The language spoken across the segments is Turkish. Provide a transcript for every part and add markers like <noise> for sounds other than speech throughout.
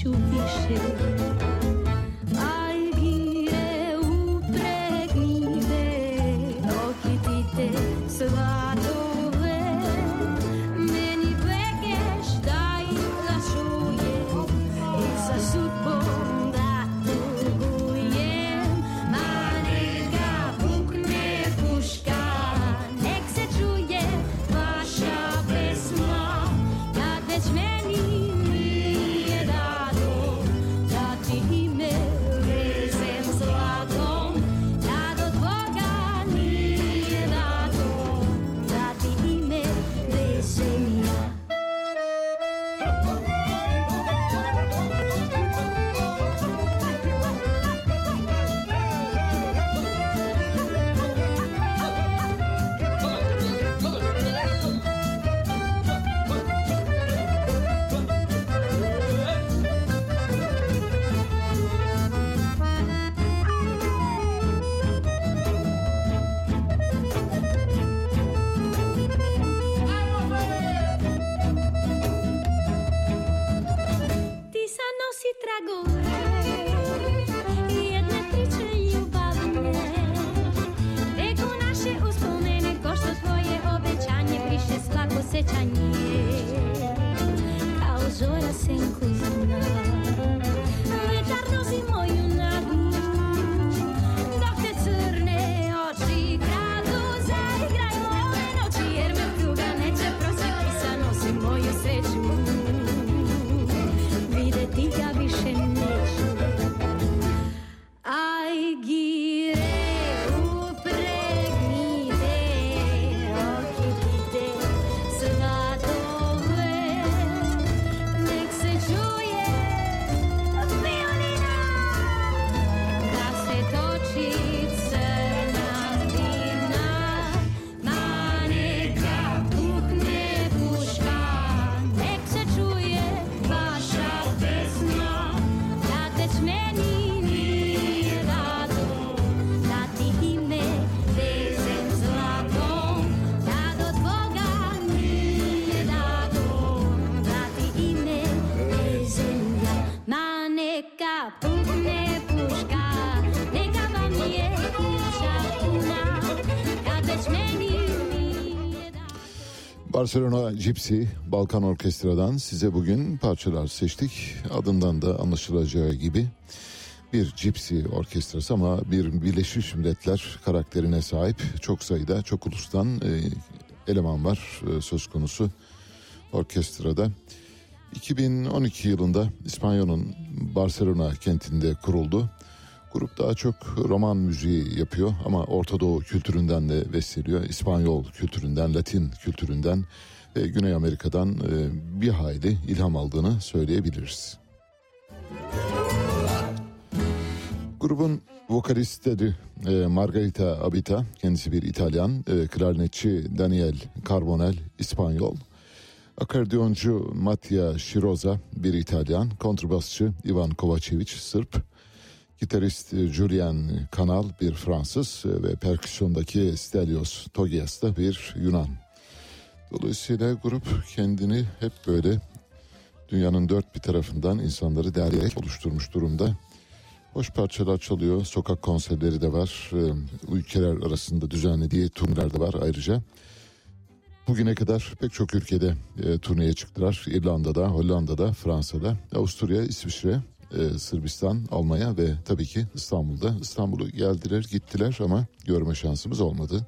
就比谁。Barcelona Gypsy Balkan Orkestra'dan size bugün parçalar seçtik. Adından da anlaşılacağı gibi bir Gypsy orkestrası ama bir Birleşmiş Milletler karakterine sahip çok sayıda çok ulustan e, eleman var e, söz konusu orkestrada. 2012 yılında İspanya'nın Barcelona kentinde kuruldu. Grup daha çok roman müziği yapıyor ama Orta Doğu kültüründen de besleniyor. İspanyol kültüründen, Latin kültüründen ve Güney Amerika'dan e, bir hayli ilham aldığını söyleyebiliriz. Grubun vokalistleri e, Margarita Abita, kendisi bir İtalyan, e, klarnetçi Daniel Carbonel, İspanyol, Akordiyoncu Mattia Shiroza bir İtalyan, kontrbasçı Ivan Kovacevic Sırp, gitarist Julian Kanal bir Fransız ve perküsyondaki Stelios Togias da bir Yunan. Dolayısıyla grup kendini hep böyle dünyanın dört bir tarafından insanları derleyerek oluşturmuş durumda. Hoş parçalar çalıyor, sokak konserleri de var, ee, ülkeler arasında düzenlediği turneler de var ayrıca. Bugüne kadar pek çok ülkede e, turneye çıktılar. İrlanda'da, Hollanda'da, Fransa'da, Avusturya, İsviçre, e, Sırbistan, Almanya ve tabii ki İstanbul'da. İstanbul'u geldiler, gittiler ama görme şansımız olmadı.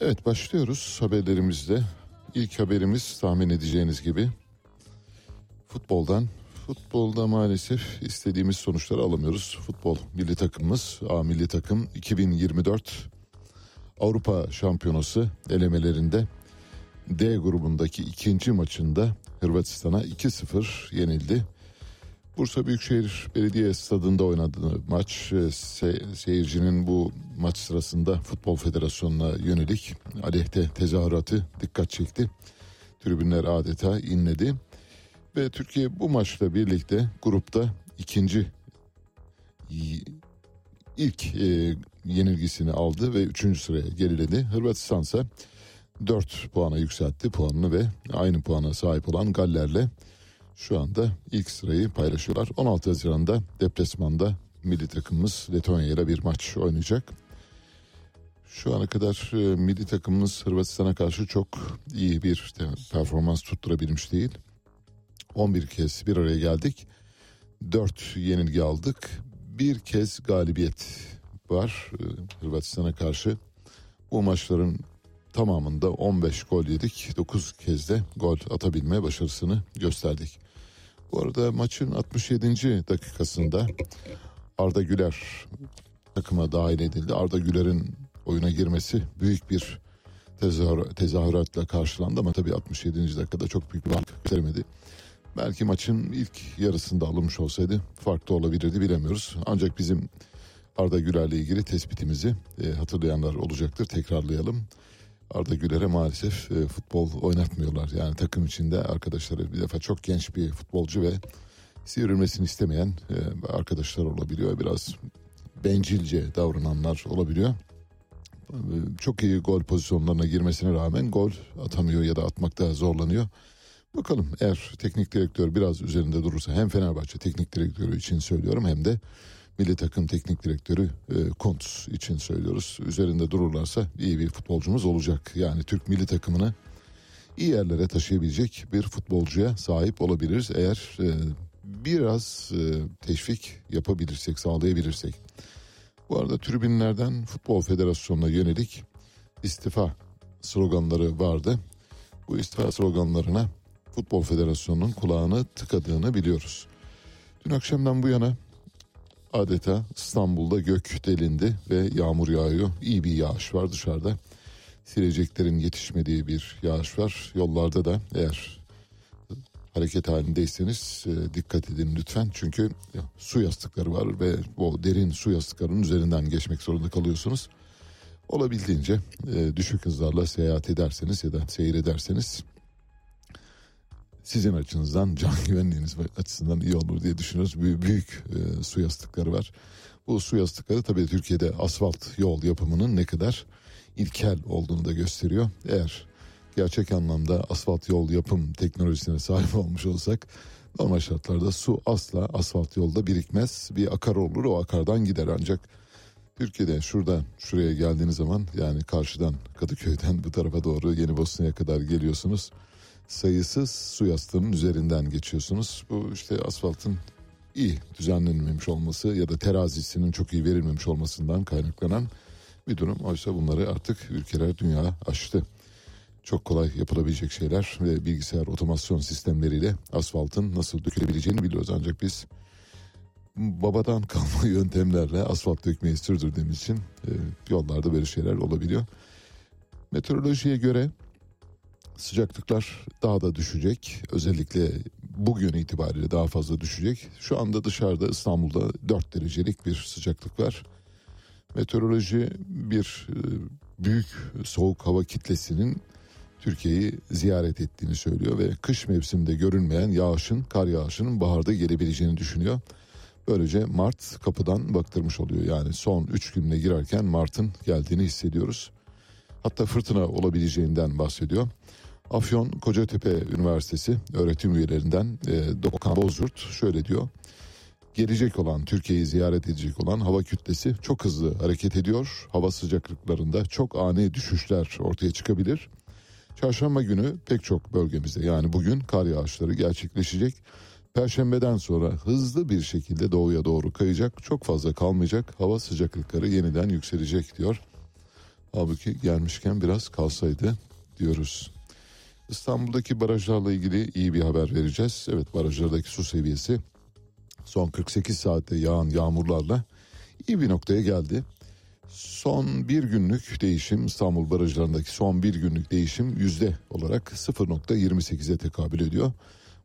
Evet başlıyoruz haberlerimizde. İlk haberimiz tahmin edeceğiniz gibi futboldan. Futbolda maalesef istediğimiz sonuçları alamıyoruz. Futbol milli takımımız A milli takım 2024 Avrupa Şampiyonası elemelerinde D grubundaki ikinci maçında Hırvatistan'a 2-0 yenildi. Bursa Büyükşehir Belediye Stadında oynadığı maç e, se- seyircinin bu maç sırasında Futbol Federasyonu'na yönelik aleyhte tezahüratı dikkat çekti. Tribünler adeta inledi. Ve Türkiye bu maçla birlikte grupta ikinci ilk e, yenilgisini aldı ve üçüncü sıraya geriledi. Hırvatistan ise 4 puana yükseltti puanını ve aynı puana sahip olan Galler'le şu anda ilk sırayı paylaşıyorlar. 16 Haziran'da deplasmanda milli takımımız Letonya ile bir maç oynayacak. Şu ana kadar e, milli takımımız Hırvatistan'a karşı çok iyi bir performans tutturabilmiş değil. 11 kez bir araya geldik. 4 yenilgi aldık. Bir kez galibiyet var e, Hırvatistan'a karşı. Bu maçların tamamında 15 gol yedik. 9 kez de gol atabilme başarısını gösterdik. Bu arada maçın 67. dakikasında Arda Güler takıma dahil edildi. Arda Güler'in oyuna girmesi büyük bir tezahür, tezahüratla karşılandı ama tabii 67. dakikada çok büyük bir fark gösteremedi. Belki maçın ilk yarısında alınmış olsaydı farklı olabilirdi bilemiyoruz. Ancak bizim Arda Güler'le ilgili tespitimizi e, hatırlayanlar olacaktır. Tekrarlayalım. Arda Güler'e maalesef e, futbol oynatmıyorlar. Yani takım içinde arkadaşları bir defa çok genç bir futbolcu ve sivrilmesini istemeyen e, arkadaşlar olabiliyor. Biraz bencilce davrananlar olabiliyor. E, çok iyi gol pozisyonlarına girmesine rağmen gol atamıyor ya da atmakta zorlanıyor. Bakalım eğer teknik direktör biraz üzerinde durursa hem Fenerbahçe teknik direktörü için söylüyorum hem de milli takım teknik direktörü e, Kuntz için söylüyoruz. Üzerinde dururlarsa iyi bir futbolcumuz olacak. Yani Türk milli takımını iyi yerlere taşıyabilecek bir futbolcuya sahip olabiliriz eğer e, biraz e, teşvik yapabilirsek, sağlayabilirsek. Bu arada tribünlerden Futbol Federasyonu'na yönelik istifa sloganları vardı. Bu istifa sloganlarına Futbol Federasyonu'nun kulağını tıkadığını biliyoruz. Dün akşamdan bu yana adeta İstanbul'da gök delindi ve yağmur yağıyor. İyi bir yağış var dışarıda. Sileceklerin yetişmediği bir yağış var. Yollarda da eğer hareket halindeyseniz e, dikkat edin lütfen. Çünkü su yastıkları var ve o derin su yastıklarının üzerinden geçmek zorunda kalıyorsunuz. Olabildiğince e, düşük hızlarla seyahat ederseniz ya da seyrederseniz sizin açınızdan can <laughs> güvenliğiniz açısından iyi olur diye düşünüyoruz. Büyük, büyük e, su yastıkları var. Bu su yastıkları tabii Türkiye'de asfalt yol yapımının ne kadar ilkel olduğunu da gösteriyor. Eğer gerçek anlamda asfalt yol yapım teknolojisine sahip <laughs> olmuş olsak normal şartlarda su asla asfalt yolda birikmez. Bir akar olur o akardan gider ancak Türkiye'de şurada şuraya geldiğiniz zaman yani karşıdan Kadıköy'den bu tarafa doğru Yeni Bosna'ya kadar geliyorsunuz sayısız su yastığının üzerinden geçiyorsunuz. Bu işte asfaltın iyi düzenlenmemiş olması ya da terazisinin çok iyi verilmemiş olmasından kaynaklanan bir durum. Oysa bunları artık ülkeler dünya aştı. Çok kolay yapılabilecek şeyler ve bilgisayar otomasyon sistemleriyle asfaltın nasıl dökülebileceğini biliyoruz. Ancak biz babadan <laughs> kalma yöntemlerle asfalt dökmeyi sürdürdüğümüz için e, yollarda böyle şeyler olabiliyor. Meteorolojiye göre Sıcaklıklar daha da düşecek. Özellikle bugün itibariyle daha fazla düşecek. Şu anda dışarıda İstanbul'da 4 derecelik bir sıcaklık var. Meteoroloji bir e, büyük soğuk hava kitlesinin Türkiye'yi ziyaret ettiğini söylüyor ve kış mevsiminde görünmeyen yağışın, kar yağışının baharda gelebileceğini düşünüyor. Böylece Mart kapıdan baktırmış oluyor. Yani son 3 gününe girerken Mart'ın geldiğini hissediyoruz. Hatta fırtına olabileceğinden bahsediyor. Afyon Kocatepe Üniversitesi öğretim üyelerinden e, Dokan Bozurt şöyle diyor. Gelecek olan Türkiye'yi ziyaret edecek olan hava kütlesi çok hızlı hareket ediyor. Hava sıcaklıklarında çok ani düşüşler ortaya çıkabilir. Çarşamba günü pek çok bölgemizde yani bugün kar yağışları gerçekleşecek. Perşembeden sonra hızlı bir şekilde doğuya doğru kayacak. Çok fazla kalmayacak. Hava sıcaklıkları yeniden yükselecek diyor. Halbuki gelmişken biraz kalsaydı diyoruz. İstanbul'daki barajlarla ilgili iyi bir haber vereceğiz. Evet barajlardaki su seviyesi son 48 saatte yağan yağmurlarla iyi bir noktaya geldi. Son bir günlük değişim İstanbul barajlarındaki son bir günlük değişim yüzde olarak 0.28'e tekabül ediyor.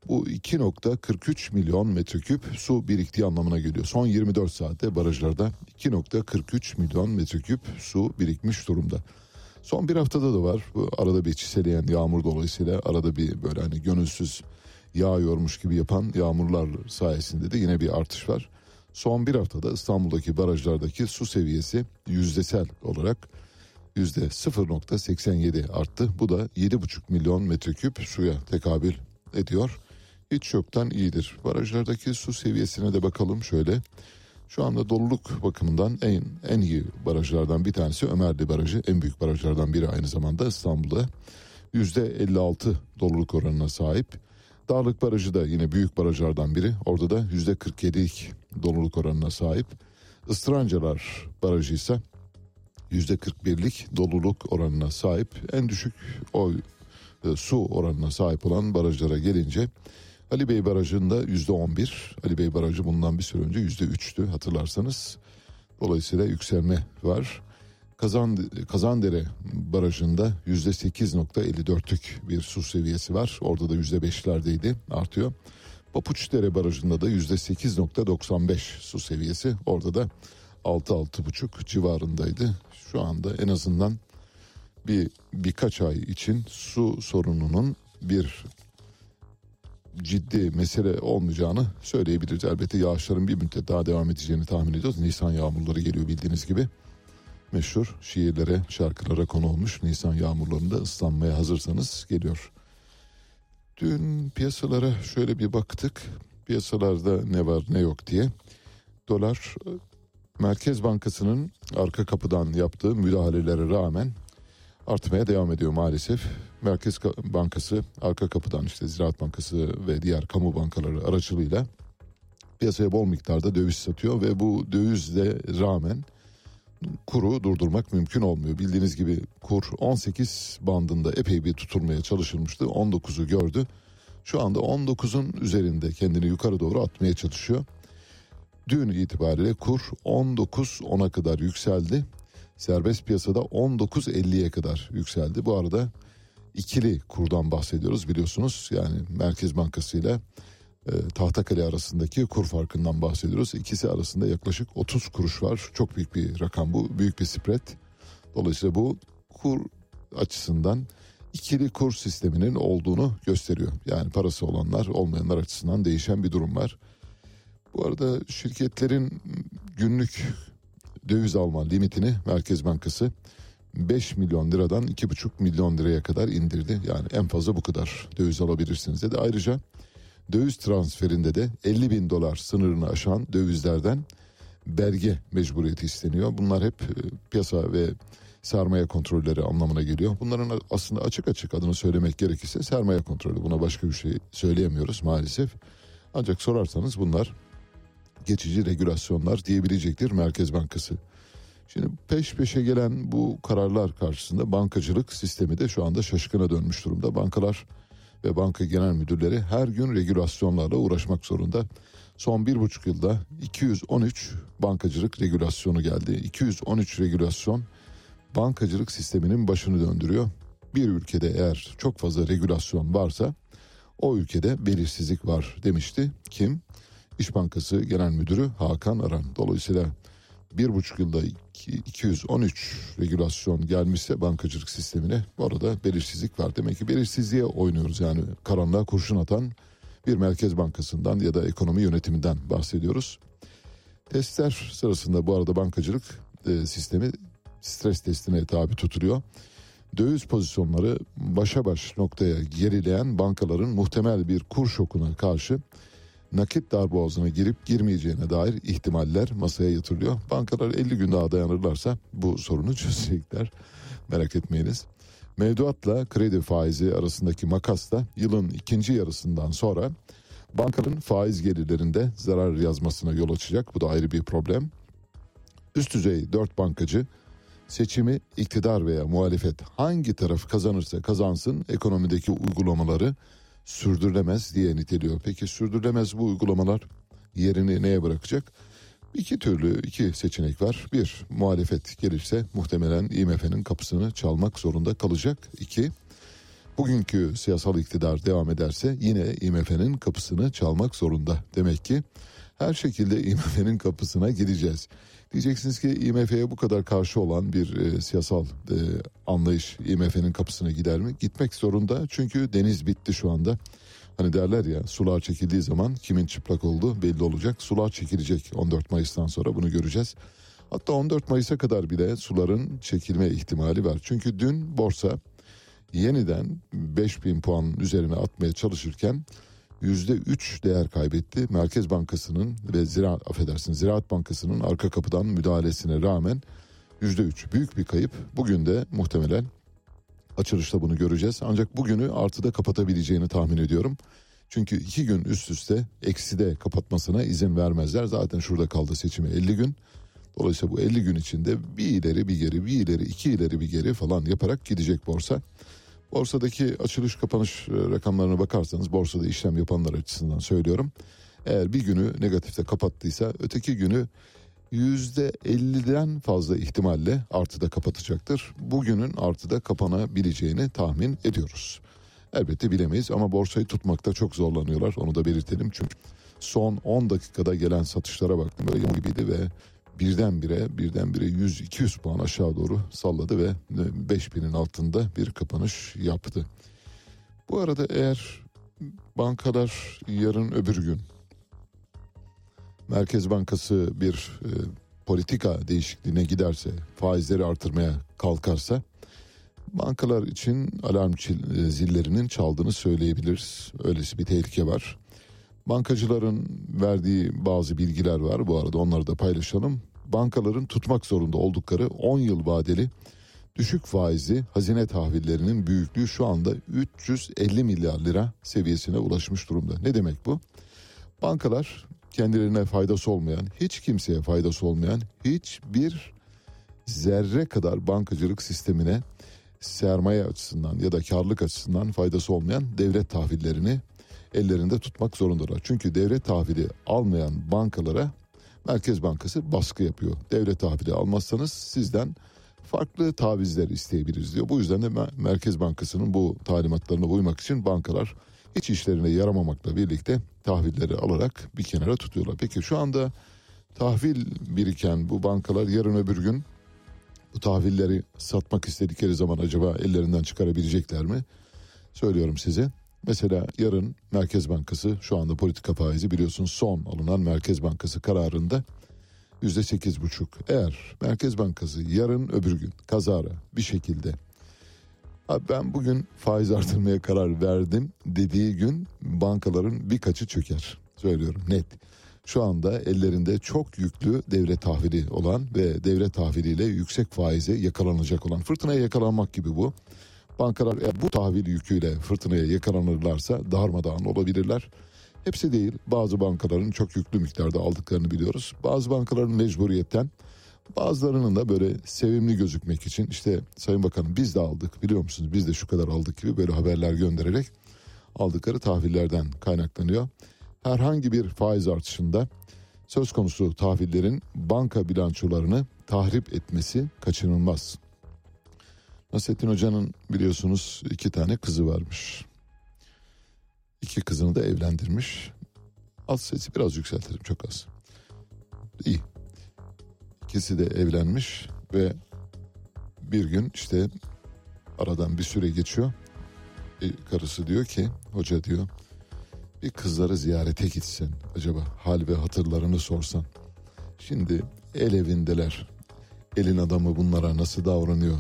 Bu 2.43 milyon metreküp su biriktiği anlamına geliyor. Son 24 saatte barajlarda 2.43 milyon metreküp su birikmiş durumda. Son bir haftada da var. Bu arada bir çiseleyen yağmur dolayısıyla arada bir böyle hani gönülsüz yağıyormuş gibi yapan yağmurlar sayesinde de yine bir artış var. Son bir haftada İstanbul'daki barajlardaki su seviyesi yüzdesel olarak yüzde 0.87 arttı. Bu da 7,5 milyon metreküp suya tekabül ediyor. Hiç yoktan iyidir. Barajlardaki su seviyesine de bakalım şöyle. Şu anda doluluk bakımından en en iyi barajlardan bir tanesi Ömerli Barajı. En büyük barajlardan biri aynı zamanda İstanbul'da. %56 doluluk oranına sahip. Dağlık Barajı da yine büyük barajlardan biri. Orada da %47'lik doluluk oranına sahip. Istırancalar Barajı ise %41'lik doluluk oranına sahip. En düşük o e, su oranına sahip olan barajlara gelince Ali Bey Barajı'nda yüzde on bir. Ali Bey Barajı bundan bir süre önce yüzde üçtü hatırlarsanız. Dolayısıyla yükselme var. Kazan, Kazandere Barajı'nda yüzde sekiz nokta elli dörtlük bir su seviyesi var. Orada da yüzde beşlerdeydi artıyor. Papuçdere Barajı'nda da yüzde sekiz nokta doksan beş su seviyesi. Orada da altı altı buçuk civarındaydı. Şu anda en azından bir birkaç ay için su sorununun bir ciddi mesele olmayacağını söyleyebiliriz. Elbette yağışların bir müddet daha devam edeceğini tahmin ediyoruz. Nisan yağmurları geliyor bildiğiniz gibi. Meşhur şiirlere, şarkılara konu olmuş Nisan yağmurlarında ıslanmaya hazırsanız geliyor. Dün piyasalara şöyle bir baktık. Piyasalarda ne var ne yok diye. Dolar Merkez Bankası'nın arka kapıdan yaptığı müdahalelere rağmen artmaya devam ediyor maalesef. Merkez Bankası arka kapıdan işte Ziraat Bankası ve diğer kamu bankaları aracılığıyla piyasaya bol miktarda döviz satıyor ve bu dövizle rağmen kuru durdurmak mümkün olmuyor. Bildiğiniz gibi kur 18 bandında epey bir tutulmaya çalışılmıştı. 19'u gördü. Şu anda 19'un üzerinde kendini yukarı doğru atmaya çalışıyor. Dün itibariyle kur 19 10'a kadar yükseldi. Serbest piyasada 19.50'ye kadar yükseldi. Bu arada ikili kurdan bahsediyoruz biliyorsunuz. Yani Merkez Bankası ile e, Tahtakale arasındaki kur farkından bahsediyoruz. İkisi arasında yaklaşık 30 kuruş var. Çok büyük bir rakam bu. Büyük bir spread. Dolayısıyla bu kur açısından ikili kur sisteminin olduğunu gösteriyor. Yani parası olanlar olmayanlar açısından değişen bir durum var. Bu arada şirketlerin günlük döviz alma limitini Merkez Bankası 5 milyon liradan 2,5 milyon liraya kadar indirdi. Yani en fazla bu kadar döviz alabilirsiniz dedi. Ayrıca döviz transferinde de 50 bin dolar sınırını aşan dövizlerden belge mecburiyeti isteniyor. Bunlar hep e, piyasa ve sermaye kontrolleri anlamına geliyor. Bunların aslında açık açık adını söylemek gerekirse sermaye kontrolü. Buna başka bir şey söyleyemiyoruz maalesef. Ancak sorarsanız bunlar geçici regülasyonlar diyebilecektir Merkez Bankası. Şimdi peş peşe gelen bu kararlar karşısında bankacılık sistemi de şu anda şaşkına dönmüş durumda. Bankalar ve banka genel müdürleri her gün regülasyonlarla uğraşmak zorunda. Son bir buçuk yılda 213 bankacılık regülasyonu geldi. 213 regülasyon bankacılık sisteminin başını döndürüyor. Bir ülkede eğer çok fazla regülasyon varsa o ülkede belirsizlik var demişti. Kim? İş Bankası Genel Müdürü Hakan Aran. Dolayısıyla bir buçuk yılda 213 regülasyon gelmişse bankacılık sistemine bu arada belirsizlik var. Demek ki belirsizliğe oynuyoruz yani karanlığa kurşun atan bir merkez bankasından ya da ekonomi yönetiminden bahsediyoruz. Testler sırasında bu arada bankacılık e, sistemi stres testine tabi tutuluyor. Döviz pozisyonları başa baş noktaya gerileyen bankaların muhtemel bir kur şokuna karşı nakit darboğazına girip girmeyeceğine dair ihtimaller masaya yatırılıyor. Bankalar 50 gün daha dayanırlarsa bu sorunu <laughs> çözecekler. Merak etmeyiniz. Mevduatla kredi faizi arasındaki makas da yılın ikinci yarısından sonra bankanın faiz gelirlerinde zarar yazmasına yol açacak. Bu da ayrı bir problem. Üst düzey dört bankacı seçimi iktidar veya muhalefet hangi taraf kazanırsa kazansın ekonomideki uygulamaları sürdürülemez diye niteliyor. Peki sürdürülemez bu uygulamalar yerini neye bırakacak? İki türlü iki seçenek var. Bir muhalefet gelirse muhtemelen IMF'nin kapısını çalmak zorunda kalacak. İki bugünkü siyasal iktidar devam ederse yine IMF'nin kapısını çalmak zorunda. Demek ki her şekilde IMF'nin kapısına gideceğiz. Diyeceksiniz ki IMF'ye bu kadar karşı olan bir e, siyasal e, anlayış IMF'nin kapısına gider mi? Gitmek zorunda çünkü deniz bitti şu anda. Hani derler ya sular çekildiği zaman kimin çıplak olduğu belli olacak. Sular çekilecek 14 Mayıs'tan sonra bunu göreceğiz. Hatta 14 Mayıs'a kadar bile suların çekilme ihtimali var. Çünkü dün borsa yeniden 5000 puan üzerine atmaya çalışırken yüzde üç değer kaybetti. Merkez Bankası'nın ve Ziraat affedersin Ziraat Bankası'nın arka kapıdan müdahalesine rağmen yüzde üç büyük bir kayıp. Bugün de muhtemelen açılışta bunu göreceğiz. Ancak bugünü artıda kapatabileceğini tahmin ediyorum. Çünkü iki gün üst üste ekside kapatmasına izin vermezler. Zaten şurada kaldı seçimi 50 gün. Dolayısıyla bu 50 gün içinde bir ileri bir geri bir ileri iki ileri bir geri falan yaparak gidecek borsa. Borsadaki açılış kapanış e, rakamlarına bakarsanız borsada işlem yapanlar açısından söylüyorum. Eğer bir günü negatifte kapattıysa öteki günü %50'den fazla ihtimalle artıda kapatacaktır. Bugünün artıda kapanabileceğini tahmin ediyoruz. Elbette bilemeyiz ama borsayı tutmakta çok zorlanıyorlar. Onu da belirtelim çünkü son 10 dakikada gelen satışlara baktım böyle gibiydi ve birdenbire birdenbire 100-200 puan aşağı doğru salladı ve 5000'in altında bir kapanış yaptı. Bu arada eğer bankalar yarın öbür gün Merkez Bankası bir e, politika değişikliğine giderse, faizleri artırmaya kalkarsa bankalar için alarm e, zillerinin çaldığını söyleyebiliriz. Öylesi bir tehlike var. Bankacıların verdiği bazı bilgiler var bu arada onları da paylaşalım bankaların tutmak zorunda oldukları 10 yıl vadeli düşük faizli hazine tahvillerinin büyüklüğü şu anda 350 milyar lira seviyesine ulaşmış durumda. Ne demek bu? Bankalar kendilerine faydası olmayan, hiç kimseye faydası olmayan hiçbir zerre kadar bankacılık sistemine sermaye açısından ya da karlılık açısından faydası olmayan devlet tahvillerini ellerinde tutmak zorundalar. Çünkü devlet tahvili almayan bankalara Merkez Bankası baskı yapıyor. Devlet tahvili almazsanız sizden farklı tavizler isteyebiliriz diyor. Bu yüzden de Merkez Bankası'nın bu talimatlarına uymak için bankalar hiç işlerine yaramamakla birlikte tahvilleri alarak bir kenara tutuyorlar. Peki şu anda tahvil biriken bu bankalar yarın öbür gün bu tahvilleri satmak istedikleri zaman acaba ellerinden çıkarabilecekler mi? Söylüyorum size. Mesela yarın Merkez Bankası şu anda politika faizi biliyorsun son alınan Merkez Bankası kararında yüzde sekiz buçuk. Eğer Merkez Bankası yarın öbür gün kazara bir şekilde Abi ben bugün faiz artırmaya karar verdim dediği gün bankaların birkaçı çöker. Söylüyorum net. Şu anda ellerinde çok yüklü devlet tahvili olan ve devlet tahviliyle yüksek faize yakalanacak olan fırtınaya yakalanmak gibi bu. Bankalar eğer bu tahvil yüküyle fırtınaya yakalanırlarsa darmadağın olabilirler. Hepsi değil bazı bankaların çok yüklü miktarda aldıklarını biliyoruz. Bazı bankaların mecburiyetten bazılarının da böyle sevimli gözükmek için işte Sayın Bakanım biz de aldık biliyor musunuz biz de şu kadar aldık gibi böyle haberler göndererek aldıkları tahvillerden kaynaklanıyor. Herhangi bir faiz artışında söz konusu tahvillerin banka bilançolarını tahrip etmesi kaçınılmaz. Nasrettin Hoca'nın biliyorsunuz iki tane kızı varmış. İki kızını da evlendirmiş. Az sesi biraz yükseltelim çok az. İyi. İkisi de evlenmiş ve bir gün işte aradan bir süre geçiyor. E, karısı diyor ki hoca diyor bir kızları ziyarete gitsen acaba hal ve hatırlarını sorsan. Şimdi el evindeler. Elin adamı bunlara nasıl davranıyor?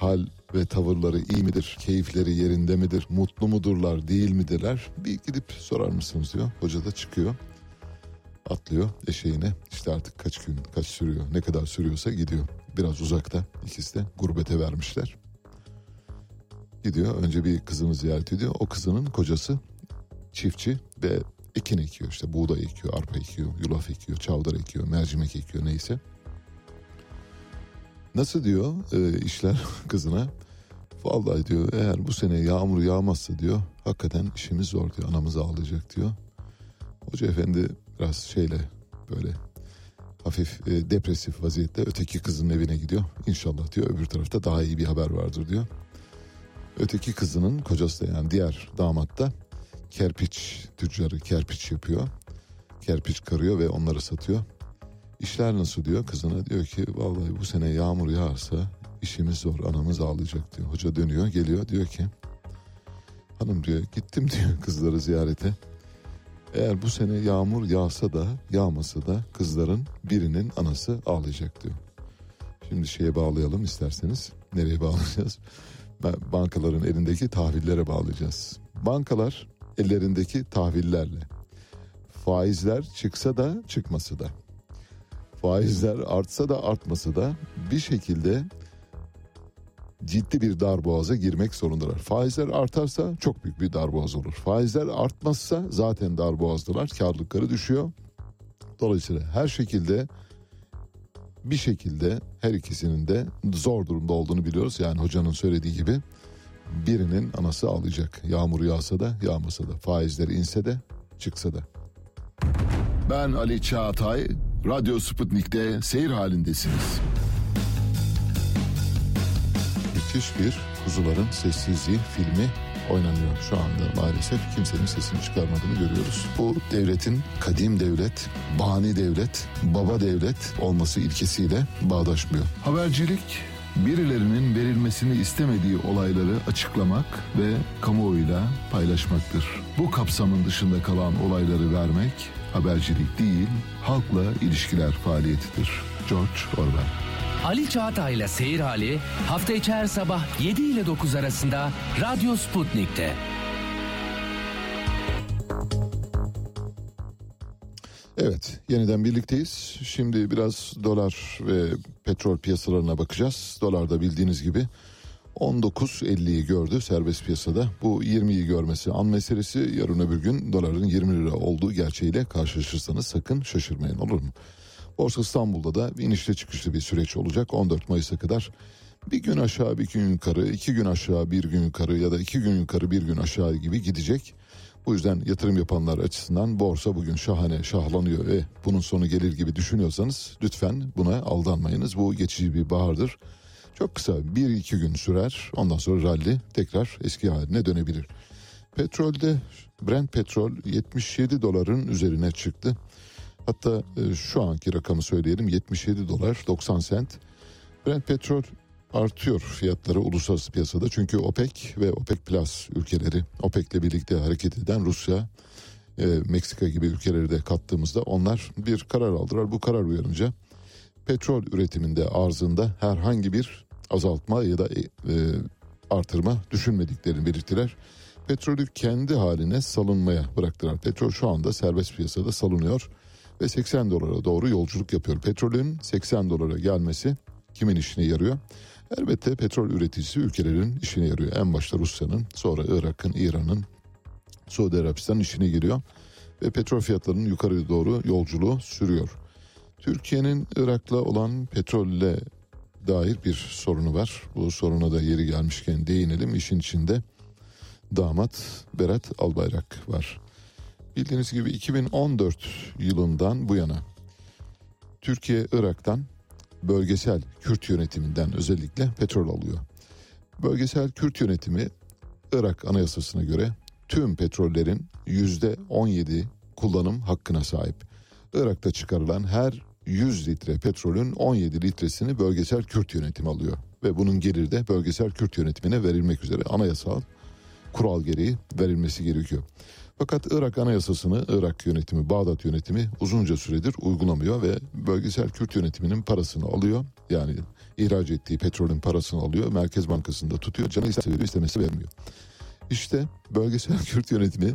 Hal ve tavırları iyi midir? Keyifleri yerinde midir? Mutlu mudurlar, değil midirler? Bir gidip sorar mısınız diyor. Hoca da çıkıyor. Atlıyor eşeğine. İşte artık kaç gün, kaç sürüyor, ne kadar sürüyorsa gidiyor. Biraz uzakta. İkisi de gurbete vermişler. Gidiyor önce bir kızını ziyaret ediyor. O kızının kocası çiftçi ve ekin ekiyor işte buğday ekiyor, arpa ekiyor, yulaf ekiyor, çavdar ekiyor, mercimek ekiyor neyse. Nasıl diyor e, işler <laughs> kızına? Vallahi diyor eğer bu sene yağmur yağmazsa diyor hakikaten işimiz zor diyor anamız ağlayacak diyor. Hoca efendi biraz şeyle böyle hafif e, depresif vaziyette öteki kızın evine gidiyor. İnşallah diyor öbür tarafta daha iyi bir haber vardır diyor. Öteki kızının kocası da yani diğer damat da kerpiç tüccarı kerpiç yapıyor. Kerpiç karıyor ve onları satıyor. İşler nasıl diyor kızına diyor ki vallahi bu sene yağmur yağarsa işimiz zor anamız ağlayacak diyor. Hoca dönüyor geliyor diyor ki hanım diyor gittim <laughs> diyor kızları ziyarete. Eğer bu sene yağmur yağsa da yağmasa da kızların birinin anası ağlayacak diyor. Şimdi şeye bağlayalım isterseniz. Nereye bağlayacağız? Bankaların elindeki tahvillere bağlayacağız. Bankalar ellerindeki tahvillerle faizler çıksa da çıkması da faizler artsa da artması da bir şekilde ciddi bir darboğaza girmek zorundalar. Faizler artarsa çok büyük bir darboğaz olur. Faizler artmazsa zaten darboğazdılar. Karlılıkları düşüyor. Dolayısıyla her şekilde bir şekilde her ikisinin de zor durumda olduğunu biliyoruz. Yani hocanın söylediği gibi birinin anası ağlayacak. Yağmur yağsa da yağmasa da faizleri inse de çıksa da. Ben Ali Çağatay, Radyo Sputnik'te seyir halindesiniz. Müthiş bir Kuzuların Sessizliği filmi oynanıyor şu anda maalesef kimsenin sesini çıkarmadığını görüyoruz. Bu devletin kadim devlet, bani devlet, baba devlet olması ilkesiyle bağdaşmıyor. Habercilik birilerinin verilmesini istemediği olayları açıklamak ve kamuoyuyla paylaşmaktır. Bu kapsamın dışında kalan olayları vermek habercilik değil, halkla ilişkiler faaliyetidir. George Orwell Ali Çağatay'la Seyir Hali hafta içi her sabah 7 ile 9 arasında Radyo Sputnik'te. Evet, yeniden birlikteyiz. Şimdi biraz dolar ve petrol piyasalarına bakacağız. Dolar da bildiğiniz gibi 19.50'yi gördü serbest piyasada. Bu 20'yi görmesi an meselesi yarın öbür gün doların 20 lira olduğu gerçeğiyle karşılaşırsanız sakın şaşırmayın olur mu? Borsa İstanbul'da da inişli çıkışlı bir süreç olacak 14 Mayıs'a kadar. Bir gün aşağı bir gün yukarı, iki gün aşağı bir gün yukarı ya da iki gün yukarı bir gün aşağı gibi gidecek. Bu yüzden yatırım yapanlar açısından borsa bugün şahane şahlanıyor ve bunun sonu gelir gibi düşünüyorsanız lütfen buna aldanmayınız. Bu geçici bir bahardır. Çok kısa bir iki gün sürer ondan sonra rally tekrar eski haline dönebilir. Petrolde Brent petrol 77 doların üzerine çıktı. Hatta e, şu anki rakamı söyleyelim 77 dolar 90 sent. Brent petrol artıyor fiyatları uluslararası piyasada. Çünkü OPEC ve OPEC Plus ülkeleri OPEC ile birlikte hareket eden Rusya, e, Meksika gibi ülkeleri de kattığımızda onlar bir karar aldılar. Bu karar uyanınca petrol üretiminde arzında herhangi bir azaltma ya da e, e artırma düşünmediklerini belirttiler. Petrolü kendi haline salınmaya bıraktılar. Petrol şu anda serbest piyasada salınıyor ve 80 dolara doğru yolculuk yapıyor. Petrolün 80 dolara gelmesi kimin işine yarıyor? Elbette petrol üreticisi ülkelerin işine yarıyor. En başta Rusya'nın, sonra Irak'ın, İran'ın, Suudi Arabistan'ın işine giriyor. Ve petrol fiyatlarının yukarı doğru yolculuğu sürüyor. Türkiye'nin Irak'la olan petrolle dair bir sorunu var. Bu soruna da yeri gelmişken değinelim. İşin içinde damat Berat Albayrak var. Bildiğiniz gibi 2014 yılından bu yana Türkiye Irak'tan bölgesel Kürt yönetiminden özellikle petrol alıyor. Bölgesel Kürt yönetimi Irak anayasasına göre tüm petrollerin yüzde 17 kullanım hakkına sahip. Irak'ta çıkarılan her 100 litre petrolün 17 litresini bölgesel Kürt yönetimi alıyor. Ve bunun geliri de bölgesel Kürt yönetimine verilmek üzere anayasal kural gereği verilmesi gerekiyor. Fakat Irak anayasasını Irak yönetimi, Bağdat yönetimi uzunca süredir uygulamıyor ve bölgesel Kürt yönetiminin parasını alıyor. Yani ihraç ettiği petrolün parasını alıyor. Merkez Bankası'nda tutuyor. Canı isterse veriyor, istemesi vermiyor. İşte bölgesel Kürt yönetimi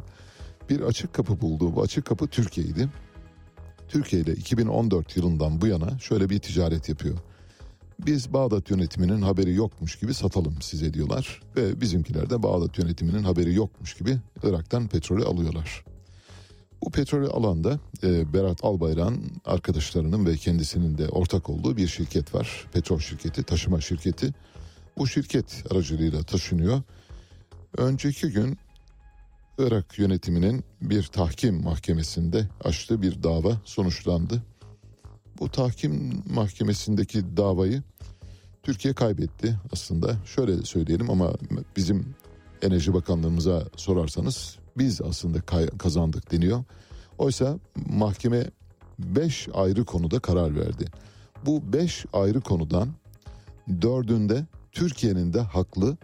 bir açık kapı buldu. Bu açık kapı Türkiye'ydi. Türkiye ile 2014 yılından bu yana şöyle bir ticaret yapıyor. Biz Bağdat yönetiminin haberi yokmuş gibi satalım size diyorlar. Ve bizimkiler de Bağdat yönetiminin haberi yokmuş gibi Irak'tan petrolü alıyorlar. Bu petrolü alanda e, Berat Albayrak'ın arkadaşlarının ve kendisinin de ortak olduğu bir şirket var. Petrol şirketi, taşıma şirketi. Bu şirket aracılığıyla taşınıyor. Önceki gün Irak yönetiminin bir tahkim mahkemesinde açtığı bir dava sonuçlandı. Bu tahkim mahkemesindeki davayı Türkiye kaybetti aslında. Şöyle söyleyelim ama bizim Enerji Bakanlığımıza sorarsanız biz aslında kazandık deniyor. Oysa mahkeme 5 ayrı konuda karar verdi. Bu 5 ayrı konudan dördünde Türkiye'nin de haklı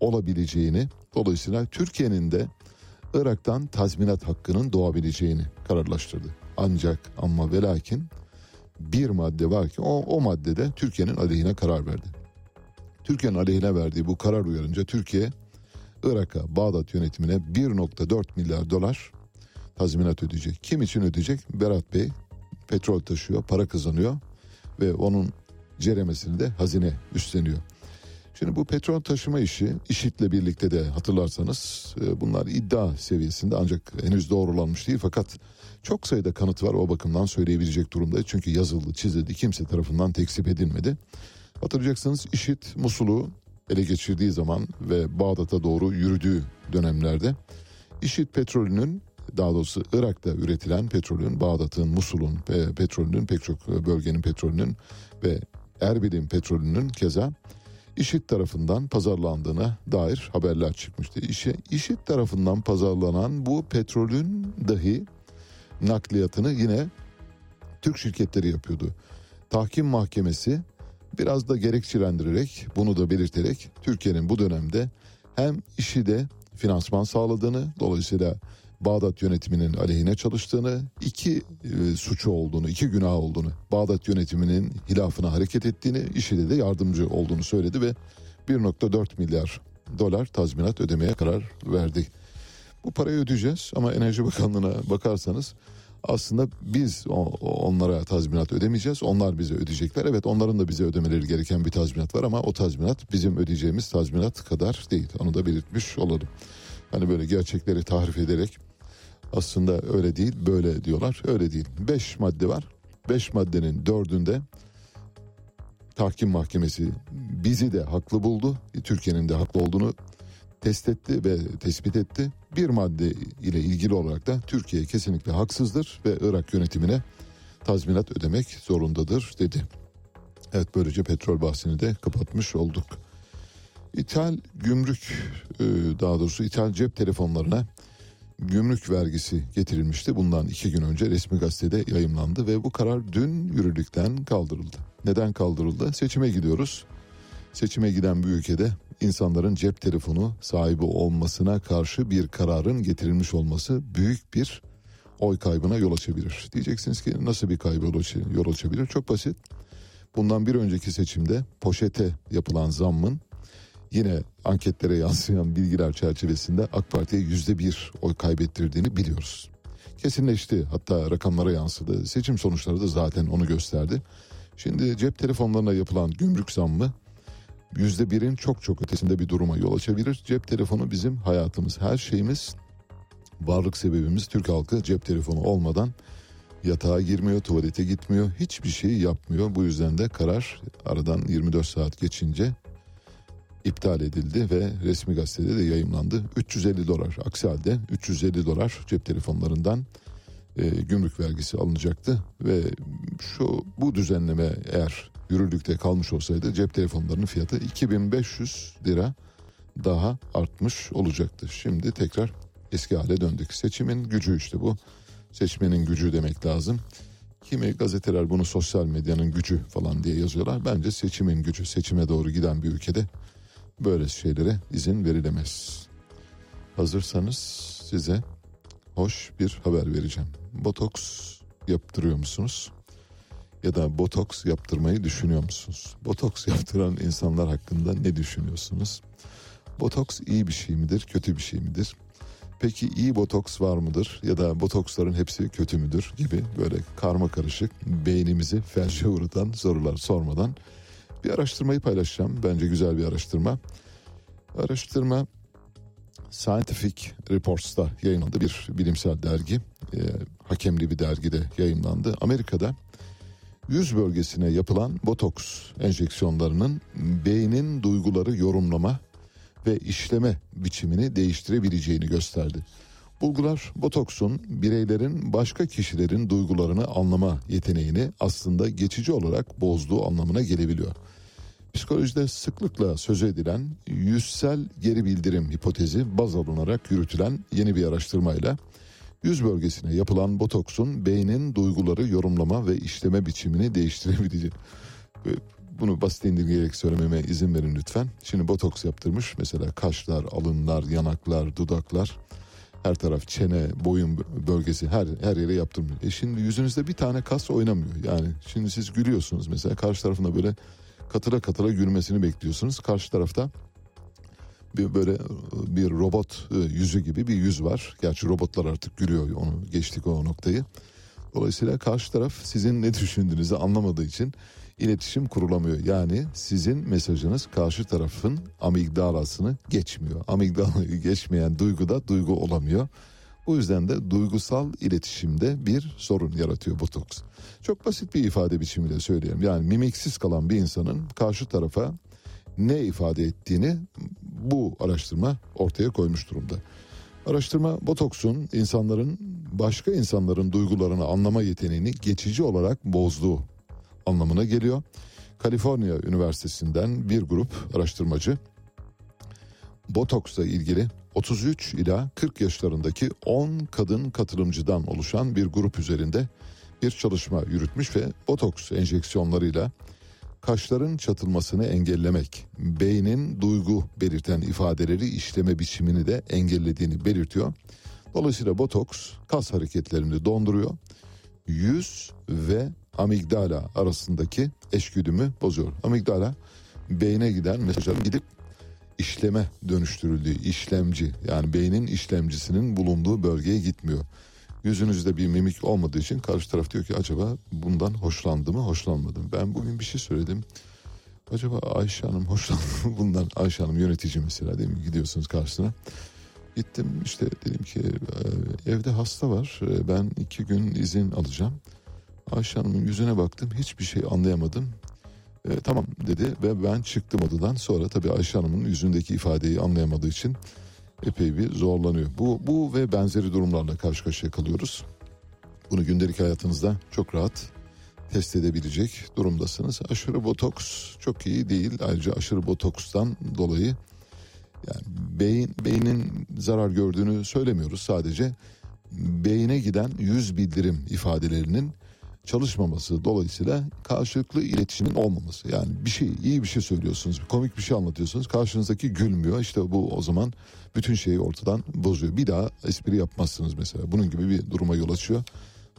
olabileceğini, dolayısıyla Türkiye'nin de Irak'tan tazminat hakkının doğabileceğini kararlaştırdı. Ancak ama ve lakin bir madde var ki o, o maddede Türkiye'nin aleyhine karar verdi. Türkiye'nin aleyhine verdiği bu karar uyarınca Türkiye Irak'a Bağdat yönetimine 1.4 milyar dolar tazminat ödeyecek. Kim için ödeyecek? Berat Bey petrol taşıyor, para kazanıyor ve onun ceremesini de hazine üstleniyor. Şimdi bu petrol taşıma işi IŞİD'le birlikte de hatırlarsanız e, bunlar iddia seviyesinde ancak henüz doğrulanmış değil fakat çok sayıda kanıt var o bakımdan söyleyebilecek durumda. Çünkü yazıldı, çizildi, kimse tarafından tekzip edilmedi. Hatırlayacaksınız IŞİD Musul'u ele geçirdiği zaman ve Bağdat'a doğru yürüdüğü dönemlerde IŞİD petrolünün daha doğrusu Irak'ta üretilen petrolün, Bağdat'ın, Musul'un petrolünün, pek çok bölgenin petrolünün ve Erbil'in petrolünün keza IŞİD tarafından pazarlandığına dair haberler çıkmıştı. IŞİD tarafından pazarlanan bu petrolün dahi nakliyatını yine Türk şirketleri yapıyordu. Tahkim mahkemesi biraz da gerekçelendirerek bunu da belirterek Türkiye'nin bu dönemde hem işi de finansman sağladığını dolayısıyla Bağdat yönetiminin aleyhine çalıştığını, iki e, suçu olduğunu, iki günah olduğunu, Bağdat yönetiminin hilafına hareket ettiğini, işi de yardımcı olduğunu söyledi ve 1.4 milyar dolar tazminat ödemeye karar verdi. Bu parayı ödeyeceğiz ama Enerji Bakanlığı'na bakarsanız aslında biz onlara tazminat ödemeyeceğiz. Onlar bize ödeyecekler. Evet onların da bize ödemeleri gereken bir tazminat var ama o tazminat bizim ödeyeceğimiz tazminat kadar değil. Onu da belirtmiş olalım. Hani böyle gerçekleri tahrif ederek aslında öyle değil böyle diyorlar. Öyle değil. Beş madde var. Beş maddenin dördünde tahkim mahkemesi bizi de haklı buldu. Türkiye'nin de haklı olduğunu test etti ve tespit etti. Bir madde ile ilgili olarak da Türkiye kesinlikle haksızdır ve Irak yönetimine tazminat ödemek zorundadır dedi. Evet böylece petrol bahsini de kapatmış olduk. İthal gümrük e, daha doğrusu ithal cep telefonlarına gümrük vergisi getirilmişti. Bundan iki gün önce resmi gazetede yayımlandı ve bu karar dün yürürlükten kaldırıldı. Neden kaldırıldı? Seçime gidiyoruz. Seçime giden bir ülkede insanların cep telefonu sahibi olmasına karşı bir kararın getirilmiş olması büyük bir oy kaybına yol açabilir. Diyeceksiniz ki nasıl bir kaybı yol açabilir? Çok basit. Bundan bir önceki seçimde poşete yapılan zammın yine anketlere yansıyan bilgiler çerçevesinde AK Parti'ye yüzde bir oy kaybettirdiğini biliyoruz. Kesinleşti hatta rakamlara yansıdı. Seçim sonuçları da zaten onu gösterdi. Şimdi cep telefonlarına yapılan gümrük zammı yüzde birin çok çok ötesinde bir duruma yol açabilir. Cep telefonu bizim hayatımız, her şeyimiz, varlık sebebimiz Türk halkı cep telefonu olmadan yatağa girmiyor, tuvalete gitmiyor, hiçbir şey yapmıyor. Bu yüzden de karar aradan 24 saat geçince iptal edildi ve resmi gazetede de yayımlandı. 350 dolar aksi halde 350 dolar cep telefonlarından e, gümrük vergisi alınacaktı ve şu bu düzenleme eğer yürürlükte kalmış olsaydı cep telefonlarının fiyatı 2500 lira daha artmış olacaktı. Şimdi tekrar eski hale döndük. Seçimin gücü işte bu. Seçmenin gücü demek lazım. Kimi gazeteler bunu sosyal medyanın gücü falan diye yazıyorlar. Bence seçimin gücü, seçime doğru giden bir ülkede böyle şeylere izin verilemez. Hazırsanız size hoş bir haber vereceğim. Botoks yaptırıyor musunuz? Ya da botoks yaptırmayı düşünüyor musunuz? Botoks yaptıran insanlar hakkında ne düşünüyorsunuz? Botoks iyi bir şey midir, kötü bir şey midir? Peki iyi botoks var mıdır ya da botoksların hepsi kötü müdür gibi böyle karma karışık beynimizi felce uğratan sorular sormadan bir araştırmayı paylaşacağım. Bence güzel bir araştırma. Araştırma Scientific Reports'ta yayınlandı bir bilimsel dergi. E, hakemli bir dergide yayınlandı. Amerika'da yüz bölgesine yapılan botoks enjeksiyonlarının beynin duyguları yorumlama ve işleme biçimini değiştirebileceğini gösterdi. Bulgular botoksun bireylerin başka kişilerin duygularını anlama yeteneğini aslında geçici olarak bozduğu anlamına gelebiliyor. Psikolojide sıklıkla söz edilen yüzsel geri bildirim hipotezi baz alınarak yürütülen yeni bir araştırmayla yüz bölgesine yapılan botoksun beynin duyguları yorumlama ve işleme biçimini değiştirebileceği. Bunu basit indirgeyerek söylememe izin verin lütfen. Şimdi botoks yaptırmış mesela kaşlar, alınlar, yanaklar, dudaklar her taraf çene, boyun bölgesi her her yere yaptırmıyor. E şimdi yüzünüzde bir tane kas oynamıyor. Yani şimdi siz gülüyorsunuz mesela karşı tarafında böyle katıra katıra gülmesini bekliyorsunuz. Karşı tarafta bir böyle bir robot e, yüzü gibi bir yüz var. Gerçi robotlar artık gülüyor onu geçtik o noktayı. Dolayısıyla karşı taraf sizin ne düşündüğünüzü anlamadığı için iletişim kurulamıyor. Yani sizin mesajınız karşı tarafın amigdalasını geçmiyor. Amigdalayı geçmeyen duygu da duygu olamıyor. Bu yüzden de duygusal iletişimde bir sorun yaratıyor botoks. Çok basit bir ifade biçimiyle söyleyeyim. Yani mimiksiz kalan bir insanın karşı tarafa ne ifade ettiğini bu araştırma ortaya koymuş durumda. Araştırma botoksun insanların başka insanların duygularını anlama yeteneğini geçici olarak bozduğu anlamına geliyor. Kaliforniya Üniversitesi'nden bir grup araştırmacı botoksla ilgili 33 ila 40 yaşlarındaki 10 kadın katılımcıdan oluşan bir grup üzerinde bir çalışma yürütmüş ve botoks enjeksiyonlarıyla kaşların çatılmasını engellemek, beynin duygu belirten ifadeleri işleme biçimini de engellediğini belirtiyor. Dolayısıyla botoks kas hareketlerini donduruyor. Yüz ve amigdala arasındaki eşgüdümü bozuyor. Amigdala beyne giden mesajların gidip işleme dönüştürüldüğü işlemci yani beynin işlemcisinin bulunduğu bölgeye gitmiyor. Yüzünüzde bir mimik olmadığı için karşı taraf diyor ki acaba bundan hoşlandı mı hoşlanmadı mı? Ben bugün bir şey söyledim. Acaba Ayşe Hanım hoşlandı mı bundan? Ayşe Hanım yönetici mesela değil mi? Gidiyorsunuz karşısına. Gittim işte dedim ki evde hasta var ben iki gün izin alacağım. Ayşe yüzüne baktım hiçbir şey anlayamadım. E, tamam dedi ve ben çıktım odadan. Sonra tabii Ayşe Hanım'ın yüzündeki ifadeyi anlayamadığı için epey bir zorlanıyor. Bu, bu ve benzeri durumlarla karşı karşıya kalıyoruz. Bunu gündelik hayatınızda çok rahat test edebilecek durumdasınız. Aşırı botoks çok iyi değil. Ayrıca aşırı botokstan dolayı yani beyin beynin zarar gördüğünü söylemiyoruz. Sadece beyine giden yüz bildirim ifadelerinin çalışmaması dolayısıyla karşılıklı iletişimin olmaması. Yani bir şey iyi bir şey söylüyorsunuz, komik bir şey anlatıyorsunuz. Karşınızdaki gülmüyor. İşte bu o zaman bütün şeyi ortadan bozuyor. Bir daha espri yapmazsınız mesela. Bunun gibi bir duruma yol açıyor.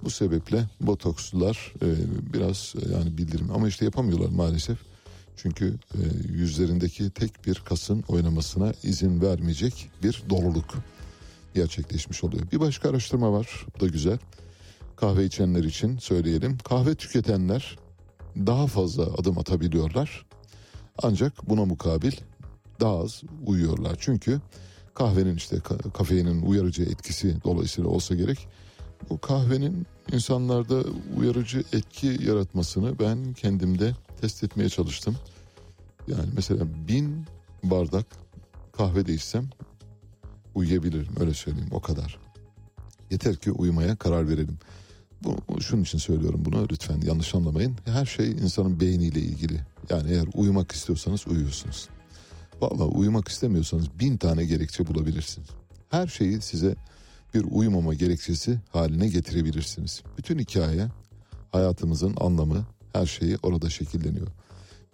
Bu sebeple botokslular e, biraz e, yani bildirim ama işte yapamıyorlar maalesef. Çünkü e, yüzlerindeki tek bir kasın oynamasına izin vermeyecek bir doluluk gerçekleşmiş oluyor. Bir başka araştırma var. Bu da güzel kahve içenler için söyleyelim. Kahve tüketenler daha fazla adım atabiliyorlar. Ancak buna mukabil daha az uyuyorlar. Çünkü kahvenin işte kafeinin uyarıcı etkisi dolayısıyla olsa gerek. Bu kahvenin insanlarda uyarıcı etki yaratmasını ben kendimde test etmeye çalıştım. Yani mesela bin bardak kahve de içsem uyuyabilirim öyle söyleyeyim o kadar. Yeter ki uyumaya karar verelim. Bu, şunun için söylüyorum bunu lütfen yanlış anlamayın. Her şey insanın beyniyle ilgili. Yani eğer uyumak istiyorsanız uyuyorsunuz. Valla uyumak istemiyorsanız bin tane gerekçe bulabilirsiniz. Her şeyi size bir uyumama gerekçesi haline getirebilirsiniz. Bütün hikaye hayatımızın anlamı, her şeyi orada şekilleniyor.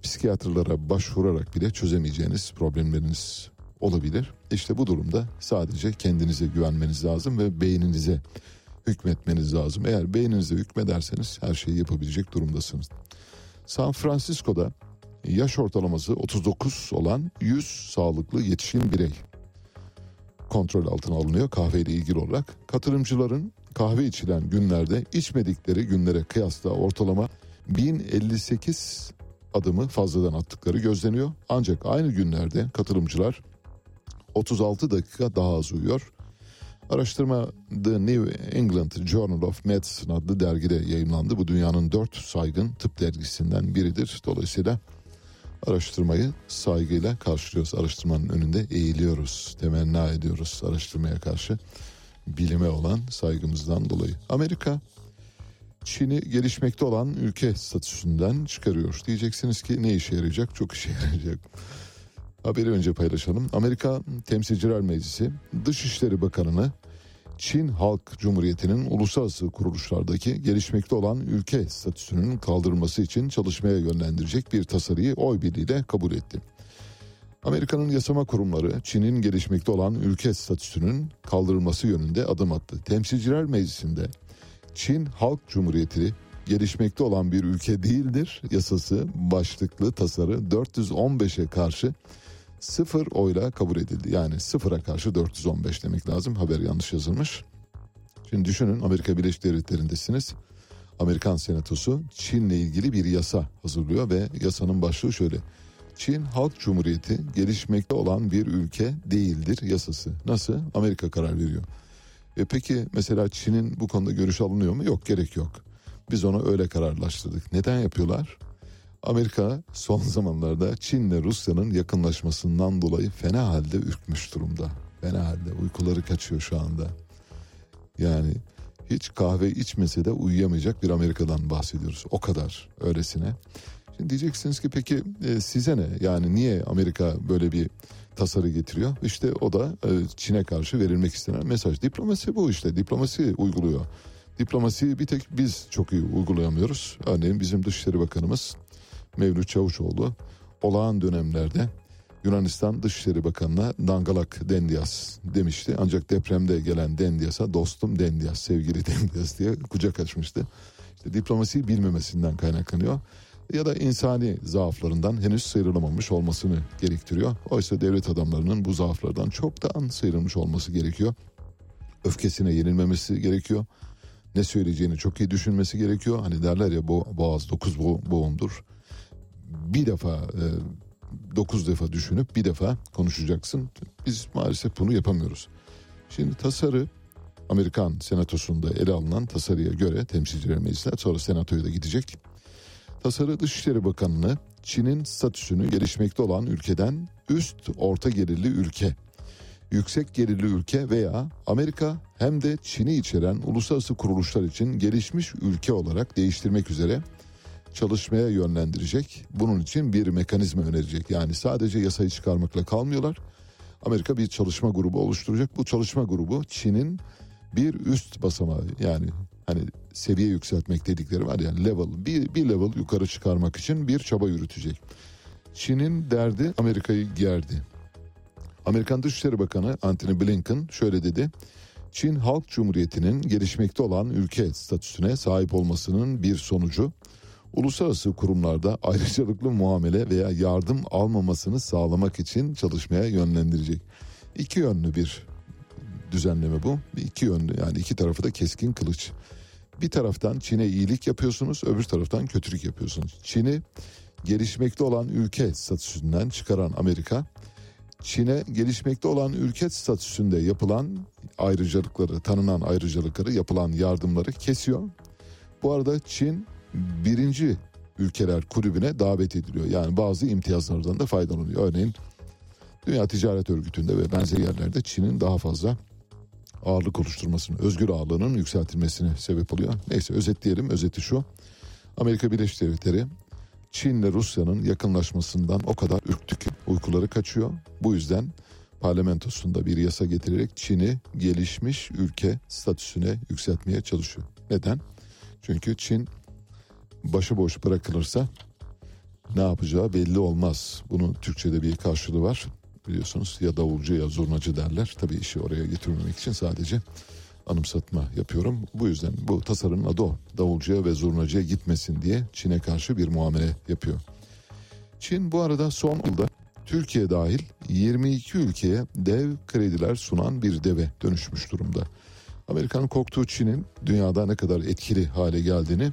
Psikiyatrlara başvurarak bile çözemeyeceğiniz problemleriniz olabilir. İşte bu durumda sadece kendinize güvenmeniz lazım ve beyninize hükmetmeniz lazım. Eğer beyninize hükmederseniz her şeyi yapabilecek durumdasınız. San Francisco'da yaş ortalaması 39 olan 100 sağlıklı yetişkin birey kontrol altına alınıyor kahveyle ilgili olarak. Katılımcıların kahve içilen günlerde içmedikleri günlere kıyasla ortalama 1058 adımı fazladan attıkları gözleniyor. Ancak aynı günlerde katılımcılar 36 dakika daha az uyuyor. Araştırma The New England Journal of Medicine adlı dergide yayınlandı. Bu dünyanın dört saygın tıp dergisinden biridir. Dolayısıyla araştırmayı saygıyla karşılıyoruz. Araştırmanın önünde eğiliyoruz, temenna ediyoruz araştırmaya karşı. Bilime olan saygımızdan dolayı. Amerika Çin'i gelişmekte olan ülke statüsünden çıkarıyor. Diyeceksiniz ki ne işe yarayacak? Çok işe yarayacak. Haberi önce paylaşalım. Amerika Temsilciler Meclisi Dışişleri Bakanı'nı Çin Halk Cumhuriyeti'nin uluslararası kuruluşlardaki gelişmekte olan ülke statüsünün kaldırılması için çalışmaya yönlendirecek bir tasarıyı oy birliğiyle kabul etti. Amerika'nın yasama kurumları Çin'in gelişmekte olan ülke statüsünün kaldırılması yönünde adım attı. Temsilciler Meclisi'nde Çin Halk Cumhuriyeti gelişmekte olan bir ülke değildir yasası başlıklı tasarı 415'e karşı sıfır oyla kabul edildi. Yani sıfıra karşı 415 demek lazım. Haber yanlış yazılmış. Şimdi düşünün Amerika Birleşik Devletleri'ndesiniz. Amerikan Senatosu Çin'le ilgili bir yasa hazırlıyor ve yasanın başlığı şöyle. Çin Halk Cumhuriyeti gelişmekte olan bir ülke değildir yasası. Nasıl? Amerika karar veriyor. E peki mesela Çin'in bu konuda görüş alınıyor mu? Yok gerek yok. Biz onu öyle kararlaştırdık. Neden yapıyorlar? Amerika son <laughs> zamanlarda Çin'le Rusya'nın yakınlaşmasından dolayı fena halde ürkmüş durumda. Fena halde uykuları kaçıyor şu anda. Yani hiç kahve içmese de uyuyamayacak bir Amerika'dan bahsediyoruz. O kadar öylesine. Şimdi diyeceksiniz ki peki e, size ne? Yani niye Amerika böyle bir tasarı getiriyor? İşte o da e, Çin'e karşı verilmek istenen mesaj. Diplomasi bu işte. Diplomasi uyguluyor. Diplomasiyi bir tek biz çok iyi uygulayamıyoruz. Örneğin bizim Dışişleri Bakanımız Mevlüt Çavuşoğlu olağan dönemlerde Yunanistan Dışişleri Bakanı'na Dangalak Dendias demişti. Ancak depremde gelen Dendias'a dostum Dendias, sevgili <laughs> Dendias diye kucak açmıştı. İşte diplomasiyi bilmemesinden kaynaklanıyor ya da insani zaaflarından henüz sıyrılamamış olmasını gerektiriyor. Oysa devlet adamlarının bu zaaflardan çoktan sıyrılmış olması gerekiyor. Öfkesine yenilmemesi gerekiyor. Ne söyleyeceğini çok iyi düşünmesi gerekiyor. Hani derler ya bo boğaz dokuz bo boğumdur. Bir defa e, dokuz defa düşünüp bir defa konuşacaksın. Biz maalesef bunu yapamıyoruz. Şimdi tasarı Amerikan senatosunda ele alınan tasarıya göre temsilciler meclisine sonra senatoya da gidecek. Tasarı Dışişleri Bakanı'nı Çin'in statüsünü gelişmekte olan ülkeden üst orta gelirli ülke, yüksek gelirli ülke veya Amerika hem de Çin'i içeren uluslararası kuruluşlar için gelişmiş ülke olarak değiştirmek üzere çalışmaya yönlendirecek. Bunun için bir mekanizma önerecek. Yani sadece yasayı çıkarmakla kalmıyorlar. Amerika bir çalışma grubu oluşturacak. Bu çalışma grubu Çin'in bir üst basamağı yani hani seviye yükseltmek dedikleri var ya level bir, bir level yukarı çıkarmak için bir çaba yürütecek. Çin'in derdi Amerika'yı gerdi. Amerikan Dışişleri Bakanı Antony Blinken şöyle dedi. Çin Halk Cumhuriyeti'nin gelişmekte olan ülke statüsüne sahip olmasının bir sonucu uluslararası kurumlarda ayrıcalıklı muamele veya yardım almamasını sağlamak için çalışmaya yönlendirecek. İki yönlü bir düzenleme bu. İki yönlü yani iki tarafı da keskin kılıç. Bir taraftan Çin'e iyilik yapıyorsunuz, öbür taraftan kötülük yapıyorsunuz. Çin'i gelişmekte olan ülke statüsünden çıkaran Amerika, Çin'e gelişmekte olan ülke statüsünde yapılan ayrıcalıkları, tanınan ayrıcalıkları, yapılan yardımları kesiyor. Bu arada Çin birinci ülkeler kulübüne davet ediliyor. Yani bazı imtiyazlardan da faydalanıyor. Örneğin Dünya Ticaret Örgütü'nde ve benzeri yerlerde Çin'in daha fazla ağırlık oluşturmasını, özgür ağırlığının yükseltilmesine sebep oluyor. Neyse özetleyelim. Özeti şu. Amerika Birleşik Devletleri Çin ile Rusya'nın yakınlaşmasından o kadar ürktü ki uykuları kaçıyor. Bu yüzden parlamentosunda bir yasa getirerek Çin'i gelişmiş ülke statüsüne yükseltmeye çalışıyor. Neden? Çünkü Çin başıboş bırakılırsa ne yapacağı belli olmaz. Bunun Türkçe'de bir karşılığı var biliyorsunuz ya davulcu ya zurnacı derler. Tabii işi oraya getirmemek için sadece anımsatma yapıyorum. Bu yüzden bu tasarının adı o. Davulcuya ve zurnacıya gitmesin diye Çin'e karşı bir muamele yapıyor. Çin bu arada son yılda Türkiye dahil 22 ülkeye dev krediler sunan bir deve dönüşmüş durumda. Amerika'nın korktuğu Çin'in dünyada ne kadar etkili hale geldiğini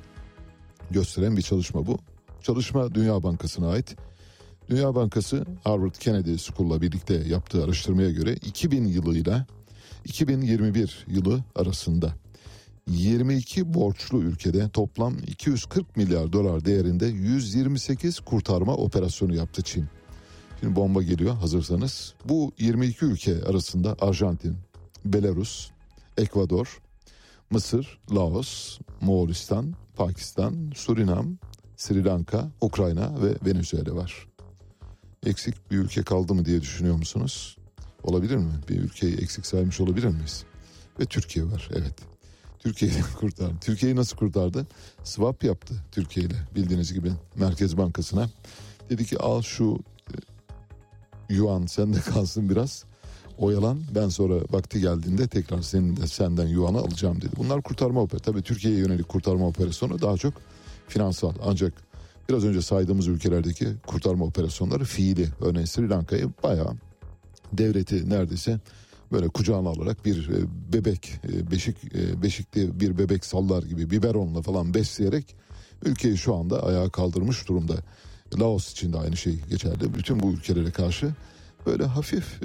gösteren bir çalışma bu. Çalışma Dünya Bankası'na ait. Dünya Bankası Harvard Kennedy School'la birlikte yaptığı araştırmaya göre 2000 yılıyla 2021 yılı arasında 22 borçlu ülkede toplam 240 milyar dolar değerinde 128 kurtarma operasyonu yaptı Çin. Şimdi bomba geliyor hazırsanız. Bu 22 ülke arasında Arjantin, Belarus, Ekvador, Mısır, Laos, Moğolistan, Pakistan, Surinam, Sri Lanka, Ukrayna ve Venezuela var. Eksik bir ülke kaldı mı diye düşünüyor musunuz? Olabilir mi? Bir ülkeyi eksik saymış olabilir miyiz? Ve Türkiye var evet. Türkiye'yi <laughs> kurtardı. Türkiye'yi nasıl kurtardı? Swap yaptı Türkiye ile bildiğiniz gibi Merkez Bankası'na. Dedi ki al şu e, yuan sende kalsın biraz oyalan ben sonra vakti geldiğinde tekrar senin de senden yuanı alacağım dedi. Bunlar kurtarma operasyonu. Tabii Türkiye'ye yönelik kurtarma operasyonu daha çok finansal ancak biraz önce saydığımız ülkelerdeki kurtarma operasyonları fiili. Örneğin Sri Lanka'yı bayağı devleti neredeyse böyle kucağına alarak bir e, bebek e, beşik e, beşikli bir bebek sallar gibi biberonla falan besleyerek ülkeyi şu anda ayağa kaldırmış durumda. Laos için de aynı şey geçerli. Bütün bu ülkelere karşı böyle hafif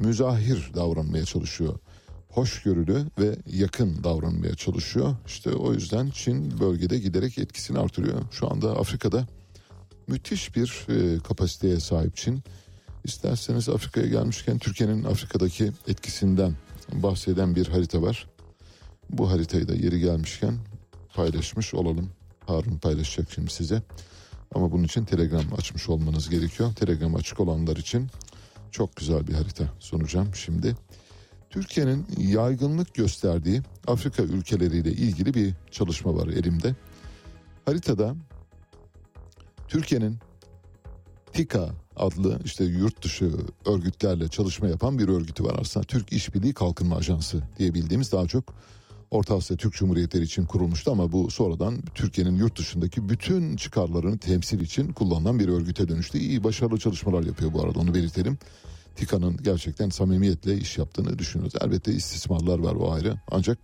müzahir davranmaya çalışıyor. Hoşgörülü ve yakın davranmaya çalışıyor. İşte o yüzden Çin bölgede giderek etkisini artırıyor. Şu anda Afrika'da müthiş bir e, kapasiteye sahip Çin. İsterseniz Afrika'ya gelmişken Türkiye'nin Afrika'daki etkisinden bahseden bir harita var. Bu haritayı da yeri gelmişken paylaşmış olalım. Harun paylaşacak şimdi size. Ama bunun için Telegram açmış olmanız gerekiyor. Telegram açık olanlar için çok güzel bir harita sunacağım şimdi. Türkiye'nin yaygınlık gösterdiği Afrika ülkeleriyle ilgili bir çalışma var elimde. Haritada Türkiye'nin TİKA adlı işte yurt dışı örgütlerle çalışma yapan bir örgütü var aslında. Türk İşbirliği Kalkınma Ajansı diye bildiğimiz daha çok Orta Asya Türk Cumhuriyetleri için kurulmuştu ama bu sonradan Türkiye'nin yurt dışındaki bütün çıkarlarını temsil için kullanılan bir örgüte dönüştü. İyi başarılı çalışmalar yapıyor bu arada onu belirtelim. TİKA'nın gerçekten samimiyetle iş yaptığını düşünüyoruz. Elbette istismarlar var o ayrı ancak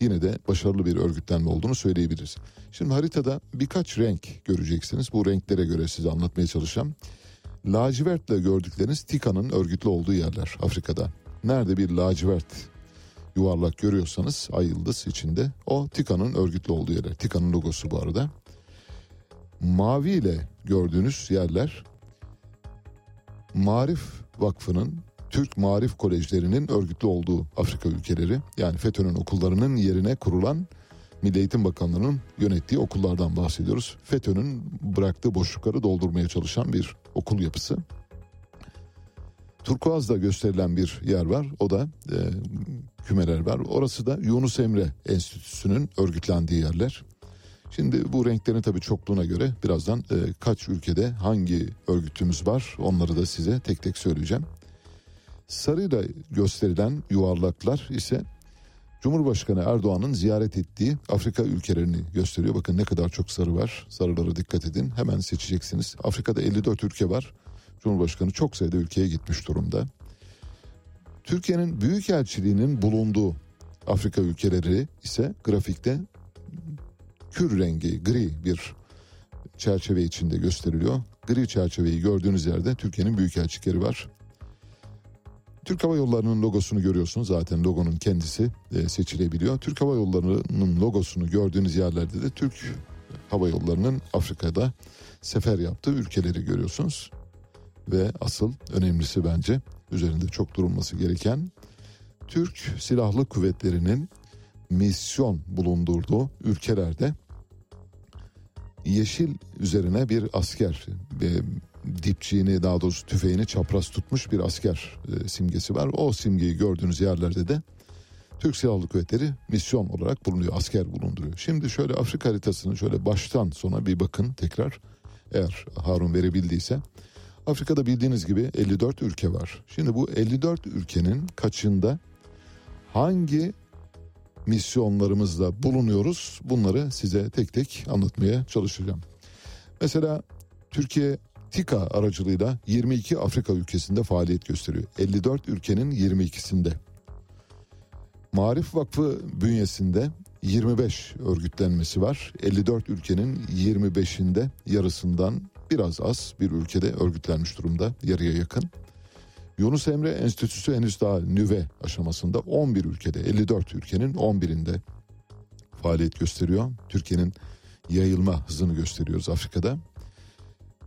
yine de başarılı bir örgütlenme olduğunu söyleyebiliriz. Şimdi haritada birkaç renk göreceksiniz. Bu renklere göre size anlatmaya çalışacağım. Lacivertle gördükleriniz TİKA'nın örgütlü olduğu yerler Afrika'da. Nerede bir lacivert yuvarlak görüyorsanız ay yıldız içinde o TİKA'nın örgütlü olduğu yerler. TİKA'nın logosu bu arada. Mavi ile gördüğünüz yerler Marif Vakfı'nın Türk Marif Kolejlerinin örgütlü olduğu Afrika ülkeleri yani FETÖ'nün okullarının yerine kurulan Milli Eğitim Bakanlığı'nın yönettiği okullardan bahsediyoruz. FETÖ'nün bıraktığı boşlukları doldurmaya çalışan bir okul yapısı. Turkuaz'da gösterilen bir yer var. O da e, kümeler var. Orası da Yunus Emre Enstitüsü'nün örgütlendiği yerler. Şimdi bu renklerin tabii çokluğuna göre birazdan e, kaç ülkede hangi örgütümüz var onları da size tek tek söyleyeceğim. Sarıyla gösterilen yuvarlaklar ise Cumhurbaşkanı Erdoğan'ın ziyaret ettiği Afrika ülkelerini gösteriyor. Bakın ne kadar çok sarı var. Sarılara dikkat edin. Hemen seçeceksiniz. Afrika'da 54 ülke var. Cumhurbaşkanı çok sayıda ülkeye gitmiş durumda. Türkiye'nin büyükelçiliğinin bulunduğu Afrika ülkeleri ise grafikte kür rengi gri bir çerçeve içinde gösteriliyor. Gri çerçeveyi gördüğünüz yerde Türkiye'nin büyükelçilikleri var. Türk Hava Yolları'nın logosunu görüyorsunuz zaten logonun kendisi e, seçilebiliyor. Türk Hava Yolları'nın logosunu gördüğünüz yerlerde de Türk Hava Yolları'nın Afrika'da sefer yaptığı ülkeleri görüyorsunuz. Ve asıl önemlisi bence üzerinde çok durulması gereken Türk Silahlı Kuvvetleri'nin misyon bulundurduğu ülkelerde yeşil üzerine bir asker e, dipçiğini daha doğrusu tüfeğini çapraz tutmuş bir asker e, simgesi var. O simgeyi gördüğünüz yerlerde de Türk Silahlı Kuvvetleri misyon olarak bulunuyor, asker bulunduruyor. Şimdi şöyle Afrika haritasını şöyle baştan sona bir bakın tekrar eğer Harun verebildiyse. Afrika'da bildiğiniz gibi 54 ülke var. Şimdi bu 54 ülkenin kaçında hangi misyonlarımızda bulunuyoruz? Bunları size tek tek anlatmaya çalışacağım. Mesela Türkiye TİKA aracılığıyla 22 Afrika ülkesinde faaliyet gösteriyor. 54 ülkenin 22'sinde. Marif Vakfı bünyesinde 25 örgütlenmesi var. 54 ülkenin 25'inde yarısından biraz az bir ülkede örgütlenmiş durumda yarıya yakın. Yunus Emre Enstitüsü henüz daha nüve aşamasında 11 ülkede 54 ülkenin 11'inde faaliyet gösteriyor. Türkiye'nin yayılma hızını gösteriyoruz Afrika'da.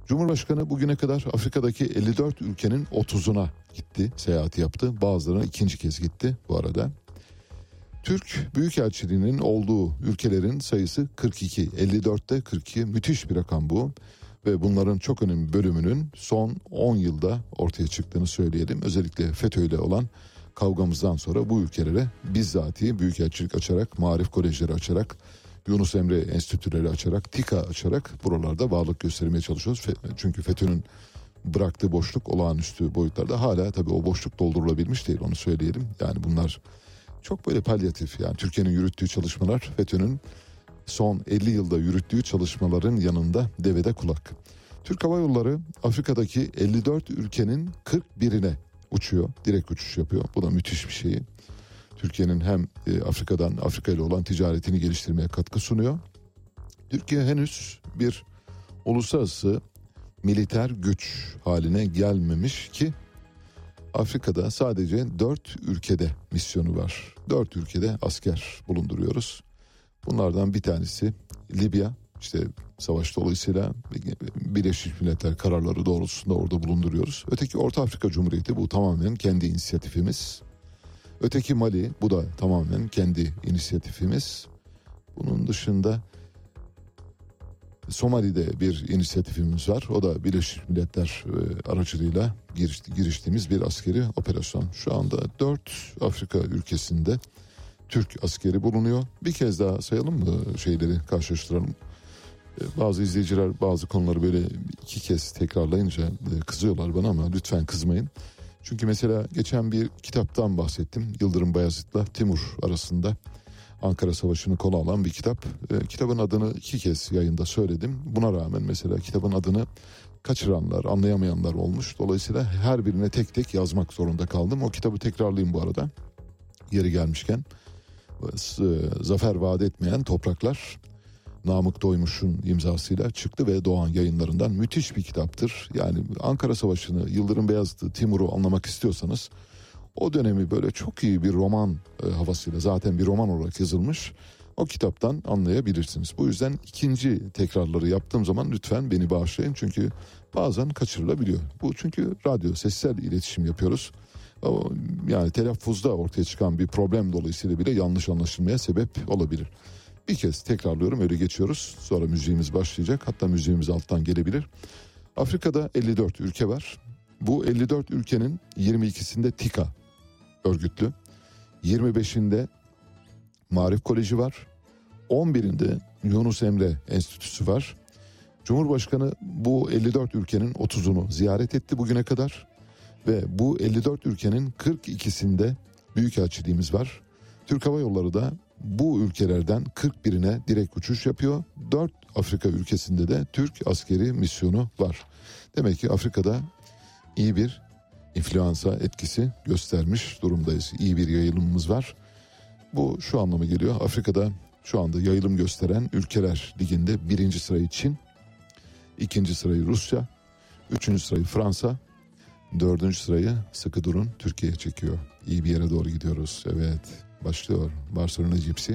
Cumhurbaşkanı bugüne kadar Afrika'daki 54 ülkenin 30'una gitti, seyahati yaptı. Bazılarına ikinci kez gitti bu arada. Türk Büyükelçiliğinin olduğu ülkelerin sayısı 42. 54'te 42 müthiş bir rakam bu. Ve bunların çok önemli bölümünün son 10 yılda ortaya çıktığını söyleyelim. Özellikle FETÖ ile olan kavgamızdan sonra bu ülkelere bizzati büyükelçilik açarak, marif kolejleri açarak, Yunus Emre enstitüleri açarak, TİKA açarak buralarda varlık göstermeye çalışıyoruz. Çünkü FETÖ'nün bıraktığı boşluk olağanüstü boyutlarda hala tabii o boşluk doldurulabilmiş değil onu söyleyelim. Yani bunlar çok böyle palyatif yani Türkiye'nin yürüttüğü çalışmalar FETÖ'nün son 50 yılda yürüttüğü çalışmaların yanında devede kulak. Türk Hava Yolları Afrika'daki 54 ülkenin 41'ine uçuyor. Direkt uçuş yapıyor. Bu da müthiş bir şey. Türkiye'nin hem e, Afrika'dan Afrika ile olan ticaretini geliştirmeye katkı sunuyor. Türkiye henüz bir uluslararası militer güç haline gelmemiş ki Afrika'da sadece dört ülkede misyonu var. Dört ülkede asker bulunduruyoruz. Bunlardan bir tanesi Libya. İşte savaş dolayısıyla Birleşmiş Milletler kararları doğrultusunda orada bulunduruyoruz. Öteki Orta Afrika Cumhuriyeti bu tamamen kendi inisiyatifimiz. Öteki Mali bu da tamamen kendi inisiyatifimiz. Bunun dışında Somali'de bir inisiyatifimiz var. O da Birleşmiş Milletler e, aracılığıyla giriş, giriştiğimiz bir askeri operasyon. Şu anda dört Afrika ülkesinde Türk askeri bulunuyor. Bir kez daha sayalım mı şeyleri karşılaştıralım. E, bazı izleyiciler bazı konuları böyle iki kez tekrarlayınca e, kızıyorlar bana ama lütfen kızmayın. Çünkü mesela geçen bir kitaptan bahsettim. Yıldırım Bayezid'le Timur arasında Ankara Savaşı'nı konu alan bir kitap. E, kitabın adını iki kez yayında söyledim. Buna rağmen mesela kitabın adını kaçıranlar, anlayamayanlar olmuş. Dolayısıyla her birine tek tek yazmak zorunda kaldım. O kitabı tekrarlayayım bu arada. Yeri gelmişken. Zafer vaat etmeyen topraklar Namık Doymuş'un imzasıyla çıktı ve Doğan yayınlarından müthiş bir kitaptır. Yani Ankara Savaşı'nı, Yıldırım Beyazıt'ı, Timur'u anlamak istiyorsanız o dönemi böyle çok iyi bir roman e, havasıyla zaten bir roman olarak yazılmış. O kitaptan anlayabilirsiniz. Bu yüzden ikinci tekrarları yaptığım zaman lütfen beni bağışlayın. Çünkü bazen kaçırılabiliyor. Bu çünkü radyo, sessel iletişim yapıyoruz. Yani telaffuzda ortaya çıkan bir problem dolayısıyla bile yanlış anlaşılmaya sebep olabilir. Bir kez tekrarlıyorum öyle geçiyoruz. Sonra müziğimiz başlayacak. Hatta müziğimiz alttan gelebilir. Afrika'da 54 ülke var. Bu 54 ülkenin 22'sinde TİKA örgütlü. 25'inde Marif Koleji var. 11'inde Yunus Emre Enstitüsü var. Cumhurbaşkanı bu 54 ülkenin 30'unu ziyaret etti bugüne kadar ve bu 54 ülkenin 42'sinde büyükelçiliğimiz var. Türk Hava Yolları da bu ülkelerden 41'ine direkt uçuş yapıyor. 4 Afrika ülkesinde de Türk askeri misyonu var. Demek ki Afrika'da iyi bir influenza etkisi göstermiş durumdayız. İyi bir yayılımımız var. Bu şu anlamı geliyor. Afrika'da şu anda yayılım gösteren ülkeler liginde birinci sırayı Çin, ikinci sırayı Rusya, üçüncü sırayı Fransa, dördüncü sırayı sıkı durun Türkiye çekiyor. İyi bir yere doğru gidiyoruz. Evet başlıyor Barcelona Gypsy.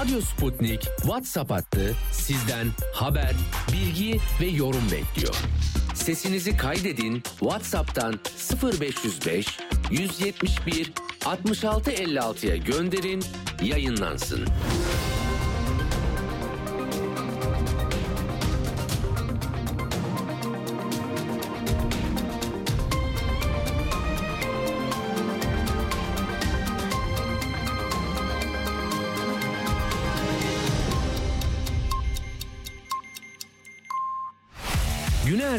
Radyo Sputnik WhatsApp hattı sizden haber, bilgi ve yorum bekliyor. Sesinizi kaydedin WhatsApp'tan 0505 171 6656'ya gönderin, yayınlansın.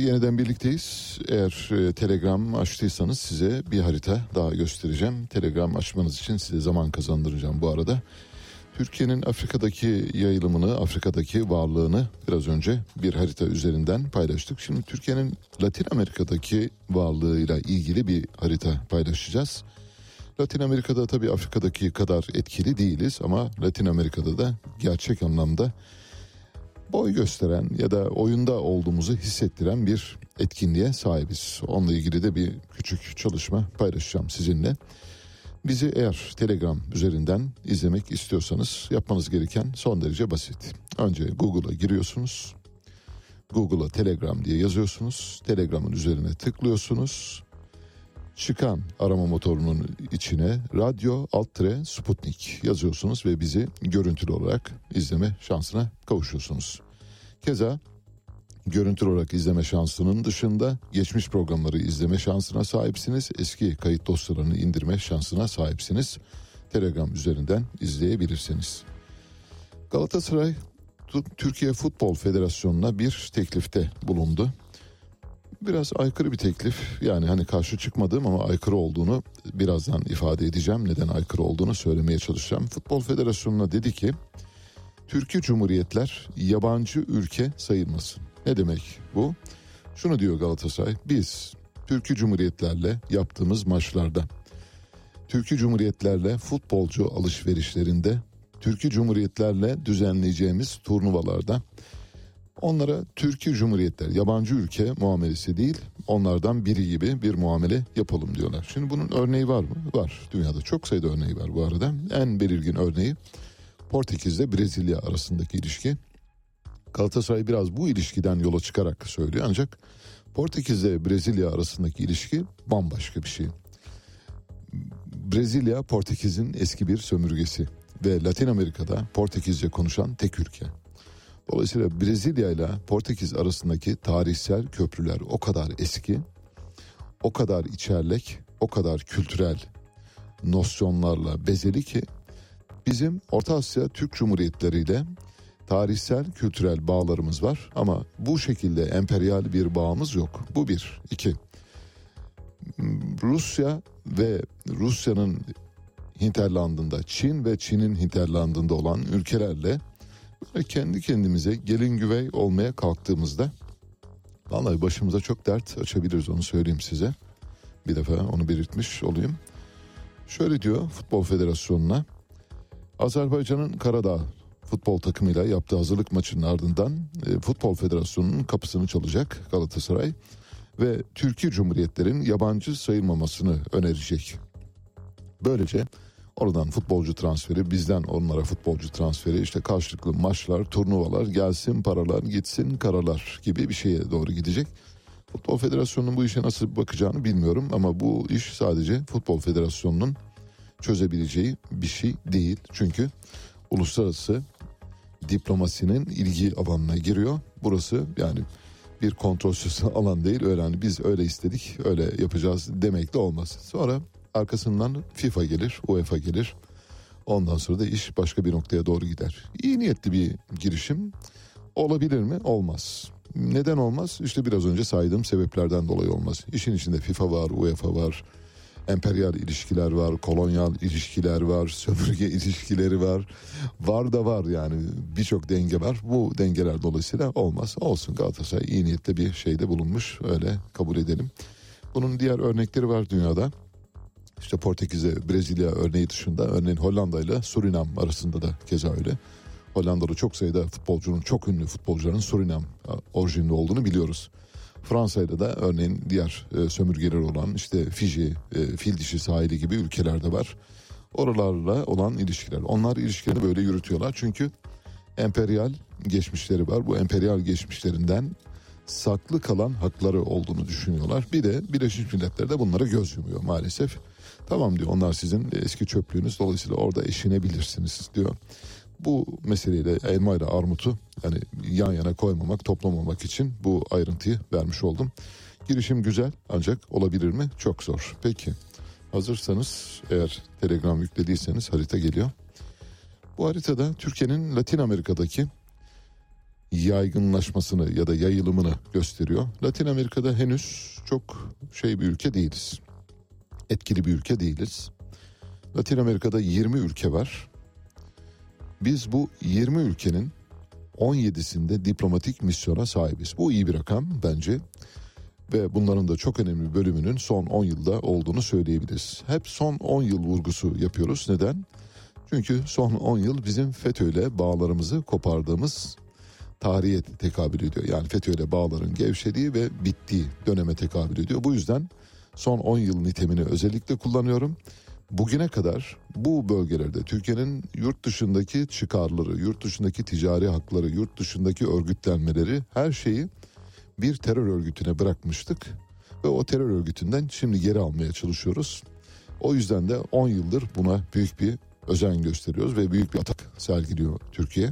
Yeniden birlikteyiz. Eğer e, Telegram açtıysanız size bir harita daha göstereceğim. Telegram açmanız için size zaman kazandıracağım bu arada. Türkiye'nin Afrika'daki yayılımını, Afrika'daki varlığını biraz önce bir harita üzerinden paylaştık. Şimdi Türkiye'nin Latin Amerika'daki varlığıyla ilgili bir harita paylaşacağız. Latin Amerika'da tabii Afrika'daki kadar etkili değiliz ama Latin Amerika'da da gerçek anlamda boy gösteren ya da oyunda olduğumuzu hissettiren bir etkinliğe sahibiz. Onunla ilgili de bir küçük çalışma paylaşacağım sizinle. Bizi eğer Telegram üzerinden izlemek istiyorsanız yapmanız gereken son derece basit. Önce Google'a giriyorsunuz. Google'a Telegram diye yazıyorsunuz. Telegram'ın üzerine tıklıyorsunuz. Çıkan arama motorunun içine Radyo Altre Sputnik yazıyorsunuz ve bizi görüntülü olarak izleme şansına kavuşuyorsunuz. Keza görüntülü olarak izleme şansının dışında geçmiş programları izleme şansına sahipsiniz. Eski kayıt dosyalarını indirme şansına sahipsiniz. Telegram üzerinden izleyebilirsiniz. Galatasaray Türkiye Futbol Federasyonu'na bir teklifte bulundu. Biraz aykırı bir teklif yani hani karşı çıkmadığım ama aykırı olduğunu birazdan ifade edeceğim. Neden aykırı olduğunu söylemeye çalışacağım. Futbol Federasyonu'na dedi ki Türkiye Cumhuriyetler yabancı ülke sayılmasın. Ne demek bu? Şunu diyor Galatasaray biz Türkiye Cumhuriyetlerle yaptığımız maçlarda Türkiye Cumhuriyetlerle futbolcu alışverişlerinde Türkiye Cumhuriyetlerle düzenleyeceğimiz turnuvalarda Onlara Türkiye Cumhuriyetler yabancı ülke muamelesi değil onlardan biri gibi bir muamele yapalım diyorlar. Şimdi bunun örneği var mı? Var. Dünyada çok sayıda örneği var bu arada. En belirgin örneği Portekiz'le Brezilya arasındaki ilişki. Galatasaray biraz bu ilişkiden yola çıkarak söylüyor ancak Portekiz'le Brezilya arasındaki ilişki bambaşka bir şey. Brezilya Portekiz'in eski bir sömürgesi ve Latin Amerika'da Portekizce konuşan tek ülke. Dolayısıyla Brezilya ile Portekiz arasındaki tarihsel köprüler o kadar eski, o kadar içerlek, o kadar kültürel nosyonlarla bezeli ki bizim Orta Asya Türk Cumhuriyetleri ile tarihsel kültürel bağlarımız var ama bu şekilde emperyal bir bağımız yok. Bu bir. iki. Rusya ve Rusya'nın hinterlandında, Çin ve Çin'in hinterlandında olan ülkelerle Böyle kendi kendimize gelin güvey olmaya kalktığımızda vallahi başımıza çok dert açabiliriz onu söyleyeyim size. Bir defa onu belirtmiş olayım. Şöyle diyor Futbol Federasyonu'na Azerbaycan'ın Karadağ futbol takımıyla yaptığı hazırlık maçının ardından e, Futbol Federasyonu'nun kapısını çalacak Galatasaray ve Türkiye Cumhuriyetlerin yabancı sayılmamasını önerecek. Böylece Oradan futbolcu transferi, bizden onlara futbolcu transferi, işte karşılıklı maçlar, turnuvalar, gelsin paralar, gitsin karalar gibi bir şeye doğru gidecek. Futbol Federasyonu'nun bu işe nasıl bakacağını bilmiyorum ama bu iş sadece Futbol Federasyonu'nun çözebileceği bir şey değil. Çünkü uluslararası diplomasinin ilgi alanına giriyor. Burası yani bir kontrolsüz <laughs> alan değil. Öyle hani biz öyle istedik, öyle yapacağız demek de olmaz. Sonra Arkasından FIFA gelir, UEFA gelir. Ondan sonra da iş başka bir noktaya doğru gider. İyi niyetli bir girişim olabilir mi? Olmaz. Neden olmaz? İşte biraz önce saydığım sebeplerden dolayı olmaz. İşin içinde FIFA var, UEFA var, emperyal ilişkiler var, kolonyal ilişkiler var, sömürge <laughs> ilişkileri var. Var da var yani birçok denge var. Bu dengeler dolayısıyla olmaz. Olsun Galatasaray iyi niyetle bir şeyde bulunmuş öyle kabul edelim. Bunun diğer örnekleri var dünyada. İşte Portekiz'e Brezilya örneği dışında örneğin Hollanda ile Surinam arasında da keza öyle. Hollanda'da çok sayıda futbolcunun çok ünlü futbolcuların Surinam orijinli olduğunu biliyoruz. Fransa'da da örneğin diğer e, sömürgeler olan işte Fiji, e, Fil sahili gibi ülkelerde var. Oralarla olan ilişkiler. Onlar ilişkilerini böyle yürütüyorlar. Çünkü emperyal geçmişleri var. Bu emperyal geçmişlerinden saklı kalan hakları olduğunu düşünüyorlar. Bir de Birleşmiş Milletler de bunlara göz yumuyor maalesef. Tamam diyor onlar sizin eski çöplüğünüz dolayısıyla orada eşinebilirsiniz diyor. Bu meseleyle elma ile armutu yani yan yana koymamak, toplamamak için bu ayrıntıyı vermiş oldum. Girişim güzel ancak olabilir mi? Çok zor. Peki hazırsanız eğer telegram yüklediyseniz harita geliyor. Bu haritada Türkiye'nin Latin Amerika'daki yaygınlaşmasını ya da yayılımını gösteriyor. Latin Amerika'da henüz çok şey bir ülke değiliz. Etkili bir ülke değiliz. Latin Amerika'da 20 ülke var. Biz bu 20 ülkenin 17'sinde diplomatik misyona sahibiz. Bu iyi bir rakam bence. Ve bunların da çok önemli bölümünün son 10 yılda olduğunu söyleyebiliriz. Hep son 10 yıl vurgusu yapıyoruz. Neden? Çünkü son 10 yıl bizim FETÖ'yle bağlarımızı kopardığımız tarihe tekabül ediyor. Yani FETÖ'yle bağların gevşediği ve bittiği döneme tekabül ediyor. Bu yüzden son 10 yıl nitemini özellikle kullanıyorum. Bugüne kadar bu bölgelerde Türkiye'nin yurt dışındaki çıkarları, yurt dışındaki ticari hakları, yurt dışındaki örgütlenmeleri her şeyi bir terör örgütüne bırakmıştık. Ve o terör örgütünden şimdi geri almaya çalışıyoruz. O yüzden de 10 yıldır buna büyük bir özen gösteriyoruz ve büyük bir atak sergiliyor Türkiye.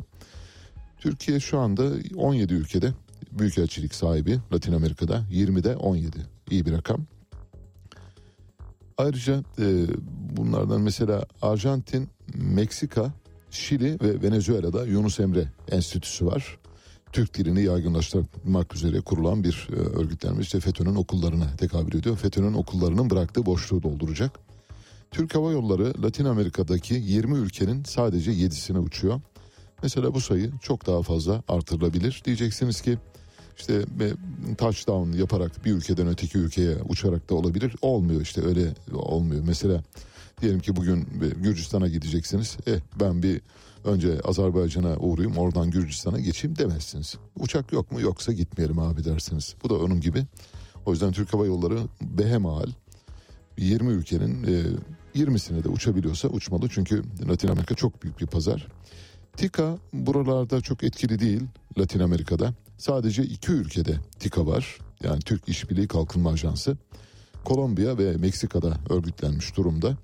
Türkiye şu anda 17 ülkede büyükelçilik sahibi Latin Amerika'da 20'de 17 iyi bir rakam. Ayrıca e, bunlardan mesela Arjantin, Meksika, Şili ve Venezuela'da Yunus Emre Enstitüsü var. Türk dilini yaygınlaştırmak üzere kurulan bir e, örgütlenme işte FETÖ'nün okullarına tekabül ediyor. FETÖ'nün okullarının bıraktığı boşluğu dolduracak. Türk Hava Yolları Latin Amerika'daki 20 ülkenin sadece 7'sine uçuyor. Mesela bu sayı çok daha fazla artırılabilir. Diyeceksiniz ki işte touchdown yaparak bir ülkeden öteki ülkeye uçarak da olabilir. Olmuyor işte öyle olmuyor. Mesela diyelim ki bugün Gürcistan'a gideceksiniz. Eh ben bir önce Azerbaycan'a uğrayayım oradan Gürcistan'a geçeyim demezsiniz. Uçak yok mu yoksa gitmeyelim abi dersiniz. Bu da onun gibi. O yüzden Türk Hava Yolları behemal 20 ülkenin e, 20'sine de uçabiliyorsa uçmalı. Çünkü Latin Amerika çok büyük bir pazar. TİKA buralarda çok etkili değil Latin Amerika'da. Sadece iki ülkede TİKA var. Yani Türk İşbirliği Kalkınma Ajansı. Kolombiya ve Meksika'da örgütlenmiş durumda.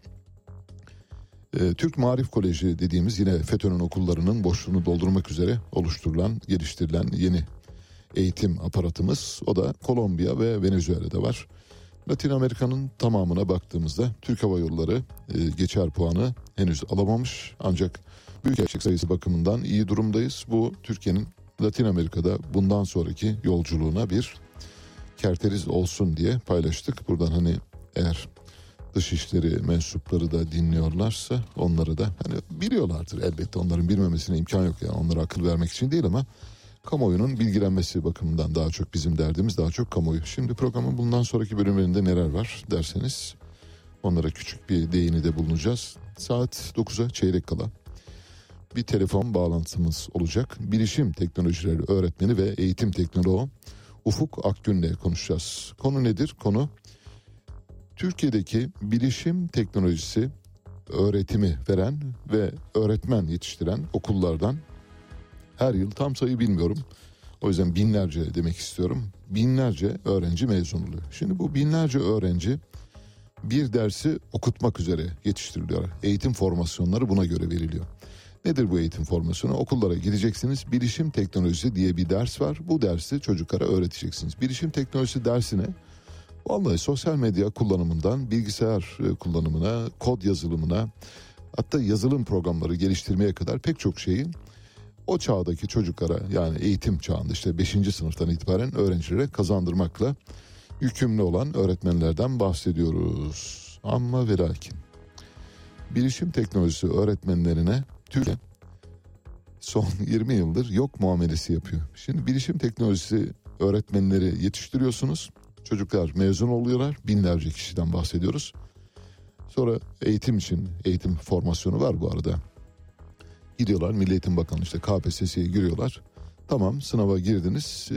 Ee, Türk Marif Koleji dediğimiz yine FETÖ'nün okullarının boşluğunu doldurmak üzere oluşturulan, geliştirilen yeni eğitim aparatımız. O da Kolombiya ve Venezuela'da var. Latin Amerika'nın tamamına baktığımızda Türk Hava Yolları e, geçer puanı henüz alamamış. Ancak büyükelçilik sayısı bakımından iyi durumdayız. Bu Türkiye'nin Latin Amerika'da bundan sonraki yolculuğuna bir kerteriz olsun diye paylaştık. Buradan hani eğer dışişleri mensupları da dinliyorlarsa onları da hani biliyorlardır elbette onların bilmemesine imkan yok yani onlara akıl vermek için değil ama kamuoyunun bilgilenmesi bakımından daha çok bizim derdimiz daha çok kamuoyu. Şimdi programın bundan sonraki bölümlerinde neler var derseniz onlara küçük bir değini de bulunacağız. Saat 9'a çeyrek kala bir telefon bağlantımız olacak. Bilişim teknolojileri öğretmeni ve eğitim teknoloğu Ufuk Akgün'le konuşacağız. Konu nedir? Konu Türkiye'deki bilişim teknolojisi öğretimi veren ve öğretmen yetiştiren okullardan her yıl tam sayı bilmiyorum. O yüzden binlerce demek istiyorum. Binlerce öğrenci mezun oluyor. Şimdi bu binlerce öğrenci bir dersi okutmak üzere yetiştiriliyor. Eğitim formasyonları buna göre veriliyor. Nedir bu eğitim formasyonu? Okullara gideceksiniz. Bilişim teknolojisi diye bir ders var. Bu dersi çocuklara öğreteceksiniz. Bilişim teknolojisi dersine vallahi sosyal medya kullanımından bilgisayar e, kullanımına, kod yazılımına hatta yazılım programları geliştirmeye kadar pek çok şeyi o çağdaki çocuklara yani eğitim çağında işte 5. sınıftan itibaren öğrencilere kazandırmakla yükümlü olan öğretmenlerden bahsediyoruz. Ama ve lakin bilişim teknolojisi öğretmenlerine Türkiye son 20 yıldır yok muamelesi yapıyor. Şimdi bilişim teknolojisi öğretmenleri yetiştiriyorsunuz. Çocuklar mezun oluyorlar. Binlerce kişiden bahsediyoruz. Sonra eğitim için eğitim formasyonu var bu arada. Gidiyorlar Milli Eğitim Bakanlığı işte KPSS'ye giriyorlar. Tamam sınava girdiniz. Ee,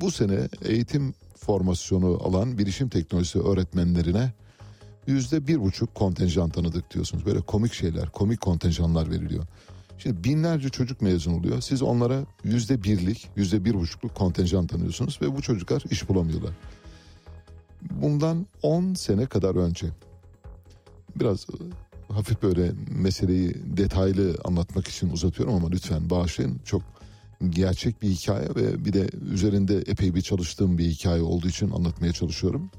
bu sene eğitim formasyonu alan bilişim teknolojisi öğretmenlerine yüzde bir buçuk kontenjan tanıdık diyorsunuz. Böyle komik şeyler, komik kontenjanlar veriliyor. Şimdi binlerce çocuk mezun oluyor. Siz onlara yüzde birlik, yüzde bir buçukluk kontenjan tanıyorsunuz ve bu çocuklar iş bulamıyorlar. Bundan 10 sene kadar önce biraz hafif böyle meseleyi detaylı anlatmak için uzatıyorum ama lütfen bağışlayın. Çok gerçek bir hikaye ve bir de üzerinde epey bir çalıştığım bir hikaye olduğu için anlatmaya çalışıyorum.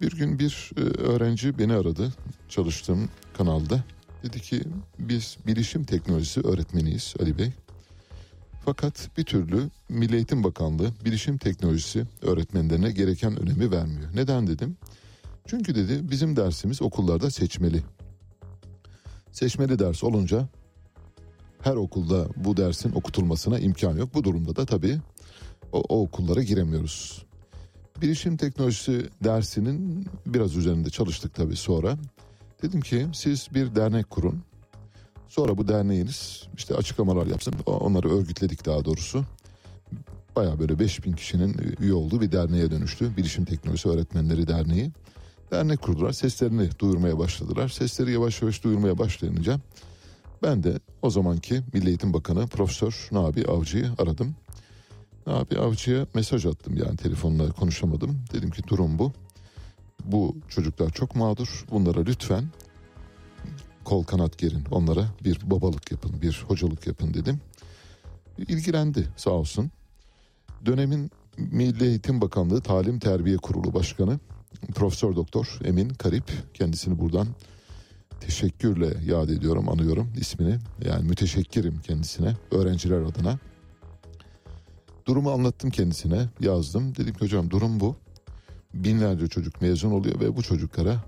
Bir gün bir e, öğrenci beni aradı çalıştığım kanalda. Dedi ki biz bilişim teknolojisi öğretmeniyiz Ali Bey. Fakat bir türlü Milli Eğitim Bakanlığı bilişim teknolojisi öğretmenlerine gereken önemi vermiyor. Neden dedim? Çünkü dedi bizim dersimiz okullarda seçmeli. Seçmeli ders olunca her okulda bu dersin okutulmasına imkan yok. Bu durumda da tabii o, o okullara giremiyoruz. Bilişim teknolojisi dersinin biraz üzerinde çalıştık tabii sonra. Dedim ki siz bir dernek kurun. Sonra bu derneğiniz işte açıklamalar yapsın. Onları örgütledik daha doğrusu. Baya böyle 5000 kişinin üye olduğu bir derneğe dönüştü. Bilişim Teknolojisi Öğretmenleri Derneği. Dernek kurdular. Seslerini duyurmaya başladılar. Sesleri yavaş yavaş duyurmaya başlayınca ben de o zamanki Milli Eğitim Bakanı Profesör Nabi Avcı'yı aradım. Nabi Avcı'ya mesaj attım yani telefonla konuşamadım. Dedim ki durum bu. Bu çocuklar çok mağdur. Bunlara lütfen kol kanat gerin. Onlara bir babalık yapın, bir hocalık yapın dedim. İlgilendi sağ olsun. Dönemin Milli Eğitim Bakanlığı Talim Terbiye Kurulu Başkanı Profesör Doktor Emin Karip kendisini buradan teşekkürle yad ediyorum, anıyorum ismini. Yani müteşekkirim kendisine, öğrenciler adına. Durumu anlattım kendisine, yazdım. Dedim ki hocam durum bu. Binlerce çocuk mezun oluyor ve bu çocuklara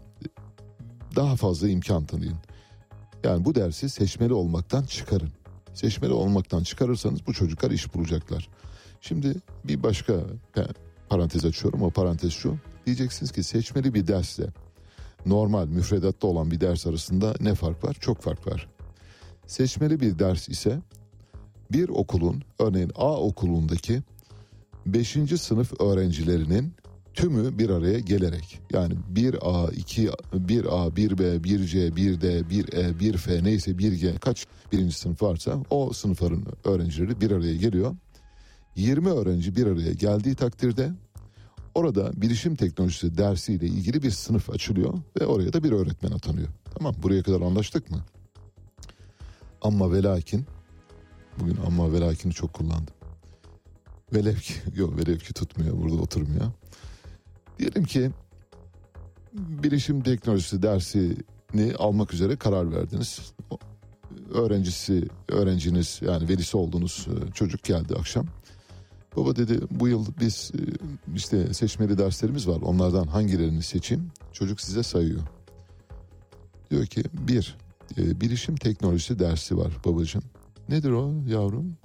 daha fazla imkan tanıyın. Yani bu dersi seçmeli olmaktan çıkarın. Seçmeli olmaktan çıkarırsanız bu çocuklar iş bulacaklar. Şimdi bir başka parantez açıyorum. O parantez şu. Diyeceksiniz ki seçmeli bir dersle normal müfredatta olan bir ders arasında ne fark var? Çok fark var. Seçmeli bir ders ise bir okulun örneğin A okulundaki 5. sınıf öğrencilerinin tümü bir araya gelerek yani 1A, 2 1A, 1B, 1C, 1D, 1E, 1F neyse 1G kaç birinci sınıf varsa o sınıfların öğrencileri bir araya geliyor. 20 öğrenci bir araya geldiği takdirde orada bilişim teknolojisi dersiyle ilgili bir sınıf açılıyor ve oraya da bir öğretmen atanıyor. Tamam buraya kadar anlaştık mı? Ama ve lakin bugün ama ve lakin'i çok kullandım. Velev ki <laughs> yok velev ki tutmuyor burada oturmuyor. Diyelim ki bilişim teknolojisi dersini almak üzere karar verdiniz. Öğrencisi, öğrenciniz yani velisi olduğunuz e, çocuk geldi akşam. Baba dedi bu yıl biz e, işte seçmeli derslerimiz var. Onlardan hangilerini seçeyim? Çocuk size sayıyor. Diyor ki bir e, bilişim teknolojisi dersi var babacığım. Nedir o yavrum?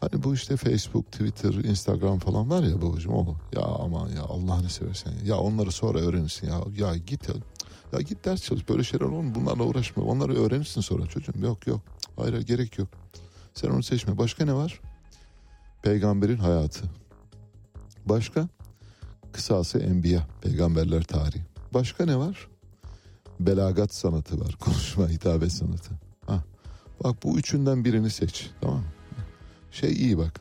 Hani bu işte Facebook, Twitter, Instagram falan var ya babacığım o. Ya aman ya Allah'ını seversen. Ya onları sonra öğrenirsin ya. Ya git ya. Ya git ders çalış. Böyle şeyler olur mu? Bunlarla uğraşma. Onları öğrenirsin sonra çocuğum. Yok yok. Hayır gerek yok. Sen onu seçme. Başka ne var? Peygamberin hayatı. Başka? Kısası Enbiya. Peygamberler tarihi. Başka ne var? Belagat sanatı var. <laughs> Konuşma, hitabet sanatı. Bak bu üçünden birini seç. Tamam mı? şey iyi bak.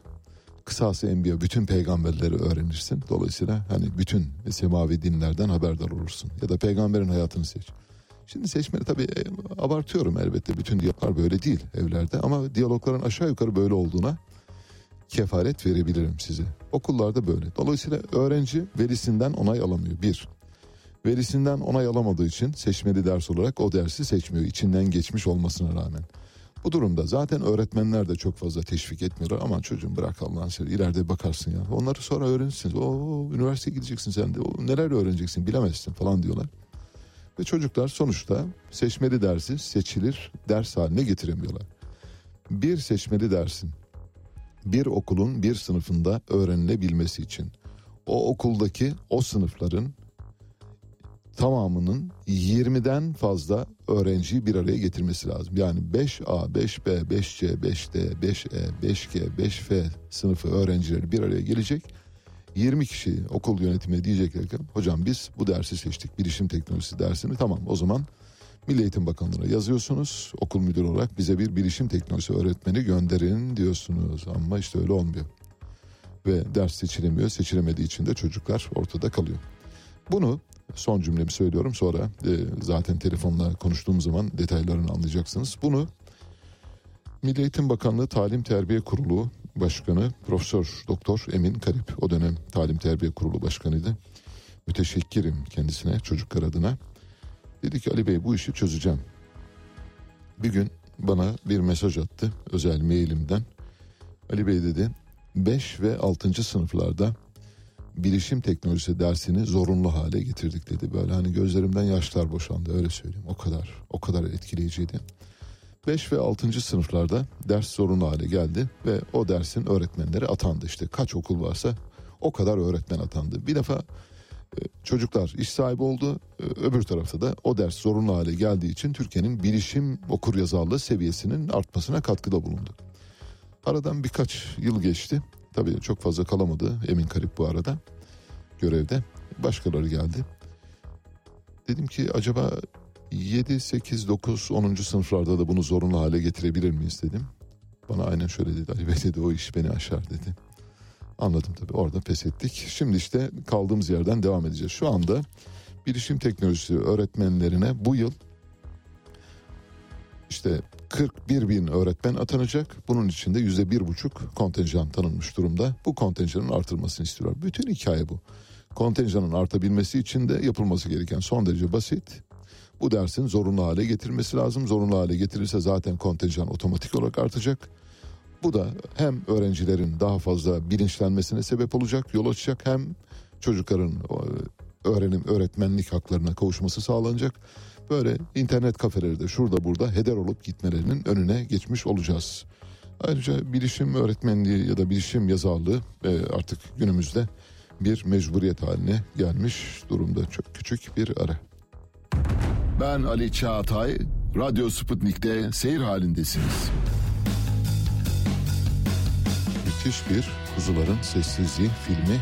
Kısası enbiya bütün peygamberleri öğrenirsin. Dolayısıyla hani bütün semavi dinlerden haberdar olursun. Ya da peygamberin hayatını seç. Şimdi seçmeni tabii e, abartıyorum elbette. Bütün diyaloglar böyle değil evlerde. Ama diyalogların aşağı yukarı böyle olduğuna kefaret verebilirim size. Okullarda böyle. Dolayısıyla öğrenci velisinden onay alamıyor. Bir, velisinden onay alamadığı için seçmeli ders olarak o dersi seçmiyor. içinden geçmiş olmasına rağmen. Bu durumda zaten öğretmenler de çok fazla teşvik etmiyorlar. Aman çocuğum bırak Allah'ın seni ileride bakarsın ya. Onları sonra öğrenirsiniz. O üniversiteye gideceksin sen de. O, neler öğreneceksin bilemezsin falan diyorlar. Ve çocuklar sonuçta seçmeli dersi seçilir ders haline getiremiyorlar. Bir seçmeli dersin bir okulun bir sınıfında öğrenilebilmesi için o okuldaki o sınıfların tamamının 20'den fazla öğrenciyi bir araya getirmesi lazım. Yani 5A, 5B, 5C, 5D, 5E, 5G, 5F sınıfı öğrencileri bir araya gelecek. 20 kişi okul yönetimi diyecekler ki hocam biz bu dersi seçtik bilişim teknolojisi dersini tamam o zaman Milli Eğitim Bakanlığı'na yazıyorsunuz okul müdürü olarak bize bir bilişim teknolojisi öğretmeni gönderin diyorsunuz ama işte öyle olmuyor. Ve ders seçilemiyor seçilemediği için de çocuklar ortada kalıyor. Bunu son cümlemi söylüyorum sonra e, zaten telefonla konuştuğum zaman detaylarını anlayacaksınız. Bunu Milli Eğitim Bakanlığı Talim Terbiye Kurulu Başkanı Profesör Doktor Emin Karip o dönem Talim Terbiye Kurulu Başkanıydı. Müteşekkirim kendisine çocuklar adına. Dedi ki Ali Bey bu işi çözeceğim. Bir gün bana bir mesaj attı özel mailimden. Ali Bey dedi 5 ve 6. sınıflarda bilişim teknolojisi dersini zorunlu hale getirdik dedi. Böyle hani gözlerimden yaşlar boşandı öyle söyleyeyim. O kadar o kadar etkileyiciydi. 5 ve 6. sınıflarda ders zorunlu hale geldi ve o dersin öğretmenleri atandı işte. Kaç okul varsa o kadar öğretmen atandı. Bir defa e, çocuklar iş sahibi oldu. E, öbür tarafta da o ders zorunlu hale geldiği için Türkiye'nin bilişim okur yazarlığı seviyesinin artmasına katkıda bulundu. Aradan birkaç yıl geçti. Tabii çok fazla kalamadı Emin Karip bu arada görevde. Başkaları geldi. Dedim ki acaba 7, 8, 9, 10. sınıflarda da bunu zorunlu hale getirebilir miyiz dedim. Bana aynen şöyle dedi Ali Bey <laughs> dedi o iş beni aşar dedi. Anladım tabii orada pes ettik. Şimdi işte kaldığımız yerden devam edeceğiz. Şu anda bilişim teknolojisi öğretmenlerine bu yıl işte 41 bin öğretmen atanacak. Bunun içinde yüzde bir buçuk kontenjan tanınmış durumda. Bu kontenjanın artırılmasını istiyorlar. Bütün hikaye bu. Kontenjanın artabilmesi için de yapılması gereken son derece basit. Bu dersin zorunlu hale getirilmesi lazım. Zorunlu hale getirirse zaten kontenjan otomatik olarak artacak. Bu da hem öğrencilerin daha fazla bilinçlenmesine sebep olacak, yol açacak hem çocukların öğrenim öğretmenlik haklarına kavuşması sağlanacak. Böyle internet kafeleri de şurada burada heder olup gitmelerinin önüne geçmiş olacağız. Ayrıca bilişim öğretmenliği ya da bilişim yazarlığı e, artık günümüzde bir mecburiyet haline gelmiş durumda. Çok küçük bir ara. Ben Ali Çağatay, Radyo Sputnik'te seyir halindesiniz. Müthiş bir Kuzuların Sessizliği filmi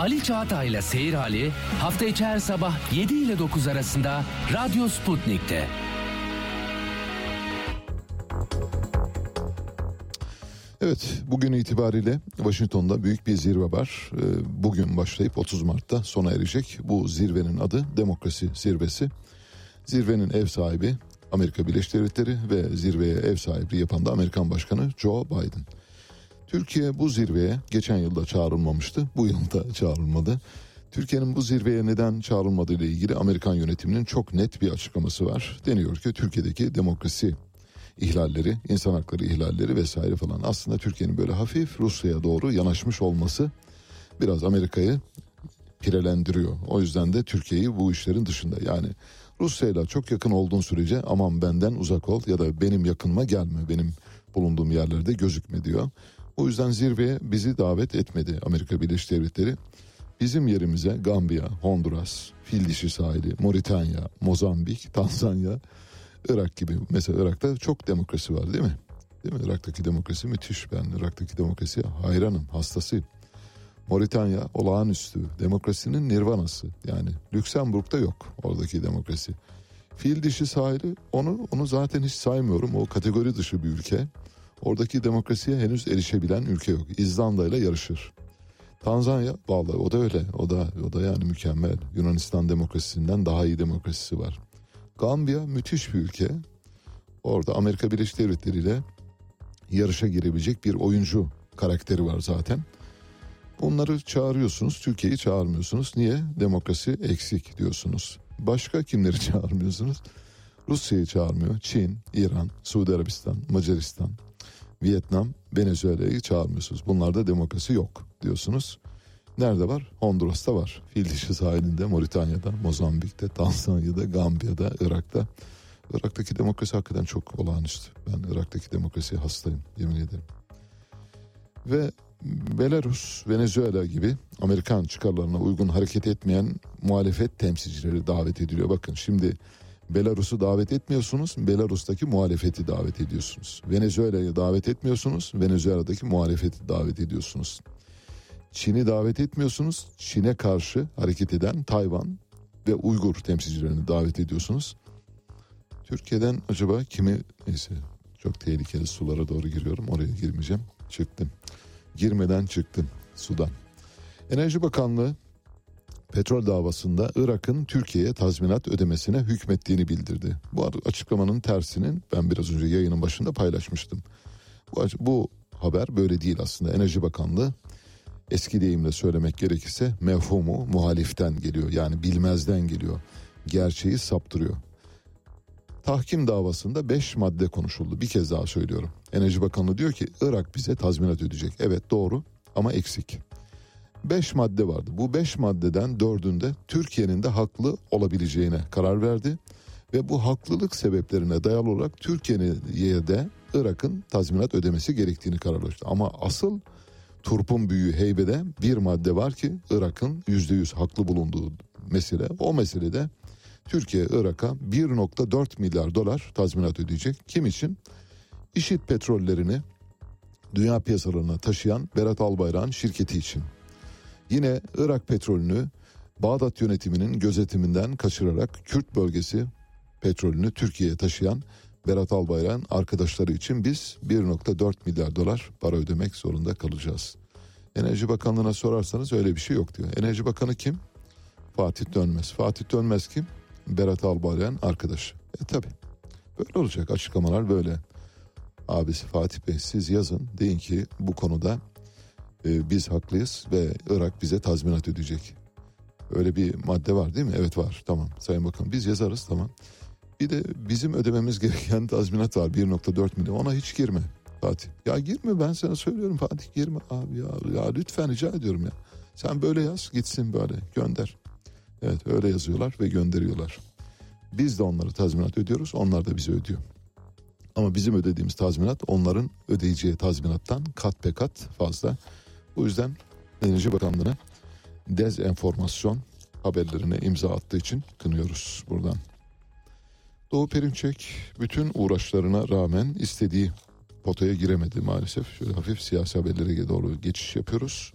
Ali Çağatay'la Seyir Hali hafta içi her sabah 7 ile 9 arasında Radyo Sputnik'te. Evet bugün itibariyle Washington'da büyük bir zirve var. Ee, bugün başlayıp 30 Mart'ta sona erecek. Bu zirvenin adı Demokrasi Zirvesi. Zirvenin ev sahibi Amerika Birleşik Devletleri ve zirveye ev sahipliği yapan da Amerikan Başkanı Joe Biden. Türkiye bu zirveye geçen yılda çağrılmamıştı. Bu yılda çağrılmadı. Türkiye'nin bu zirveye neden çağrılmadığı ile ilgili Amerikan yönetiminin çok net bir açıklaması var. Deniyor ki Türkiye'deki demokrasi ihlalleri, insan hakları ihlalleri vesaire falan aslında Türkiye'nin böyle hafif Rusya'ya doğru yanaşmış olması biraz Amerika'yı pirelendiriyor. O yüzden de Türkiye'yi bu işlerin dışında yani Rusya'yla çok yakın olduğun sürece aman benden uzak ol ya da benim yakınıma gelme benim bulunduğum yerlerde gözükme diyor. O yüzden zirveye bizi davet etmedi Amerika Birleşik Devletleri. Bizim yerimize Gambiya, Honduras, Fildişi sahili, Moritanya, Mozambik, <laughs> Tanzanya, Irak gibi. Mesela Irak'ta çok demokrasi var değil mi? Değil mi? Irak'taki demokrasi müthiş. Ben Irak'taki demokrasi hayranım, hastasıyım. Moritanya olağanüstü. Demokrasinin nirvanası. Yani Lüksemburg'da yok oradaki demokrasi. Fil dişi sahili onu onu zaten hiç saymıyorum. O kategori dışı bir ülke. Oradaki demokrasiye henüz erişebilen ülke yok. İzlanda ile yarışır. Tanzanya vallahi o da öyle. O da o da yani mükemmel. Yunanistan demokrasisinden daha iyi demokrasisi var. Gambiya müthiş bir ülke. Orada Amerika Birleşik Devletleri ile yarışa girebilecek bir oyuncu karakteri var zaten. Onları çağırıyorsunuz, Türkiye'yi çağırmıyorsunuz. Niye? Demokrasi eksik diyorsunuz. Başka kimleri <laughs> çağırmıyorsunuz? Rusya'yı çağırmıyor. Çin, İran, Suudi Arabistan, Macaristan, Vietnam, Venezuela'yı çağırmıyorsunuz. Bunlarda demokrasi yok diyorsunuz. Nerede var? Honduras'ta var. Fil sahilinde, Moritanya'da, Mozambik'te, Tanzanya'da, Gambiya'da, Irak'ta. Irak'taki demokrasi hakikaten çok olağanüstü. Ben Irak'taki demokrasiye hastayım yemin ederim. Ve Belarus, Venezuela gibi Amerikan çıkarlarına uygun hareket etmeyen muhalefet temsilcileri davet ediliyor. Bakın şimdi Belarus'u davet etmiyorsunuz, Belarus'taki muhalefeti davet ediyorsunuz. Venezuela'yı davet etmiyorsunuz, Venezuela'daki muhalefeti davet ediyorsunuz. Çin'i davet etmiyorsunuz, Çin'e karşı hareket eden Tayvan ve Uygur temsilcilerini davet ediyorsunuz. Türkiye'den acaba kimi neyse çok tehlikeli sulara doğru giriyorum oraya girmeyeceğim çıktım girmeden çıktım sudan. Enerji Bakanlığı petrol davasında Irak'ın Türkiye'ye tazminat ödemesine hükmettiğini bildirdi. Bu açıklamanın tersinin ben biraz önce yayının başında paylaşmıştım. Bu, bu haber böyle değil aslında. Enerji Bakanlığı eski deyimle söylemek gerekirse mevhumu muhaliften geliyor. Yani bilmezden geliyor. Gerçeği saptırıyor. Tahkim davasında 5 madde konuşuldu. Bir kez daha söylüyorum. Enerji Bakanlığı diyor ki Irak bize tazminat ödeyecek. Evet doğru ama eksik. 5 madde vardı. Bu 5 maddeden dördünde Türkiye'nin de haklı olabileceğine karar verdi. Ve bu haklılık sebeplerine dayalı olarak Türkiye'ye de Irak'ın tazminat ödemesi gerektiğini kararlaştı. Ama asıl turpun büyüğü heybede bir madde var ki Irak'ın %100 haklı bulunduğu mesele. O meselede Türkiye Irak'a 1.4 milyar dolar tazminat ödeyecek. Kim için? İşit petrollerini dünya piyasalarına taşıyan Berat Albayrak'ın şirketi için. Yine Irak petrolünü Bağdat yönetiminin gözetiminden kaçırarak Kürt bölgesi petrolünü Türkiye'ye taşıyan Berat Albayrak'ın arkadaşları için biz 1.4 milyar dolar para ödemek zorunda kalacağız. Enerji Bakanlığı'na sorarsanız öyle bir şey yok diyor. Enerji Bakanı kim? Fatih Dönmez. Fatih Dönmez kim? Berat Albayrak'ın arkadaşı. E tabi böyle olacak açıklamalar böyle. Abisi Fatih Bey siz yazın deyin ki bu konuda e, biz haklıyız ve Irak bize tazminat ödeyecek. Öyle bir madde var değil mi? Evet var tamam Sayın Bakan biz yazarız tamam. Bir de bizim ödememiz <laughs> gereken tazminat var 1.4 milyon ona hiç girme Fatih. Ya girme ben sana söylüyorum Fatih girme abi ya, ya lütfen rica ediyorum ya. Sen böyle yaz gitsin böyle gönder. Evet öyle yazıyorlar ve gönderiyorlar. Biz de onları tazminat ödüyoruz onlar da bize ödüyor. Ama bizim ödediğimiz tazminat onların ödeyeceği tazminattan kat be kat fazla. Bu yüzden Enerji Bakanlığı'na dezenformasyon haberlerine imza attığı için kınıyoruz buradan. Doğu Perinçek bütün uğraşlarına rağmen istediği potaya giremedi maalesef. Şöyle hafif siyasi haberlere doğru geçiş yapıyoruz.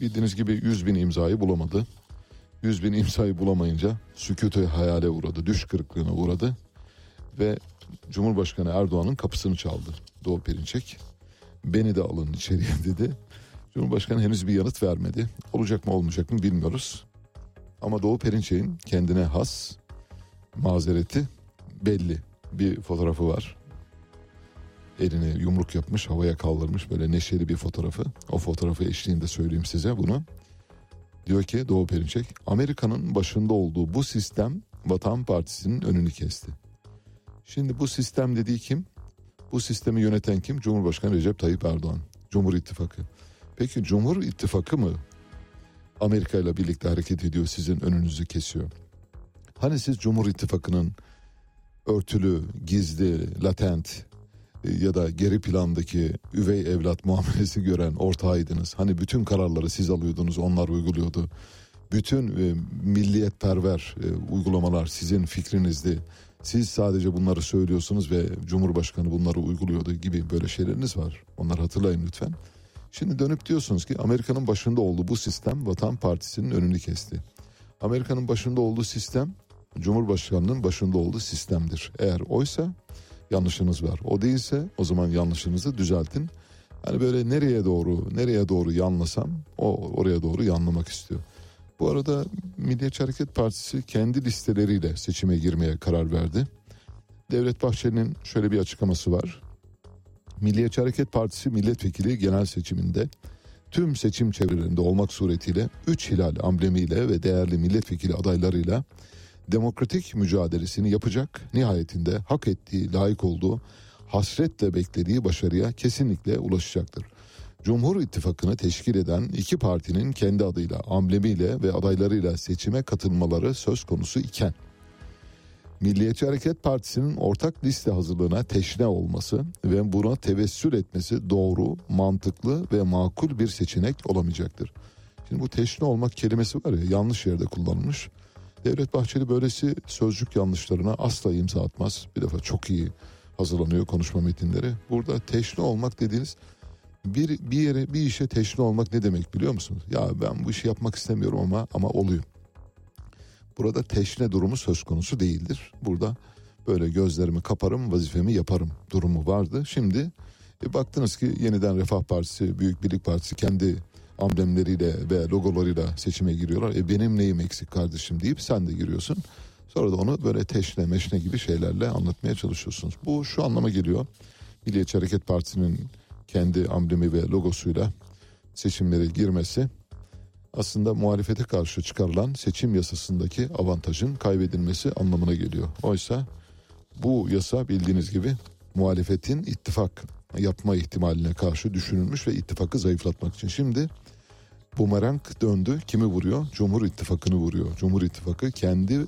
Bildiğiniz gibi 100 bin imzayı bulamadı. 100 bin imzayı bulamayınca sükûte hayale uğradı, düş kırıklığına uğradı ve Cumhurbaşkanı Erdoğan'ın kapısını çaldı Doğu Perinçek. Beni de alın içeriye dedi. Cumhurbaşkanı henüz bir yanıt vermedi. Olacak mı olmayacak mı bilmiyoruz. Ama Doğu Perinçek'in kendine has mazereti belli. Bir fotoğrafı var. Eline yumruk yapmış, havaya kaldırmış böyle neşeli bir fotoğrafı. O fotoğrafı eşliğinde söyleyeyim size bunu. Diyor ki Doğu Perinçek, Amerika'nın başında olduğu bu sistem Vatan Partisi'nin önünü kesti. Şimdi bu sistem dediği kim? Bu sistemi yöneten kim? Cumhurbaşkanı Recep Tayyip Erdoğan. Cumhur İttifakı. Peki Cumhur İttifakı mı Amerika ile birlikte hareket ediyor sizin önünüzü kesiyor? Hani siz Cumhur İttifakı'nın örtülü, gizli, latent ya da geri plandaki üvey evlat muamelesi gören ortağıydınız. Hani bütün kararları siz alıyordunuz, onlar uyguluyordu. Bütün e, milliyetperver e, uygulamalar sizin fikrinizdi. Siz sadece bunları söylüyorsunuz ve Cumhurbaşkanı bunları uyguluyordu gibi böyle şeyleriniz var. Onları hatırlayın lütfen. Şimdi dönüp diyorsunuz ki Amerika'nın başında olduğu bu sistem Vatan Partisi'nin önünü kesti. Amerika'nın başında olduğu sistem Cumhurbaşkanı'nın başında olduğu sistemdir. Eğer oysa yanlışınız var. O değilse o zaman yanlışınızı düzeltin. Hani böyle nereye doğru nereye doğru yanlasam o oraya doğru yanlamak istiyor. Bu arada Milliyetçi Hareket Partisi kendi listeleriyle seçime girmeye karar verdi. Devlet Bahçeli'nin şöyle bir açıklaması var. Milliyetçi Hareket Partisi milletvekili genel seçiminde tüm seçim çevrelerinde olmak suretiyle 3 hilal amblemiyle ve değerli milletvekili adaylarıyla demokratik mücadelesini yapacak. Nihayetinde hak ettiği, layık olduğu, hasretle beklediği başarıya kesinlikle ulaşacaktır. Cumhur İttifakı'nı teşkil eden iki partinin kendi adıyla, amblemiyle ve adaylarıyla seçime katılmaları söz konusu iken Milliyetçi Hareket Partisi'nin ortak liste hazırlığına teşne olması ve buna tevessül etmesi doğru, mantıklı ve makul bir seçenek olamayacaktır. Şimdi bu teşne olmak kelimesi var ya yanlış yerde kullanılmış. Devlet Bahçeli böylesi sözcük yanlışlarına asla imza atmaz. Bir defa çok iyi hazırlanıyor konuşma metinleri. Burada teşne olmak dediğiniz bir bir yere bir işe teşne olmak ne demek biliyor musunuz? Ya ben bu işi yapmak istemiyorum ama ama oluyor. Burada teşne durumu söz konusu değildir. Burada böyle gözlerimi kaparım vazifemi yaparım durumu vardı. Şimdi e, baktınız ki yeniden Refah Partisi, Büyük Birlik Partisi kendi amblemleriyle ve logolarıyla seçime giriyorlar. E benim neyim eksik kardeşim deyip sen de giriyorsun. Sonra da onu böyle teşne meşne gibi şeylerle anlatmaya çalışıyorsunuz. Bu şu anlama geliyor. Milliyetçi Hareket Partisi'nin kendi amblemi ve logosuyla seçimlere girmesi aslında muhalefete karşı çıkarılan seçim yasasındaki avantajın kaybedilmesi anlamına geliyor. Oysa bu yasa bildiğiniz gibi muhalefetin ittifak yapma ihtimaline karşı düşünülmüş ve ittifakı zayıflatmak için. Şimdi bumerang döndü. Kimi vuruyor? Cumhur İttifakı'nı vuruyor. Cumhur İttifakı kendi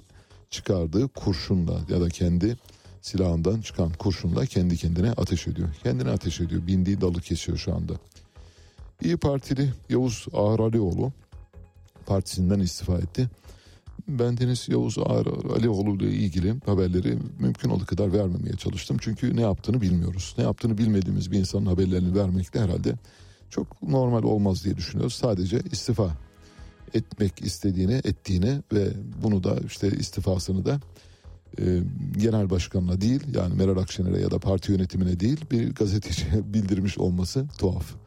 çıkardığı kurşunla ya da kendi silahından çıkan kurşunla kendi kendine ateş ediyor. Kendine ateş ediyor. Bindiği dalı kesiyor şu anda. İyi Partili Yavuz Ağar Alioğlu partisinden istifa etti. Ben Deniz Yavuz Ağar Alioğlu ile ilgili haberleri mümkün olduğu kadar vermemeye çalıştım. Çünkü ne yaptığını bilmiyoruz. Ne yaptığını bilmediğimiz bir insanın haberlerini vermek de herhalde çok normal olmaz diye düşünüyoruz. Sadece istifa etmek istediğini, ettiğini ve bunu da işte istifasını da e, genel başkanına değil yani Meral Akşener'e ya da parti yönetimine değil bir gazeteciye <laughs> bildirmiş olması tuhaf.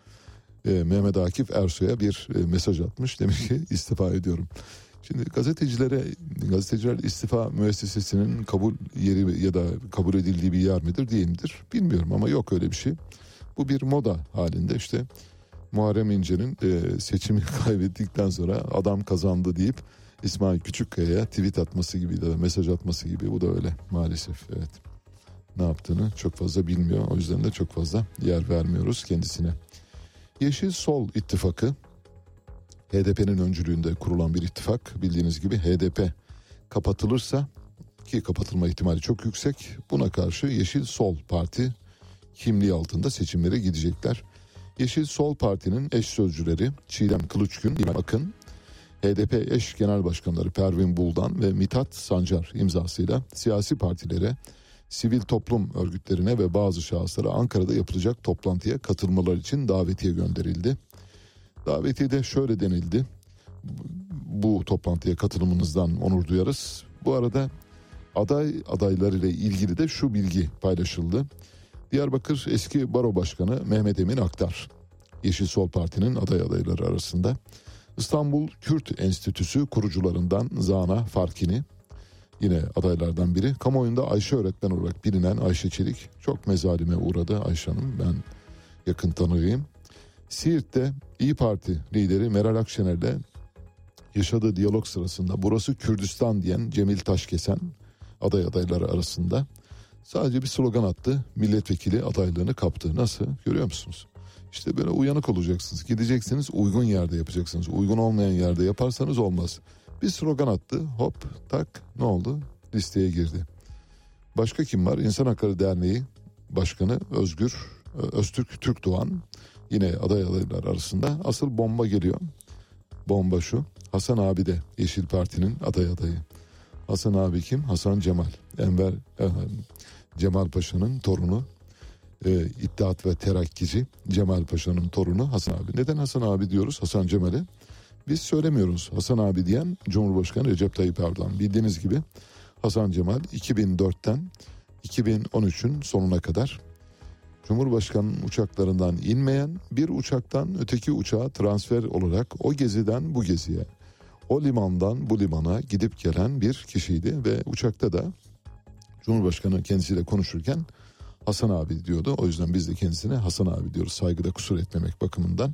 E, Mehmet Akif Ersoy'a bir e, mesaj atmış demiş ki istifa ediyorum. Şimdi gazetecilere gazeteciler istifa müessesesinin kabul yeri ya da kabul edildiği bir yer midir değil midir bilmiyorum ama yok öyle bir şey. Bu bir moda halinde işte Muharrem İnce'nin e, seçimi <laughs> kaybettikten sonra adam kazandı deyip İsmail Küçükkaya'ya tweet atması gibi de mesaj atması gibi bu da öyle maalesef evet. Ne yaptığını çok fazla bilmiyor o yüzden de çok fazla yer vermiyoruz kendisine. Yeşil Sol ittifakı HDP'nin öncülüğünde kurulan bir ittifak bildiğiniz gibi HDP kapatılırsa ki kapatılma ihtimali çok yüksek buna karşı Yeşil Sol Parti kimliği altında seçimlere gidecekler. Yeşil Sol Parti'nin eş sözcüleri Çiğdem Kılıçgün, İbrahim Akın, HDP eş genel başkanları Pervin Buldan ve Mithat Sancar imzasıyla siyasi partilere, sivil toplum örgütlerine ve bazı şahıslara Ankara'da yapılacak toplantıya katılmalar için davetiye gönderildi. Davetiyede şöyle denildi. Bu toplantıya katılımınızdan onur duyarız. Bu arada aday adaylarıyla ilgili de şu bilgi paylaşıldı. Diyarbakır eski baro başkanı Mehmet Emin Aktar, Yeşil Sol Parti'nin aday adayları arasında. İstanbul Kürt Enstitüsü kurucularından Zana Farkini, yine adaylardan biri. Kamuoyunda Ayşe öğretmen olarak bilinen Ayşe Çelik çok mezalime uğradı Ayşe Hanım. Ben yakın tanıyayım. Siirt'te İyi Parti lideri Meral Akşener'le yaşadığı diyalog sırasında burası Kürdistan diyen Cemil Taşkesen aday adayları arasında sadece bir slogan attı. Milletvekili adaylığını kaptı. Nasıl? Görüyor musunuz? İşte böyle uyanık olacaksınız. Gideceksiniz uygun yerde yapacaksınız. Uygun olmayan yerde yaparsanız olmaz. Bir slogan attı. Hop tak ne oldu? Listeye girdi. Başka kim var? İnsan Hakları Derneği Başkanı Özgür Öztürk Türk Doğan yine aday adaylar arasında. Asıl bomba geliyor. Bomba şu. Hasan abi de Yeşil Parti'nin aday adayı. Hasan abi kim? Hasan Cemal. Enver e, Cemal Paşa'nın torunu. E, İttihat ve Terakkici Cemal Paşa'nın torunu Hasan abi. Neden Hasan abi diyoruz Hasan Cemal'e? Biz söylemiyoruz. Hasan abi diyen Cumhurbaşkanı Recep Tayyip Erdoğan. Bildiğiniz gibi Hasan Cemal 2004'ten 2013'ün sonuna kadar Cumhurbaşkanı'nın uçaklarından inmeyen bir uçaktan öteki uçağa transfer olarak o geziden bu geziye o limandan bu limana gidip gelen bir kişiydi ve uçakta da Cumhurbaşkanı kendisiyle konuşurken Hasan abi diyordu. O yüzden biz de kendisine Hasan abi diyoruz saygıda kusur etmemek bakımından.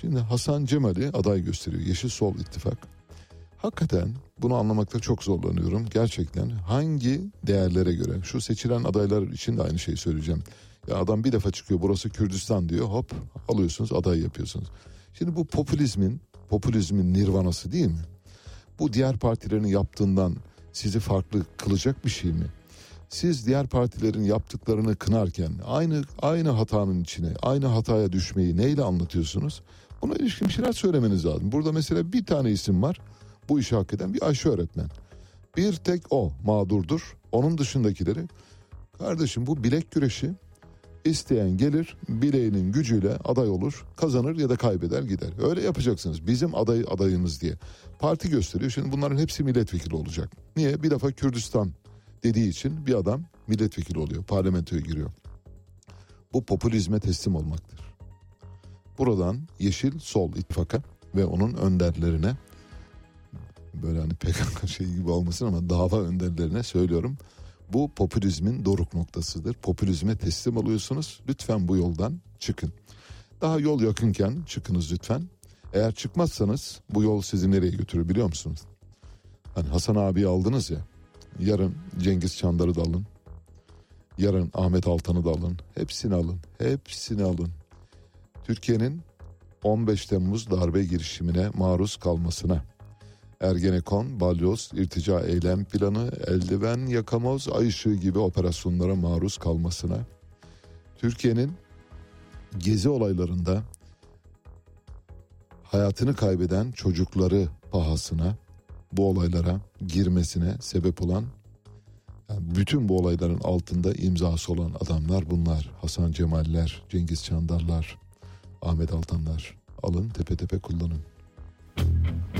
Şimdi Hasan Cemal'i aday gösteriyor Yeşil Sol İttifak. Hakikaten bunu anlamakta çok zorlanıyorum. Gerçekten hangi değerlere göre? Şu seçilen adaylar için de aynı şeyi söyleyeceğim. Ya adam bir defa çıkıyor burası Kürdistan diyor hop alıyorsunuz aday yapıyorsunuz. Şimdi bu popülizmin popülizmin nirvanası değil mi? Bu diğer partilerin yaptığından sizi farklı kılacak bir şey mi? Siz diğer partilerin yaptıklarını kınarken aynı aynı hatanın içine, aynı hataya düşmeyi neyle anlatıyorsunuz? Buna ilişkin bir şeyler söylemeniz lazım. Burada mesela bir tane isim var. Bu işi hak eden bir Ayşe öğretmen. Bir tek o mağdurdur. Onun dışındakileri kardeşim bu bilek güreşi isteyen gelir bileğinin gücüyle aday olur kazanır ya da kaybeder gider. Öyle yapacaksınız bizim aday adayımız diye. Parti gösteriyor şimdi bunların hepsi milletvekili olacak. Niye? Bir defa Kürdistan dediği için bir adam milletvekili oluyor parlamentoya giriyor. Bu popülizme teslim olmaktır. Buradan Yeşil Sol ittifaka ve onun önderlerine böyle hani PKK <laughs> şey gibi olmasın ama dava önderlerine söylüyorum. Bu popülizmin doruk noktasıdır. Popülizme teslim oluyorsunuz. Lütfen bu yoldan çıkın. Daha yol yakınken çıkınız lütfen. Eğer çıkmazsanız bu yol sizi nereye götürür biliyor musunuz? Hani Hasan abi aldınız ya. Yarın Cengiz Çandar'ı da alın. Yarın Ahmet Altan'ı da alın. Hepsini alın. Hepsini alın. Türkiye'nin 15 Temmuz darbe girişimine maruz kalmasına Ergenekon, balyoz, irtica eylem planı, eldiven, yakamoz, ay ışığı gibi operasyonlara maruz kalmasına, Türkiye'nin gezi olaylarında hayatını kaybeden çocukları pahasına bu olaylara girmesine sebep olan yani bütün bu olayların altında imzası olan adamlar bunlar. Hasan Cemaller, Cengiz Çandarlar, Ahmet Altanlar. Alın tepe tepe kullanın. E,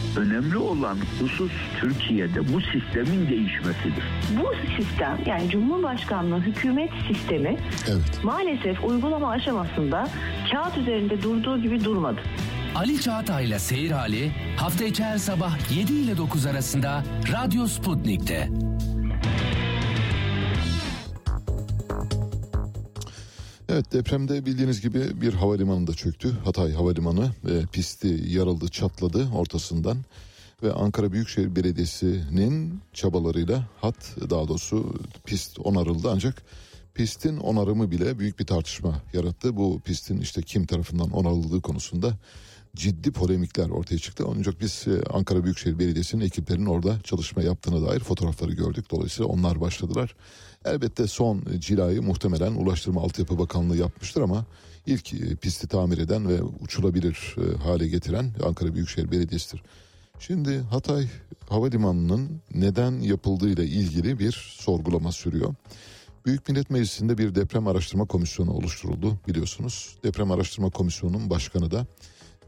önemli olan husus Türkiye'de bu sistemin değişmesidir. Bu sistem yani Cumhurbaşkanlığı hükümet sistemi Evet. maalesef uygulama aşamasında kağıt üzerinde durduğu gibi durmadı. Ali Çağatay'la Seyir Hali hafta içi her sabah 7 ile 9 arasında Radyo Sputnik'te. Evet depremde bildiğiniz gibi bir havalimanı da çöktü. Hatay Havalimanı e, pisti yarıldı çatladı ortasından ve Ankara Büyükşehir Belediyesi'nin çabalarıyla hat daha doğrusu pist onarıldı ancak pistin onarımı bile büyük bir tartışma yarattı. Bu pistin işte kim tarafından onarıldığı konusunda ciddi polemikler ortaya çıktı. Ancak biz e, Ankara Büyükşehir Belediyesi'nin ekiplerinin orada çalışma yaptığına dair fotoğrafları gördük. Dolayısıyla onlar başladılar. Elbette son cilayı muhtemelen Ulaştırma Altyapı Bakanlığı yapmıştır ama ilk e, pisti tamir eden ve uçulabilir e, hale getiren Ankara Büyükşehir Belediyesi'dir. Şimdi Hatay Havalimanı'nın neden yapıldığıyla ilgili bir sorgulama sürüyor. Büyük Millet Meclisi'nde bir deprem araştırma komisyonu oluşturuldu biliyorsunuz. Deprem araştırma komisyonunun başkanı da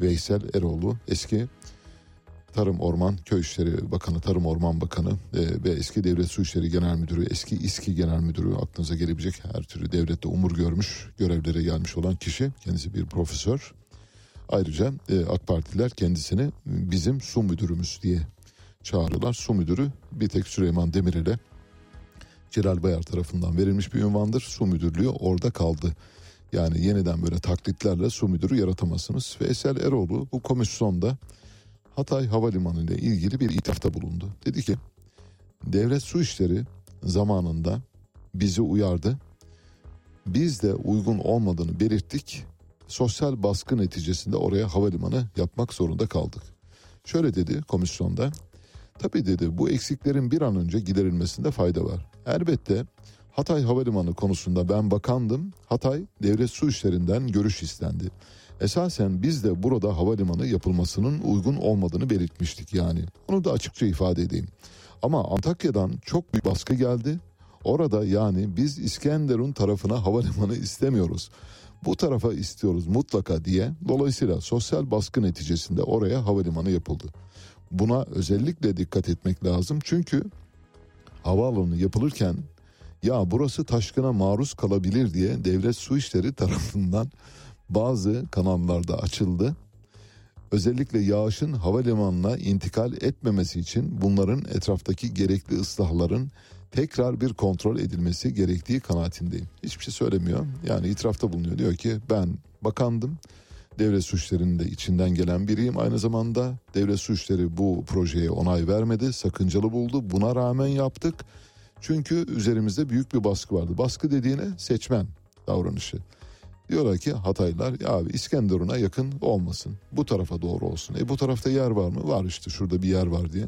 Veysel Eroğlu eski Tarım Orman Köy İşleri Bakanı, Tarım Orman Bakanı e, ve eski Devlet Su İşleri Genel Müdürü, eski İSKİ Genel Müdürü aklınıza gelebilecek her türlü devlette umur görmüş görevlere gelmiş olan kişi. Kendisi bir profesör. Ayrıca e, AK Partiler kendisini bizim su müdürümüz diye çağırıyorlar. Su müdürü bir tek Süleyman Demirel'e Celal Bayar tarafından verilmiş bir ünvandır. Su müdürlüğü orada kaldı. Yani yeniden böyle taklitlerle su müdürü yaratamazsınız. Veysel Eroğlu bu komisyonda Hatay Havalimanı ile ilgili bir itirafta bulundu. Dedi ki devlet su işleri zamanında bizi uyardı. Biz de uygun olmadığını belirttik. Sosyal baskı neticesinde oraya havalimanı yapmak zorunda kaldık. Şöyle dedi komisyonda. Tabii dedi bu eksiklerin bir an önce giderilmesinde fayda var. Elbette Hatay Havalimanı konusunda ben bakandım. Hatay Devlet Su İşlerinden görüş istendi. Esasen biz de burada havalimanı yapılmasının uygun olmadığını belirtmiştik yani. Onu da açıkça ifade edeyim. Ama Antakya'dan çok büyük baskı geldi. Orada yani biz İskenderun tarafına havalimanı istemiyoruz. Bu tarafa istiyoruz mutlaka diye. Dolayısıyla sosyal baskı neticesinde oraya havalimanı yapıldı. Buna özellikle dikkat etmek lazım. Çünkü havaalanı yapılırken Ya burası taşkına maruz kalabilir diye devlet su işleri tarafından bazı kanallarda açıldı. Özellikle yağışın havalimanına intikal etmemesi için bunların etraftaki gerekli ıslahların tekrar bir kontrol edilmesi gerektiği kanaatindeyim. Hiçbir şey söylemiyor. Yani itirafta bulunuyor. Diyor ki ben bakandım. Devlet suçlarının da içinden gelen biriyim. Aynı zamanda devlet suçları bu projeye onay vermedi. Sakıncalı buldu. Buna rağmen yaptık. Çünkü üzerimizde büyük bir baskı vardı. Baskı dediğine seçmen davranışı. Diyorlar ki Hataylılar ya abi İskenderun'a yakın olmasın. Bu tarafa doğru olsun. E bu tarafta yer var mı? Var işte şurada bir yer var diye.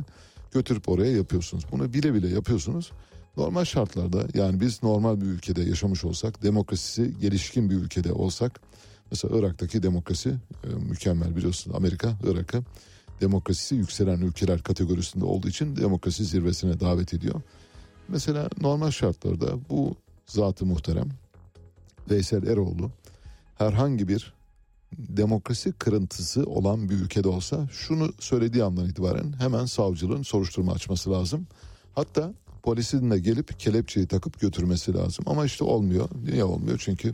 Götürüp oraya yapıyorsunuz. Bunu bile bile yapıyorsunuz. Normal şartlarda yani biz normal bir ülkede yaşamış olsak, demokrasisi gelişkin bir ülkede olsak, mesela Irak'taki demokrasi e, mükemmel biliyorsun Amerika, Irak'ı demokrasisi yükselen ülkeler kategorisinde olduğu için demokrasi zirvesine davet ediyor. Mesela normal şartlarda bu zatı muhterem Veysel Eroğlu herhangi bir demokrasi kırıntısı olan bir ülkede olsa şunu söylediği andan itibaren hemen savcılığın soruşturma açması lazım. Hatta polisin de gelip kelepçeyi takıp götürmesi lazım. Ama işte olmuyor. Niye olmuyor? Çünkü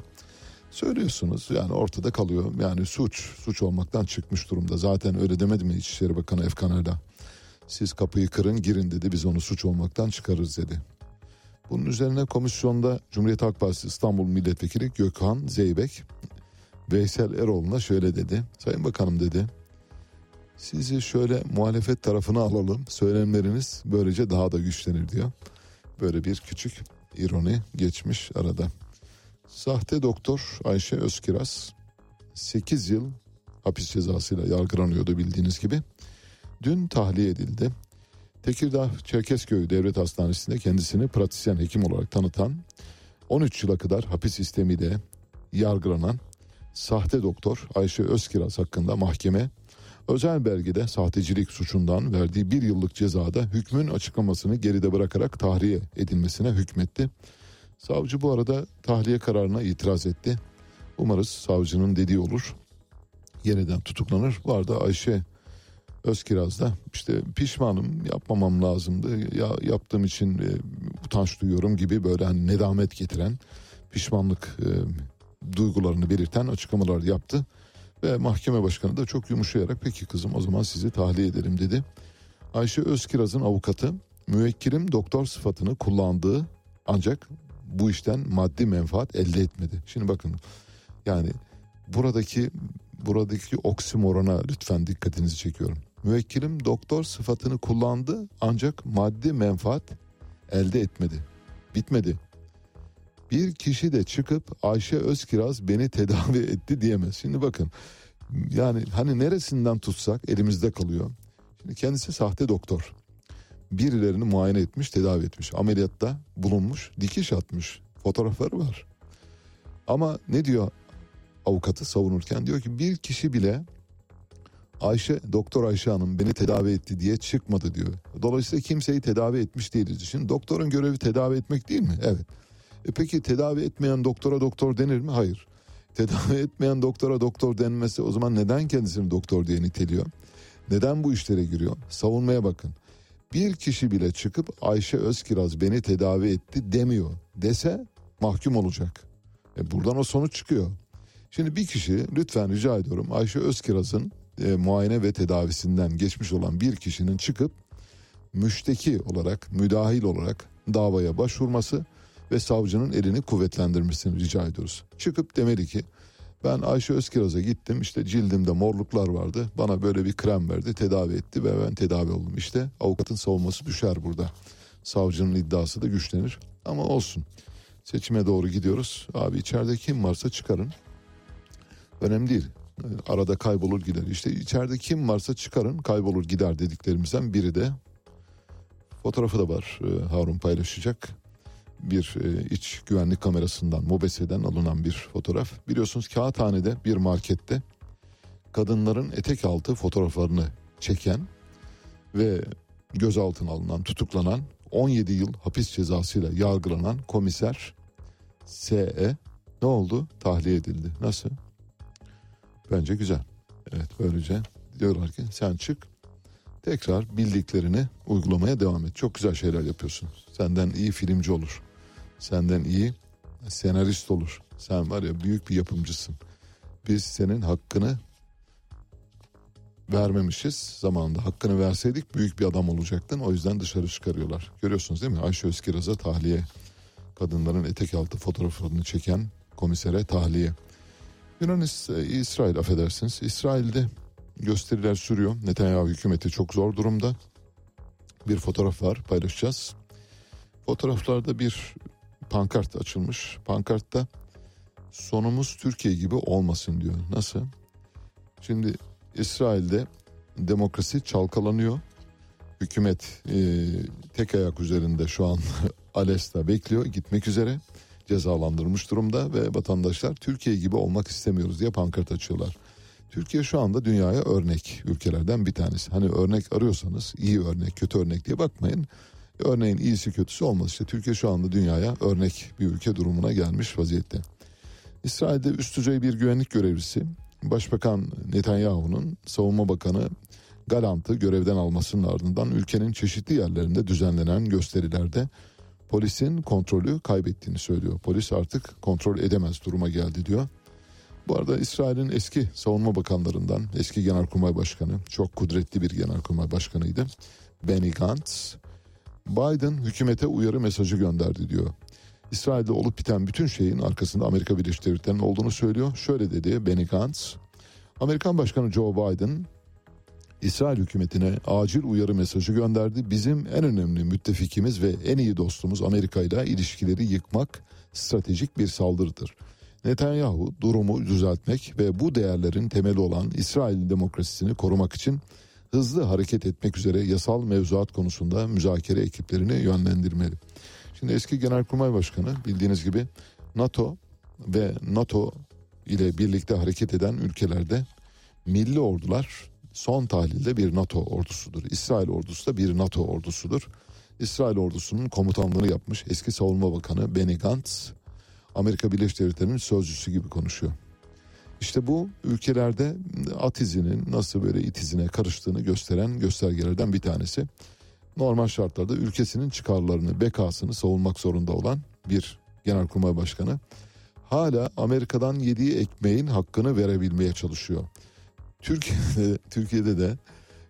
söylüyorsunuz yani ortada kalıyor. Yani suç, suç olmaktan çıkmış durumda. Zaten öyle demedi mi İçişleri Bakanı Efkan Ala? Siz kapıyı kırın girin dedi biz onu suç olmaktan çıkarırız dedi. Bunun üzerine komisyonda Cumhuriyet Halk Partisi İstanbul Milletvekili Gökhan Zeybek Veysel Eroğlu'na şöyle dedi. Sayın Bakanım dedi. Sizi şöyle muhalefet tarafına alalım. Söylemleriniz böylece daha da güçlenir diyor. Böyle bir küçük ironi geçmiş arada. Sahte doktor Ayşe Özkiraz 8 yıl hapis cezasıyla yargılanıyordu bildiğiniz gibi. Dün tahliye edildi. Tekirdağ Çerkezköy Devlet Hastanesi'nde kendisini pratisyen hekim olarak tanıtan 13 yıla kadar hapis sistemiyle yargılanan sahte doktor Ayşe Özkiraz hakkında mahkeme özel belgede sahtecilik suçundan verdiği bir yıllık cezada hükmün açıklamasını geride bırakarak tahliye edilmesine hükmetti. Savcı bu arada tahliye kararına itiraz etti. Umarız savcının dediği olur. Yeniden tutuklanır. Bu arada Ayşe Özkiraz'da işte pişmanım yapmamam lazımdı ya yaptığım için e, utanç duyuyorum gibi böyle hani nedamet getiren pişmanlık e, duygularını belirten açıklamalar yaptı. Ve mahkeme başkanı da çok yumuşayarak peki kızım o zaman sizi tahliye edelim dedi. Ayşe Özkiraz'ın avukatı müvekkilim doktor sıfatını kullandığı ancak bu işten maddi menfaat elde etmedi. Şimdi bakın yani buradaki buradaki oksimorona lütfen dikkatinizi çekiyorum. Müvekkilim doktor sıfatını kullandı ancak maddi menfaat elde etmedi. Bitmedi. Bir kişi de çıkıp Ayşe Özkiraz beni tedavi etti diyemez. Şimdi bakın yani hani neresinden tutsak elimizde kalıyor. Şimdi kendisi sahte doktor. Birilerini muayene etmiş, tedavi etmiş. Ameliyatta bulunmuş, dikiş atmış. Fotoğrafları var. Ama ne diyor avukatı savunurken? Diyor ki bir kişi bile Ayşe, Doktor Ayşe Hanım beni tedavi etti diye çıkmadı diyor. Dolayısıyla kimseyi tedavi etmiş değiliz. Şimdi doktorun görevi tedavi etmek değil mi? Evet. E peki tedavi etmeyen doktora doktor denir mi? Hayır. <laughs> Tedavi etmeyen doktora doktor denmesi o zaman neden kendisini doktor diye niteliyor? Neden bu işlere giriyor? Savunmaya bakın. Bir kişi bile çıkıp Ayşe Özkiraz beni tedavi etti demiyor. Dese mahkum olacak. E buradan o sonuç çıkıyor. Şimdi bir kişi lütfen rica ediyorum Ayşe Özkiraz'ın e, muayene ve tedavisinden geçmiş olan bir kişinin çıkıp müşteki olarak, müdahil olarak davaya başvurması ve savcının elini kuvvetlendirmesini rica ediyoruz. Çıkıp demeli ki ben Ayşe Özkiraz'a gittim işte cildimde morluklar vardı bana böyle bir krem verdi tedavi etti ve ben tedavi oldum. İşte avukatın savunması düşer burada. Savcının iddiası da güçlenir ama olsun. Seçime doğru gidiyoruz. Abi içeride kim varsa çıkarın. Önemli değil. Arada kaybolur gider. İşte içeride kim varsa çıkarın kaybolur gider dediklerimizden biri de fotoğrafı da var e, Harun paylaşacak bir e, iç güvenlik kamerasından Mobese'den alınan bir fotoğraf. Biliyorsunuz Kağıthane'de bir markette kadınların etek altı fotoğraflarını çeken ve gözaltına alınan, tutuklanan 17 yıl hapis cezasıyla yargılanan komiser S.E. ne oldu? Tahliye edildi. Nasıl? Bence güzel. Evet böylece diyorlar ki sen çık tekrar bildiklerini uygulamaya devam et. Çok güzel şeyler yapıyorsun. Senden iyi filmci olur. senden iyi senarist olur. Sen var ya büyük bir yapımcısın. Biz senin hakkını vermemişiz zamanında. Hakkını verseydik büyük bir adam olacaktın. O yüzden dışarı çıkarıyorlar. Görüyorsunuz değil mi? Ayşe Özkiraz'a tahliye. Kadınların etek altı fotoğraflarını çeken komisere tahliye. Yunan İsrail affedersiniz. İsrail'de gösteriler sürüyor. Netanyahu hükümeti çok zor durumda. Bir fotoğraf var paylaşacağız. Fotoğraflarda bir pankart açılmış. Pankartta sonumuz Türkiye gibi olmasın diyor. Nasıl? Şimdi İsrail'de demokrasi çalkalanıyor. Hükümet e, tek ayak üzerinde şu an <laughs> Alesta bekliyor gitmek üzere cezalandırmış durumda ve vatandaşlar Türkiye gibi olmak istemiyoruz diye pankart açıyorlar. Türkiye şu anda dünyaya örnek ülkelerden bir tanesi. Hani örnek arıyorsanız iyi örnek, kötü örnek diye bakmayın. Örneğin iyisi kötüsü olmaz. İşte Türkiye şu anda dünyaya örnek bir ülke durumuna gelmiş vaziyette. İsrail'de üst düzey bir güvenlik görevlisi Başbakan Netanyahu'nun savunma bakanı Galant'ı görevden almasının ardından ülkenin çeşitli yerlerinde düzenlenen gösterilerde polisin kontrolü kaybettiğini söylüyor. Polis artık kontrol edemez duruma geldi diyor. Bu arada İsrail'in eski savunma bakanlarından, eski genelkurmay başkanı, çok kudretli bir genelkurmay başkanıydı. Benny Gantz, Biden hükümete uyarı mesajı gönderdi diyor. İsrail'de olup biten bütün şeyin arkasında Amerika Birleşik Devletleri'nin olduğunu söylüyor. Şöyle dedi Benny Gantz. Amerikan Başkanı Joe Biden İsrail hükümetine acil uyarı mesajı gönderdi. Bizim en önemli müttefikimiz ve en iyi dostumuz Amerika ile ilişkileri yıkmak stratejik bir saldırıdır. Netanyahu durumu düzeltmek ve bu değerlerin temeli olan İsrail demokrasisini korumak için hızlı hareket etmek üzere yasal mevzuat konusunda müzakere ekiplerini yönlendirmeli. Şimdi eski Genelkurmay Başkanı bildiğiniz gibi NATO ve NATO ile birlikte hareket eden ülkelerde milli ordular son tahlilde bir NATO ordusudur. İsrail ordusu da bir NATO ordusudur. İsrail ordusunun komutanlığını yapmış eski savunma bakanı Benny Gantz Amerika Birleşik Devletleri'nin sözcüsü gibi konuşuyor. İşte bu ülkelerde at izinin nasıl böyle it izine karıştığını gösteren göstergelerden bir tanesi. Normal şartlarda ülkesinin çıkarlarını, bekasını savunmak zorunda olan bir genelkurmay başkanı hala Amerika'dan yediği ekmeğin hakkını verebilmeye çalışıyor. Türkiye'de, <laughs> Türkiye'de de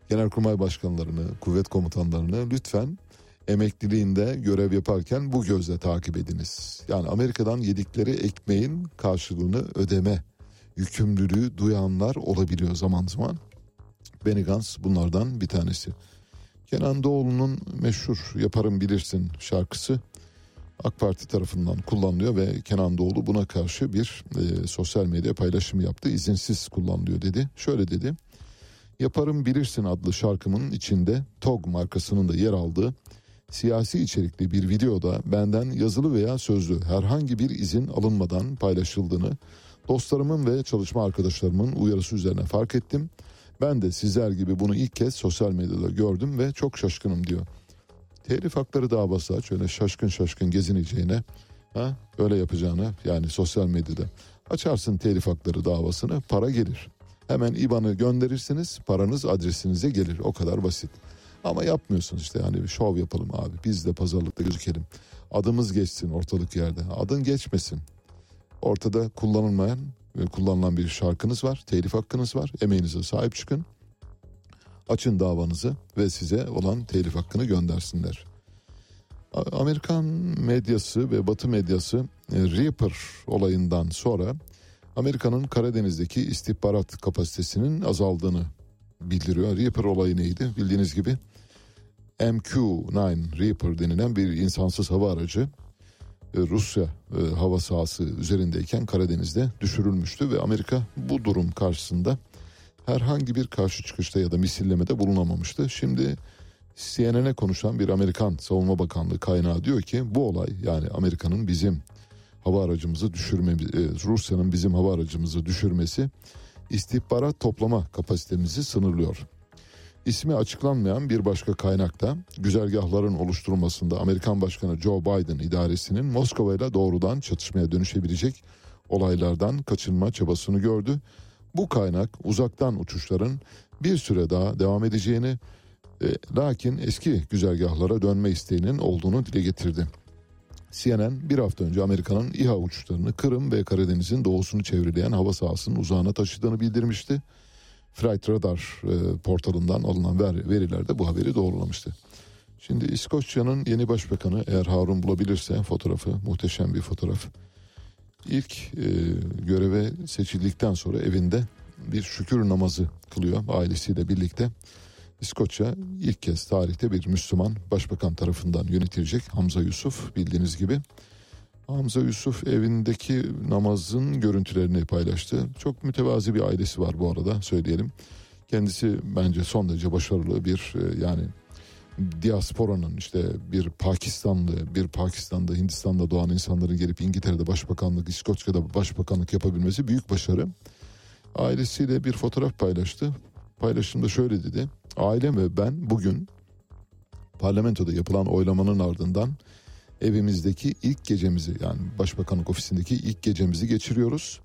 genelkurmay başkanlarını, kuvvet komutanlarını lütfen emekliliğinde görev yaparken bu gözle takip ediniz. Yani Amerika'dan yedikleri ekmeğin karşılığını ödeme yükümlülüğü duyanlar olabiliyor zaman zaman. Benny Gantz bunlardan bir tanesi. Kenan Doğulu'nun meşhur Yaparım Bilirsin şarkısı AK Parti tarafından kullanılıyor ve Kenan Doğulu buna karşı bir e, sosyal medya paylaşımı yaptı. İzinsiz kullanılıyor dedi. Şöyle dedi. Yaparım Bilirsin adlı şarkımın içinde TOG markasının da yer aldığı siyasi içerikli bir videoda benden yazılı veya sözlü herhangi bir izin alınmadan paylaşıldığını dostlarımın ve çalışma arkadaşlarımın uyarısı üzerine fark ettim. Ben de sizler gibi bunu ilk kez sosyal medyada gördüm ve çok şaşkınım diyor. Telif hakları davası aç öyle şaşkın şaşkın gezineceğine ha, öyle yapacağını yani sosyal medyada açarsın telif hakları davasını para gelir. Hemen IBAN'ı gönderirsiniz paranız adresinize gelir o kadar basit. Ama yapmıyorsunuz işte yani şov yapalım abi biz de pazarlıkta gözükelim. Adımız geçsin ortalık yerde adın geçmesin. Ortada kullanılmayan ve kullanılan bir şarkınız var telif hakkınız var emeğinize sahip çıkın. Açın davanızı ve size olan telif hakkını göndersinler. Amerikan medyası ve Batı medyası e, Reaper olayından sonra Amerika'nın Karadeniz'deki istihbarat kapasitesinin azaldığını bildiriyor. Reaper olayı neydi? Bildiğiniz gibi MQ-9 Reaper denilen bir insansız hava aracı e, Rusya e, hava sahası üzerindeyken Karadeniz'de düşürülmüştü ve Amerika bu durum karşısında herhangi bir karşı çıkışta ya da misillemede bulunamamıştı. Şimdi CNN'e konuşan bir Amerikan Savunma Bakanlığı kaynağı diyor ki bu olay yani Amerika'nın bizim hava aracımızı düşürme, e, Rusya'nın bizim hava aracımızı düşürmesi istihbarat toplama kapasitemizi sınırlıyor. İsmi açıklanmayan bir başka kaynakta güzergahların oluşturulmasında Amerikan Başkanı Joe Biden idaresinin Moskova ile doğrudan çatışmaya dönüşebilecek olaylardan kaçınma çabasını gördü. Bu kaynak uzaktan uçuşların bir süre daha devam edeceğini e, lakin eski güzergahlara dönme isteğinin olduğunu dile getirdi. CNN bir hafta önce Amerika'nın İHA uçuşlarını Kırım ve Karadeniz'in doğusunu çevreleyen hava sahasının uzağına taşıdığını bildirmişti. Flight Radar e, portalından alınan ver, veriler de bu haberi doğrulamıştı. Şimdi İskoçya'nın yeni başbakanı eğer Harun bulabilirse fotoğrafı muhteşem bir fotoğraf. İlk e, göreve seçildikten sonra evinde bir şükür namazı kılıyor ailesiyle birlikte. İskoçya ilk kez tarihte bir Müslüman başbakan tarafından yönetilecek Hamza Yusuf bildiğiniz gibi. Hamza Yusuf evindeki namazın görüntülerini paylaştı. Çok mütevazi bir ailesi var bu arada söyleyelim. Kendisi bence son derece başarılı bir e, yani diasporanın işte bir Pakistanlı, bir Pakistan'da, Hindistan'da doğan insanların gelip İngiltere'de başbakanlık, İskoçya'da başbakanlık yapabilmesi büyük başarı. Ailesiyle bir fotoğraf paylaştı. Paylaşımda şöyle dedi. Ailem ve ben bugün parlamentoda yapılan oylamanın ardından evimizdeki ilk gecemizi yani başbakanlık ofisindeki ilk gecemizi geçiriyoruz.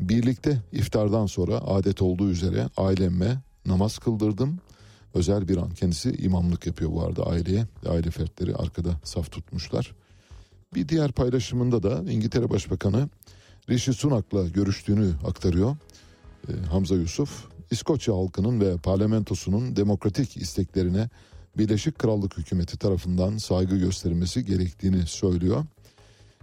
Birlikte iftardan sonra adet olduğu üzere ailemme namaz kıldırdım. Özel bir an kendisi imamlık yapıyor bu arada aileye. Aile fertleri arkada saf tutmuşlar. Bir diğer paylaşımında da İngiltere Başbakanı Rishi Sunak'la görüştüğünü aktarıyor. Ee, Hamza Yusuf, İskoçya halkının ve parlamentosunun demokratik isteklerine Birleşik Krallık hükümeti tarafından saygı gösterilmesi gerektiğini söylüyor.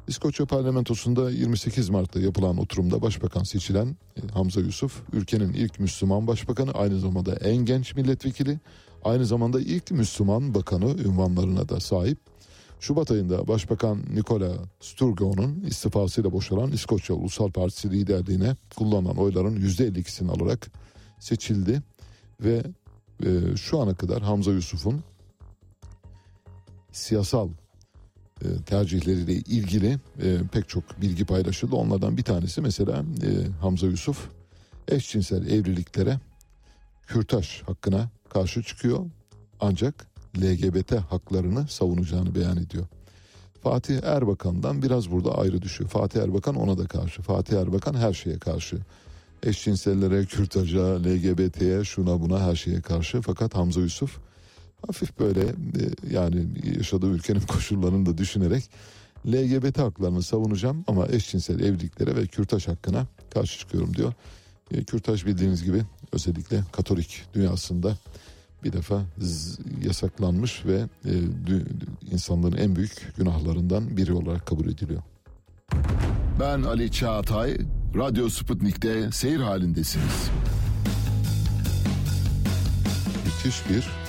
İskoçya parlamentosunda 28 Mart'ta yapılan oturumda başbakan seçilen e, Hamza Yusuf, ülkenin ilk Müslüman başbakanı, aynı zamanda en genç milletvekili, aynı zamanda ilk Müslüman bakanı ünvanlarına da sahip. Şubat ayında Başbakan Nikola Sturgeon'un istifasıyla boşalan İskoçya Ulusal Partisi liderliğine kullanılan oyların %52'sini alarak seçildi ve e, şu ana kadar Hamza Yusuf'un siyasal tercihleriyle ilgili e, pek çok bilgi paylaşıldı. Onlardan bir tanesi mesela e, Hamza Yusuf eşcinsel evliliklere kürtaj hakkına karşı çıkıyor ancak LGBT haklarını savunacağını beyan ediyor. Fatih Erbakan'dan biraz burada ayrı düşüyor. Fatih Erbakan ona da karşı. Fatih Erbakan her şeye karşı. Eşcinsellere, kürtaja, LGBT'ye, şuna buna her şeye karşı. Fakat Hamza Yusuf hafif böyle e, yani yaşadığı ülkenin <laughs> koşullarını da düşünerek LGBT haklarını savunacağım ama eşcinsel evliliklere ve kürtaj hakkına karşı çıkıyorum diyor. E, kürtaj bildiğiniz gibi özellikle Katolik dünyasında bir defa yasaklanmış ve e, insanların en büyük günahlarından biri olarak kabul ediliyor. Ben Ali Çağatay, Radyo Sputnik'te seyir halindesiniz. Müthiş bir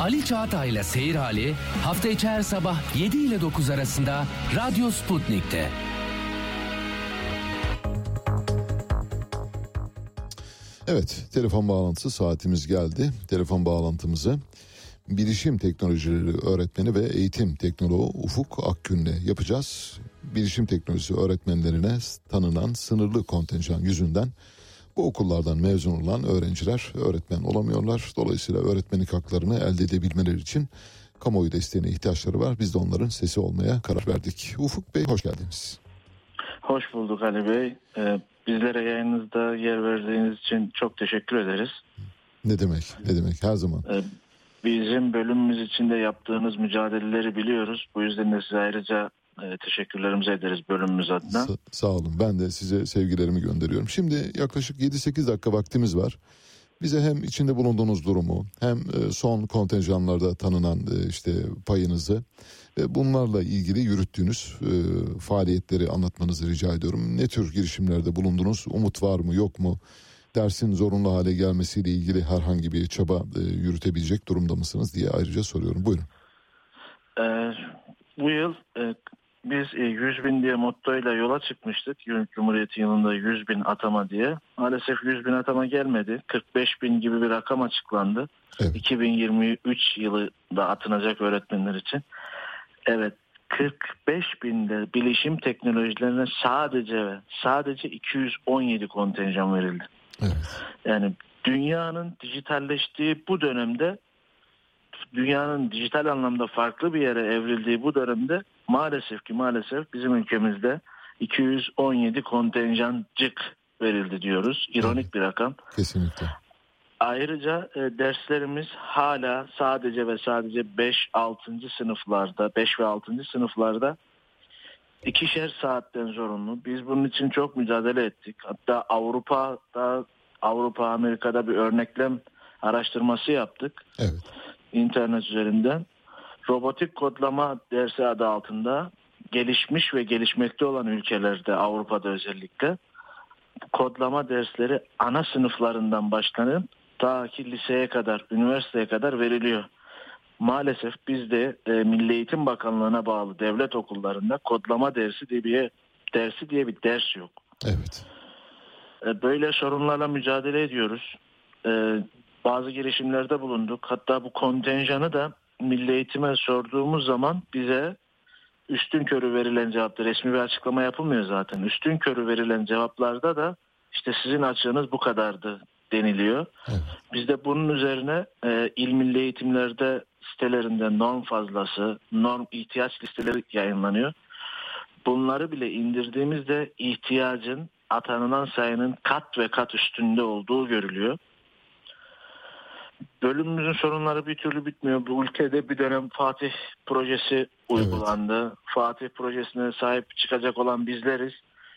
Ali Çağatay ile Seyir Hali hafta içi her sabah 7 ile 9 arasında Radyo Sputnik'te. Evet, telefon bağlantısı saatimiz geldi. Telefon bağlantımızı bilişim teknolojileri öğretmeni ve eğitim teknoloğu Ufuk Akgün'le yapacağız. Bilişim teknolojisi öğretmenlerine tanınan sınırlı kontenjan yüzünden bu okullardan mezun olan öğrenciler öğretmen olamıyorlar. Dolayısıyla öğretmenlik haklarını elde edebilmeleri için kamuoyu desteğine ihtiyaçları var. Biz de onların sesi olmaya karar verdik. Ufuk Bey hoş geldiniz. Hoş bulduk Ali Bey. Ee, bizlere yayınınızda yer verdiğiniz için çok teşekkür ederiz. Ne demek ne demek her zaman. Ee, bizim bölümümüz içinde yaptığınız mücadeleleri biliyoruz. Bu yüzden de size ayrıca e, teşekkürlerimizi ederiz bölümümüz adına. Sa- sağ olun ben de size sevgilerimi gönderiyorum. Şimdi yaklaşık 7-8 dakika vaktimiz var. Bize hem içinde bulunduğunuz durumu hem e, son kontenjanlarda tanınan e, işte payınızı ve bunlarla ilgili yürüttüğünüz faaliyetleri anlatmanızı rica ediyorum. Ne tür girişimlerde bulundunuz? Umut var mı yok mu? Dersin zorunlu hale gelmesiyle ilgili herhangi bir çaba yürütebilecek durumda mısınız diye ayrıca soruyorum. Buyurun. Ee, bu yıl biz 100 e, bin diye mottoyla yola çıkmıştık. Cumhuriyet yılında 100 bin atama diye. Maalesef 100 bin atama gelmedi. 45 bin gibi bir rakam açıklandı. Evet. 2023 yılında atınacak öğretmenler için. Evet 45 binde bilişim teknolojilerine sadece ve sadece 217 kontenjan verildi. Evet. Yani dünyanın dijitalleştiği bu dönemde dünyanın dijital anlamda farklı bir yere evrildiği bu dönemde maalesef ki maalesef bizim ülkemizde 217 kontenjancık verildi diyoruz. İronik bir rakam. Kesinlikle. Ayrıca e, derslerimiz hala sadece ve sadece 5-6. sınıflarda, 5 ve 6. sınıflarda ikişer saatten zorunlu. Biz bunun için çok mücadele ettik. Hatta Avrupa'da, Avrupa, Amerika'da bir örneklem araştırması yaptık Evet. İnternet üzerinden. Robotik kodlama dersi adı altında gelişmiş ve gelişmekte olan ülkelerde Avrupa'da özellikle kodlama dersleri ana sınıflarından başlanıp ta ki liseye kadar, üniversiteye kadar veriliyor. Maalesef bizde e, Milli Eğitim Bakanlığı'na bağlı devlet okullarında kodlama dersi diye bir dersi diye bir ders yok. Evet. E, Böyle sorunlarla mücadele ediyoruz. E, Bazı girişimlerde bulunduk. Hatta bu kontenjanı da Milli Eğitim'e sorduğumuz zaman bize üstün körü verilen cevapta resmi bir açıklama yapılmıyor zaten. Üstün körü verilen cevaplarda da işte sizin açığınız bu kadardı deniliyor. Evet. Biz de bunun üzerine e, il milli eğitimlerde sitelerinde norm fazlası, norm ihtiyaç listeleri yayınlanıyor. Bunları bile indirdiğimizde ihtiyacın atanılan sayının kat ve kat üstünde olduğu görülüyor. Bölümümüzün sorunları bir türlü bitmiyor. Bu ülkede bir dönem Fatih projesi uygulandı. Fatih projesine sahip çıkacak olan bizleriz.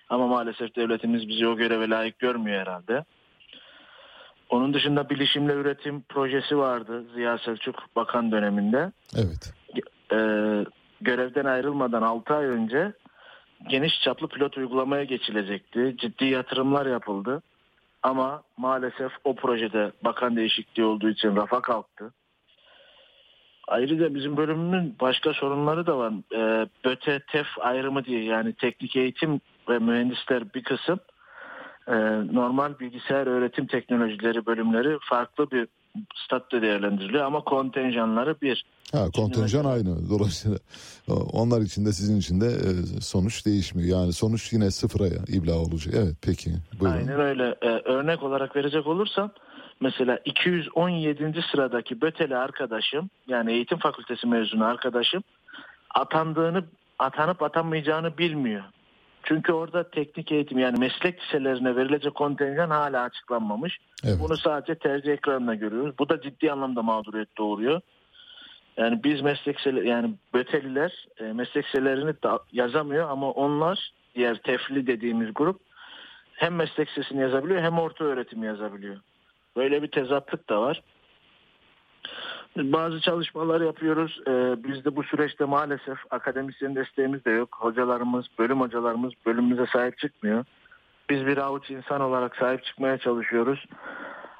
Ama maalesef devletimiz bizi o göreve layık görmüyor herhalde. Onun dışında bilişimle üretim projesi vardı Ziya Selçuk Bakan döneminde. Evet. Ee, görevden ayrılmadan 6 ay önce geniş çaplı pilot uygulamaya geçilecekti. Ciddi yatırımlar yapıldı. Ama maalesef o projede bakan değişikliği olduğu için rafa kalktı. Ayrıca bizim bölümümün başka sorunları da var. Ee, BÖTE, TEF ayrımı diye yani teknik eğitim ve mühendisler bir kısım e, normal bilgisayar öğretim teknolojileri bölümleri farklı bir statüde değerlendiriliyor ama kontenjanları bir. Ha kontenjan aynı. Dolayısıyla e, onlar için de sizin için de e, sonuç değişmiyor. Yani sonuç yine sıfıra ibla olacak. Evet peki. Buyurun. Aynen öyle. Ee, örnek olarak verecek olursam mesela 217. sıradaki Böteli arkadaşım yani eğitim fakültesi mezunu arkadaşım atandığını atanıp atanmayacağını bilmiyor. Çünkü orada teknik eğitim yani meslek liselerine verilecek kontenjan hala açıklanmamış. Evet. Bunu sadece tercih ekranında görüyoruz. Bu da ciddi anlamda mağduriyet doğuruyor. Yani biz meslek yani Böteliler e, meslek liselerini yazamıyor ama onlar diğer tefli dediğimiz grup hem meslek lisesini yazabiliyor hem orta öğretim yazabiliyor. Böyle bir tezatlık da var. Bazı çalışmalar yapıyoruz. Ee, biz de bu süreçte maalesef akademisyen desteğimiz de yok. Hocalarımız, bölüm hocalarımız bölümümüze sahip çıkmıyor. Biz bir avuç insan olarak sahip çıkmaya çalışıyoruz.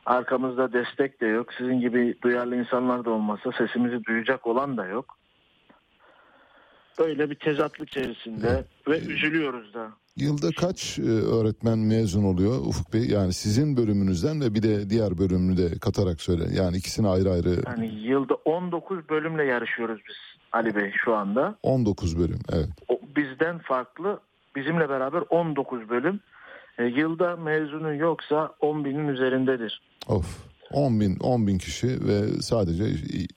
Arkamızda destek de yok. Sizin gibi duyarlı insanlar da olmasa sesimizi duyacak olan da yok. Böyle bir tezatlık içerisinde ve üzülüyoruz da. Yılda kaç e, öğretmen mezun oluyor Ufuk Bey? Yani sizin bölümünüzden ve bir de diğer bölümünü de katarak söyle. Yani ikisini ayrı ayrı Yani yılda 19 bölümle yarışıyoruz biz Ali Bey şu anda. 19 bölüm. Evet. O, bizden farklı bizimle beraber 19 bölüm. E, yılda mezunu yoksa 10 binin üzerindedir. Of. 10 bin, 10 bin kişi ve sadece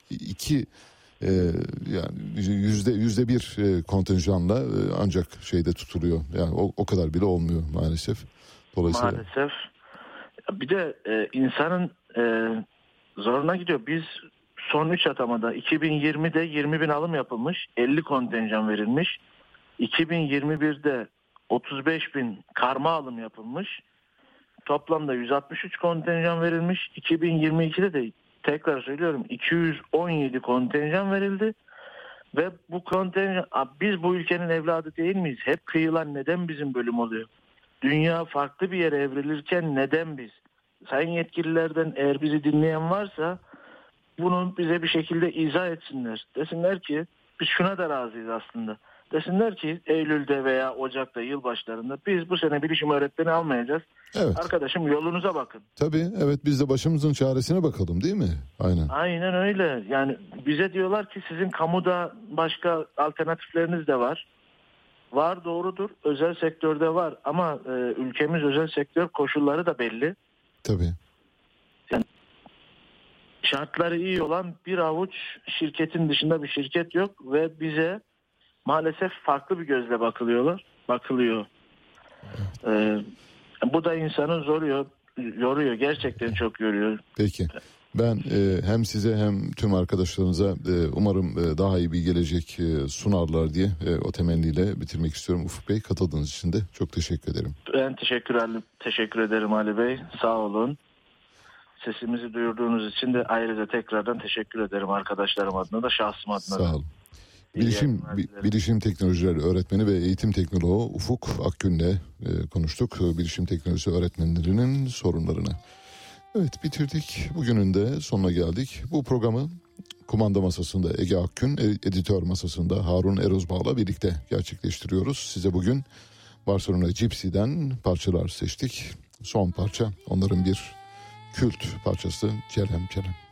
iki e, yani yüzde yüzde bir e, kontenjanla e, ancak şeyde tutuluyor. Yani o, o kadar bile olmuyor maalesef. Dolayısıyla Maalesef. Bir de e, insanın e, zoruna gidiyor. Biz son 3 atamada 2020'de 20 bin alım yapılmış. 50 kontenjan verilmiş. 2021'de 35 bin karma alım yapılmış. Toplamda 163 kontenjan verilmiş. 2022'de de tekrar söylüyorum 217 kontenjan verildi. Ve bu kontenjan biz bu ülkenin evladı değil miyiz? Hep kıyılan neden bizim bölüm oluyor? Dünya farklı bir yere evrilirken neden biz? Sayın yetkililerden eğer bizi dinleyen varsa bunu bize bir şekilde izah etsinler. Desinler ki biz şuna da razıyız aslında. Desinler ki Eylül'de veya Ocak'ta yılbaşlarında biz bu sene bilişim öğretmeni almayacağız. Evet. Arkadaşım yolunuza bakın. Tabii evet biz de başımızın çaresine bakalım değil mi? Aynen. Aynen öyle. Yani bize diyorlar ki sizin kamuda başka alternatifleriniz de var. Var doğrudur. Özel sektörde var ama e, ülkemiz özel sektör koşulları da belli. Tabii. Şartları iyi olan bir avuç şirketin dışında bir şirket yok ve bize maalesef farklı bir gözle bakılıyorlar. Bakılıyor. E, bu da insanı zoruyor, yoruyor. Gerçekten çok yoruyor. Peki. Ben e, hem size hem tüm arkadaşlarınıza e, umarım e, daha iyi bir gelecek e, sunarlar diye e, o temenniyle bitirmek istiyorum. Ufuk Bey katıldığınız için de çok teşekkür ederim. Ben teşekkür, teşekkür ederim Ali Bey. Sağ olun. Sesimizi duyurduğunuz için de ayrıca tekrardan teşekkür ederim arkadaşlarım adına da şahsım adına da. Sağ olun. Bilişim. Bilişim Teknolojileri Öğretmeni ve Eğitim Teknoloğu Ufuk Akgün'le e, konuştuk. E, Bilişim Teknolojisi öğretmenlerinin sorunlarını. Evet bitirdik. Bugünün de sonuna geldik. Bu programı kumanda masasında Ege Akgün, e- editör masasında Harun Erozbağ'la birlikte gerçekleştiriyoruz. Size bugün Barcelona Gypsy'den parçalar seçtik. Son parça onların bir kült parçası Celem Celem.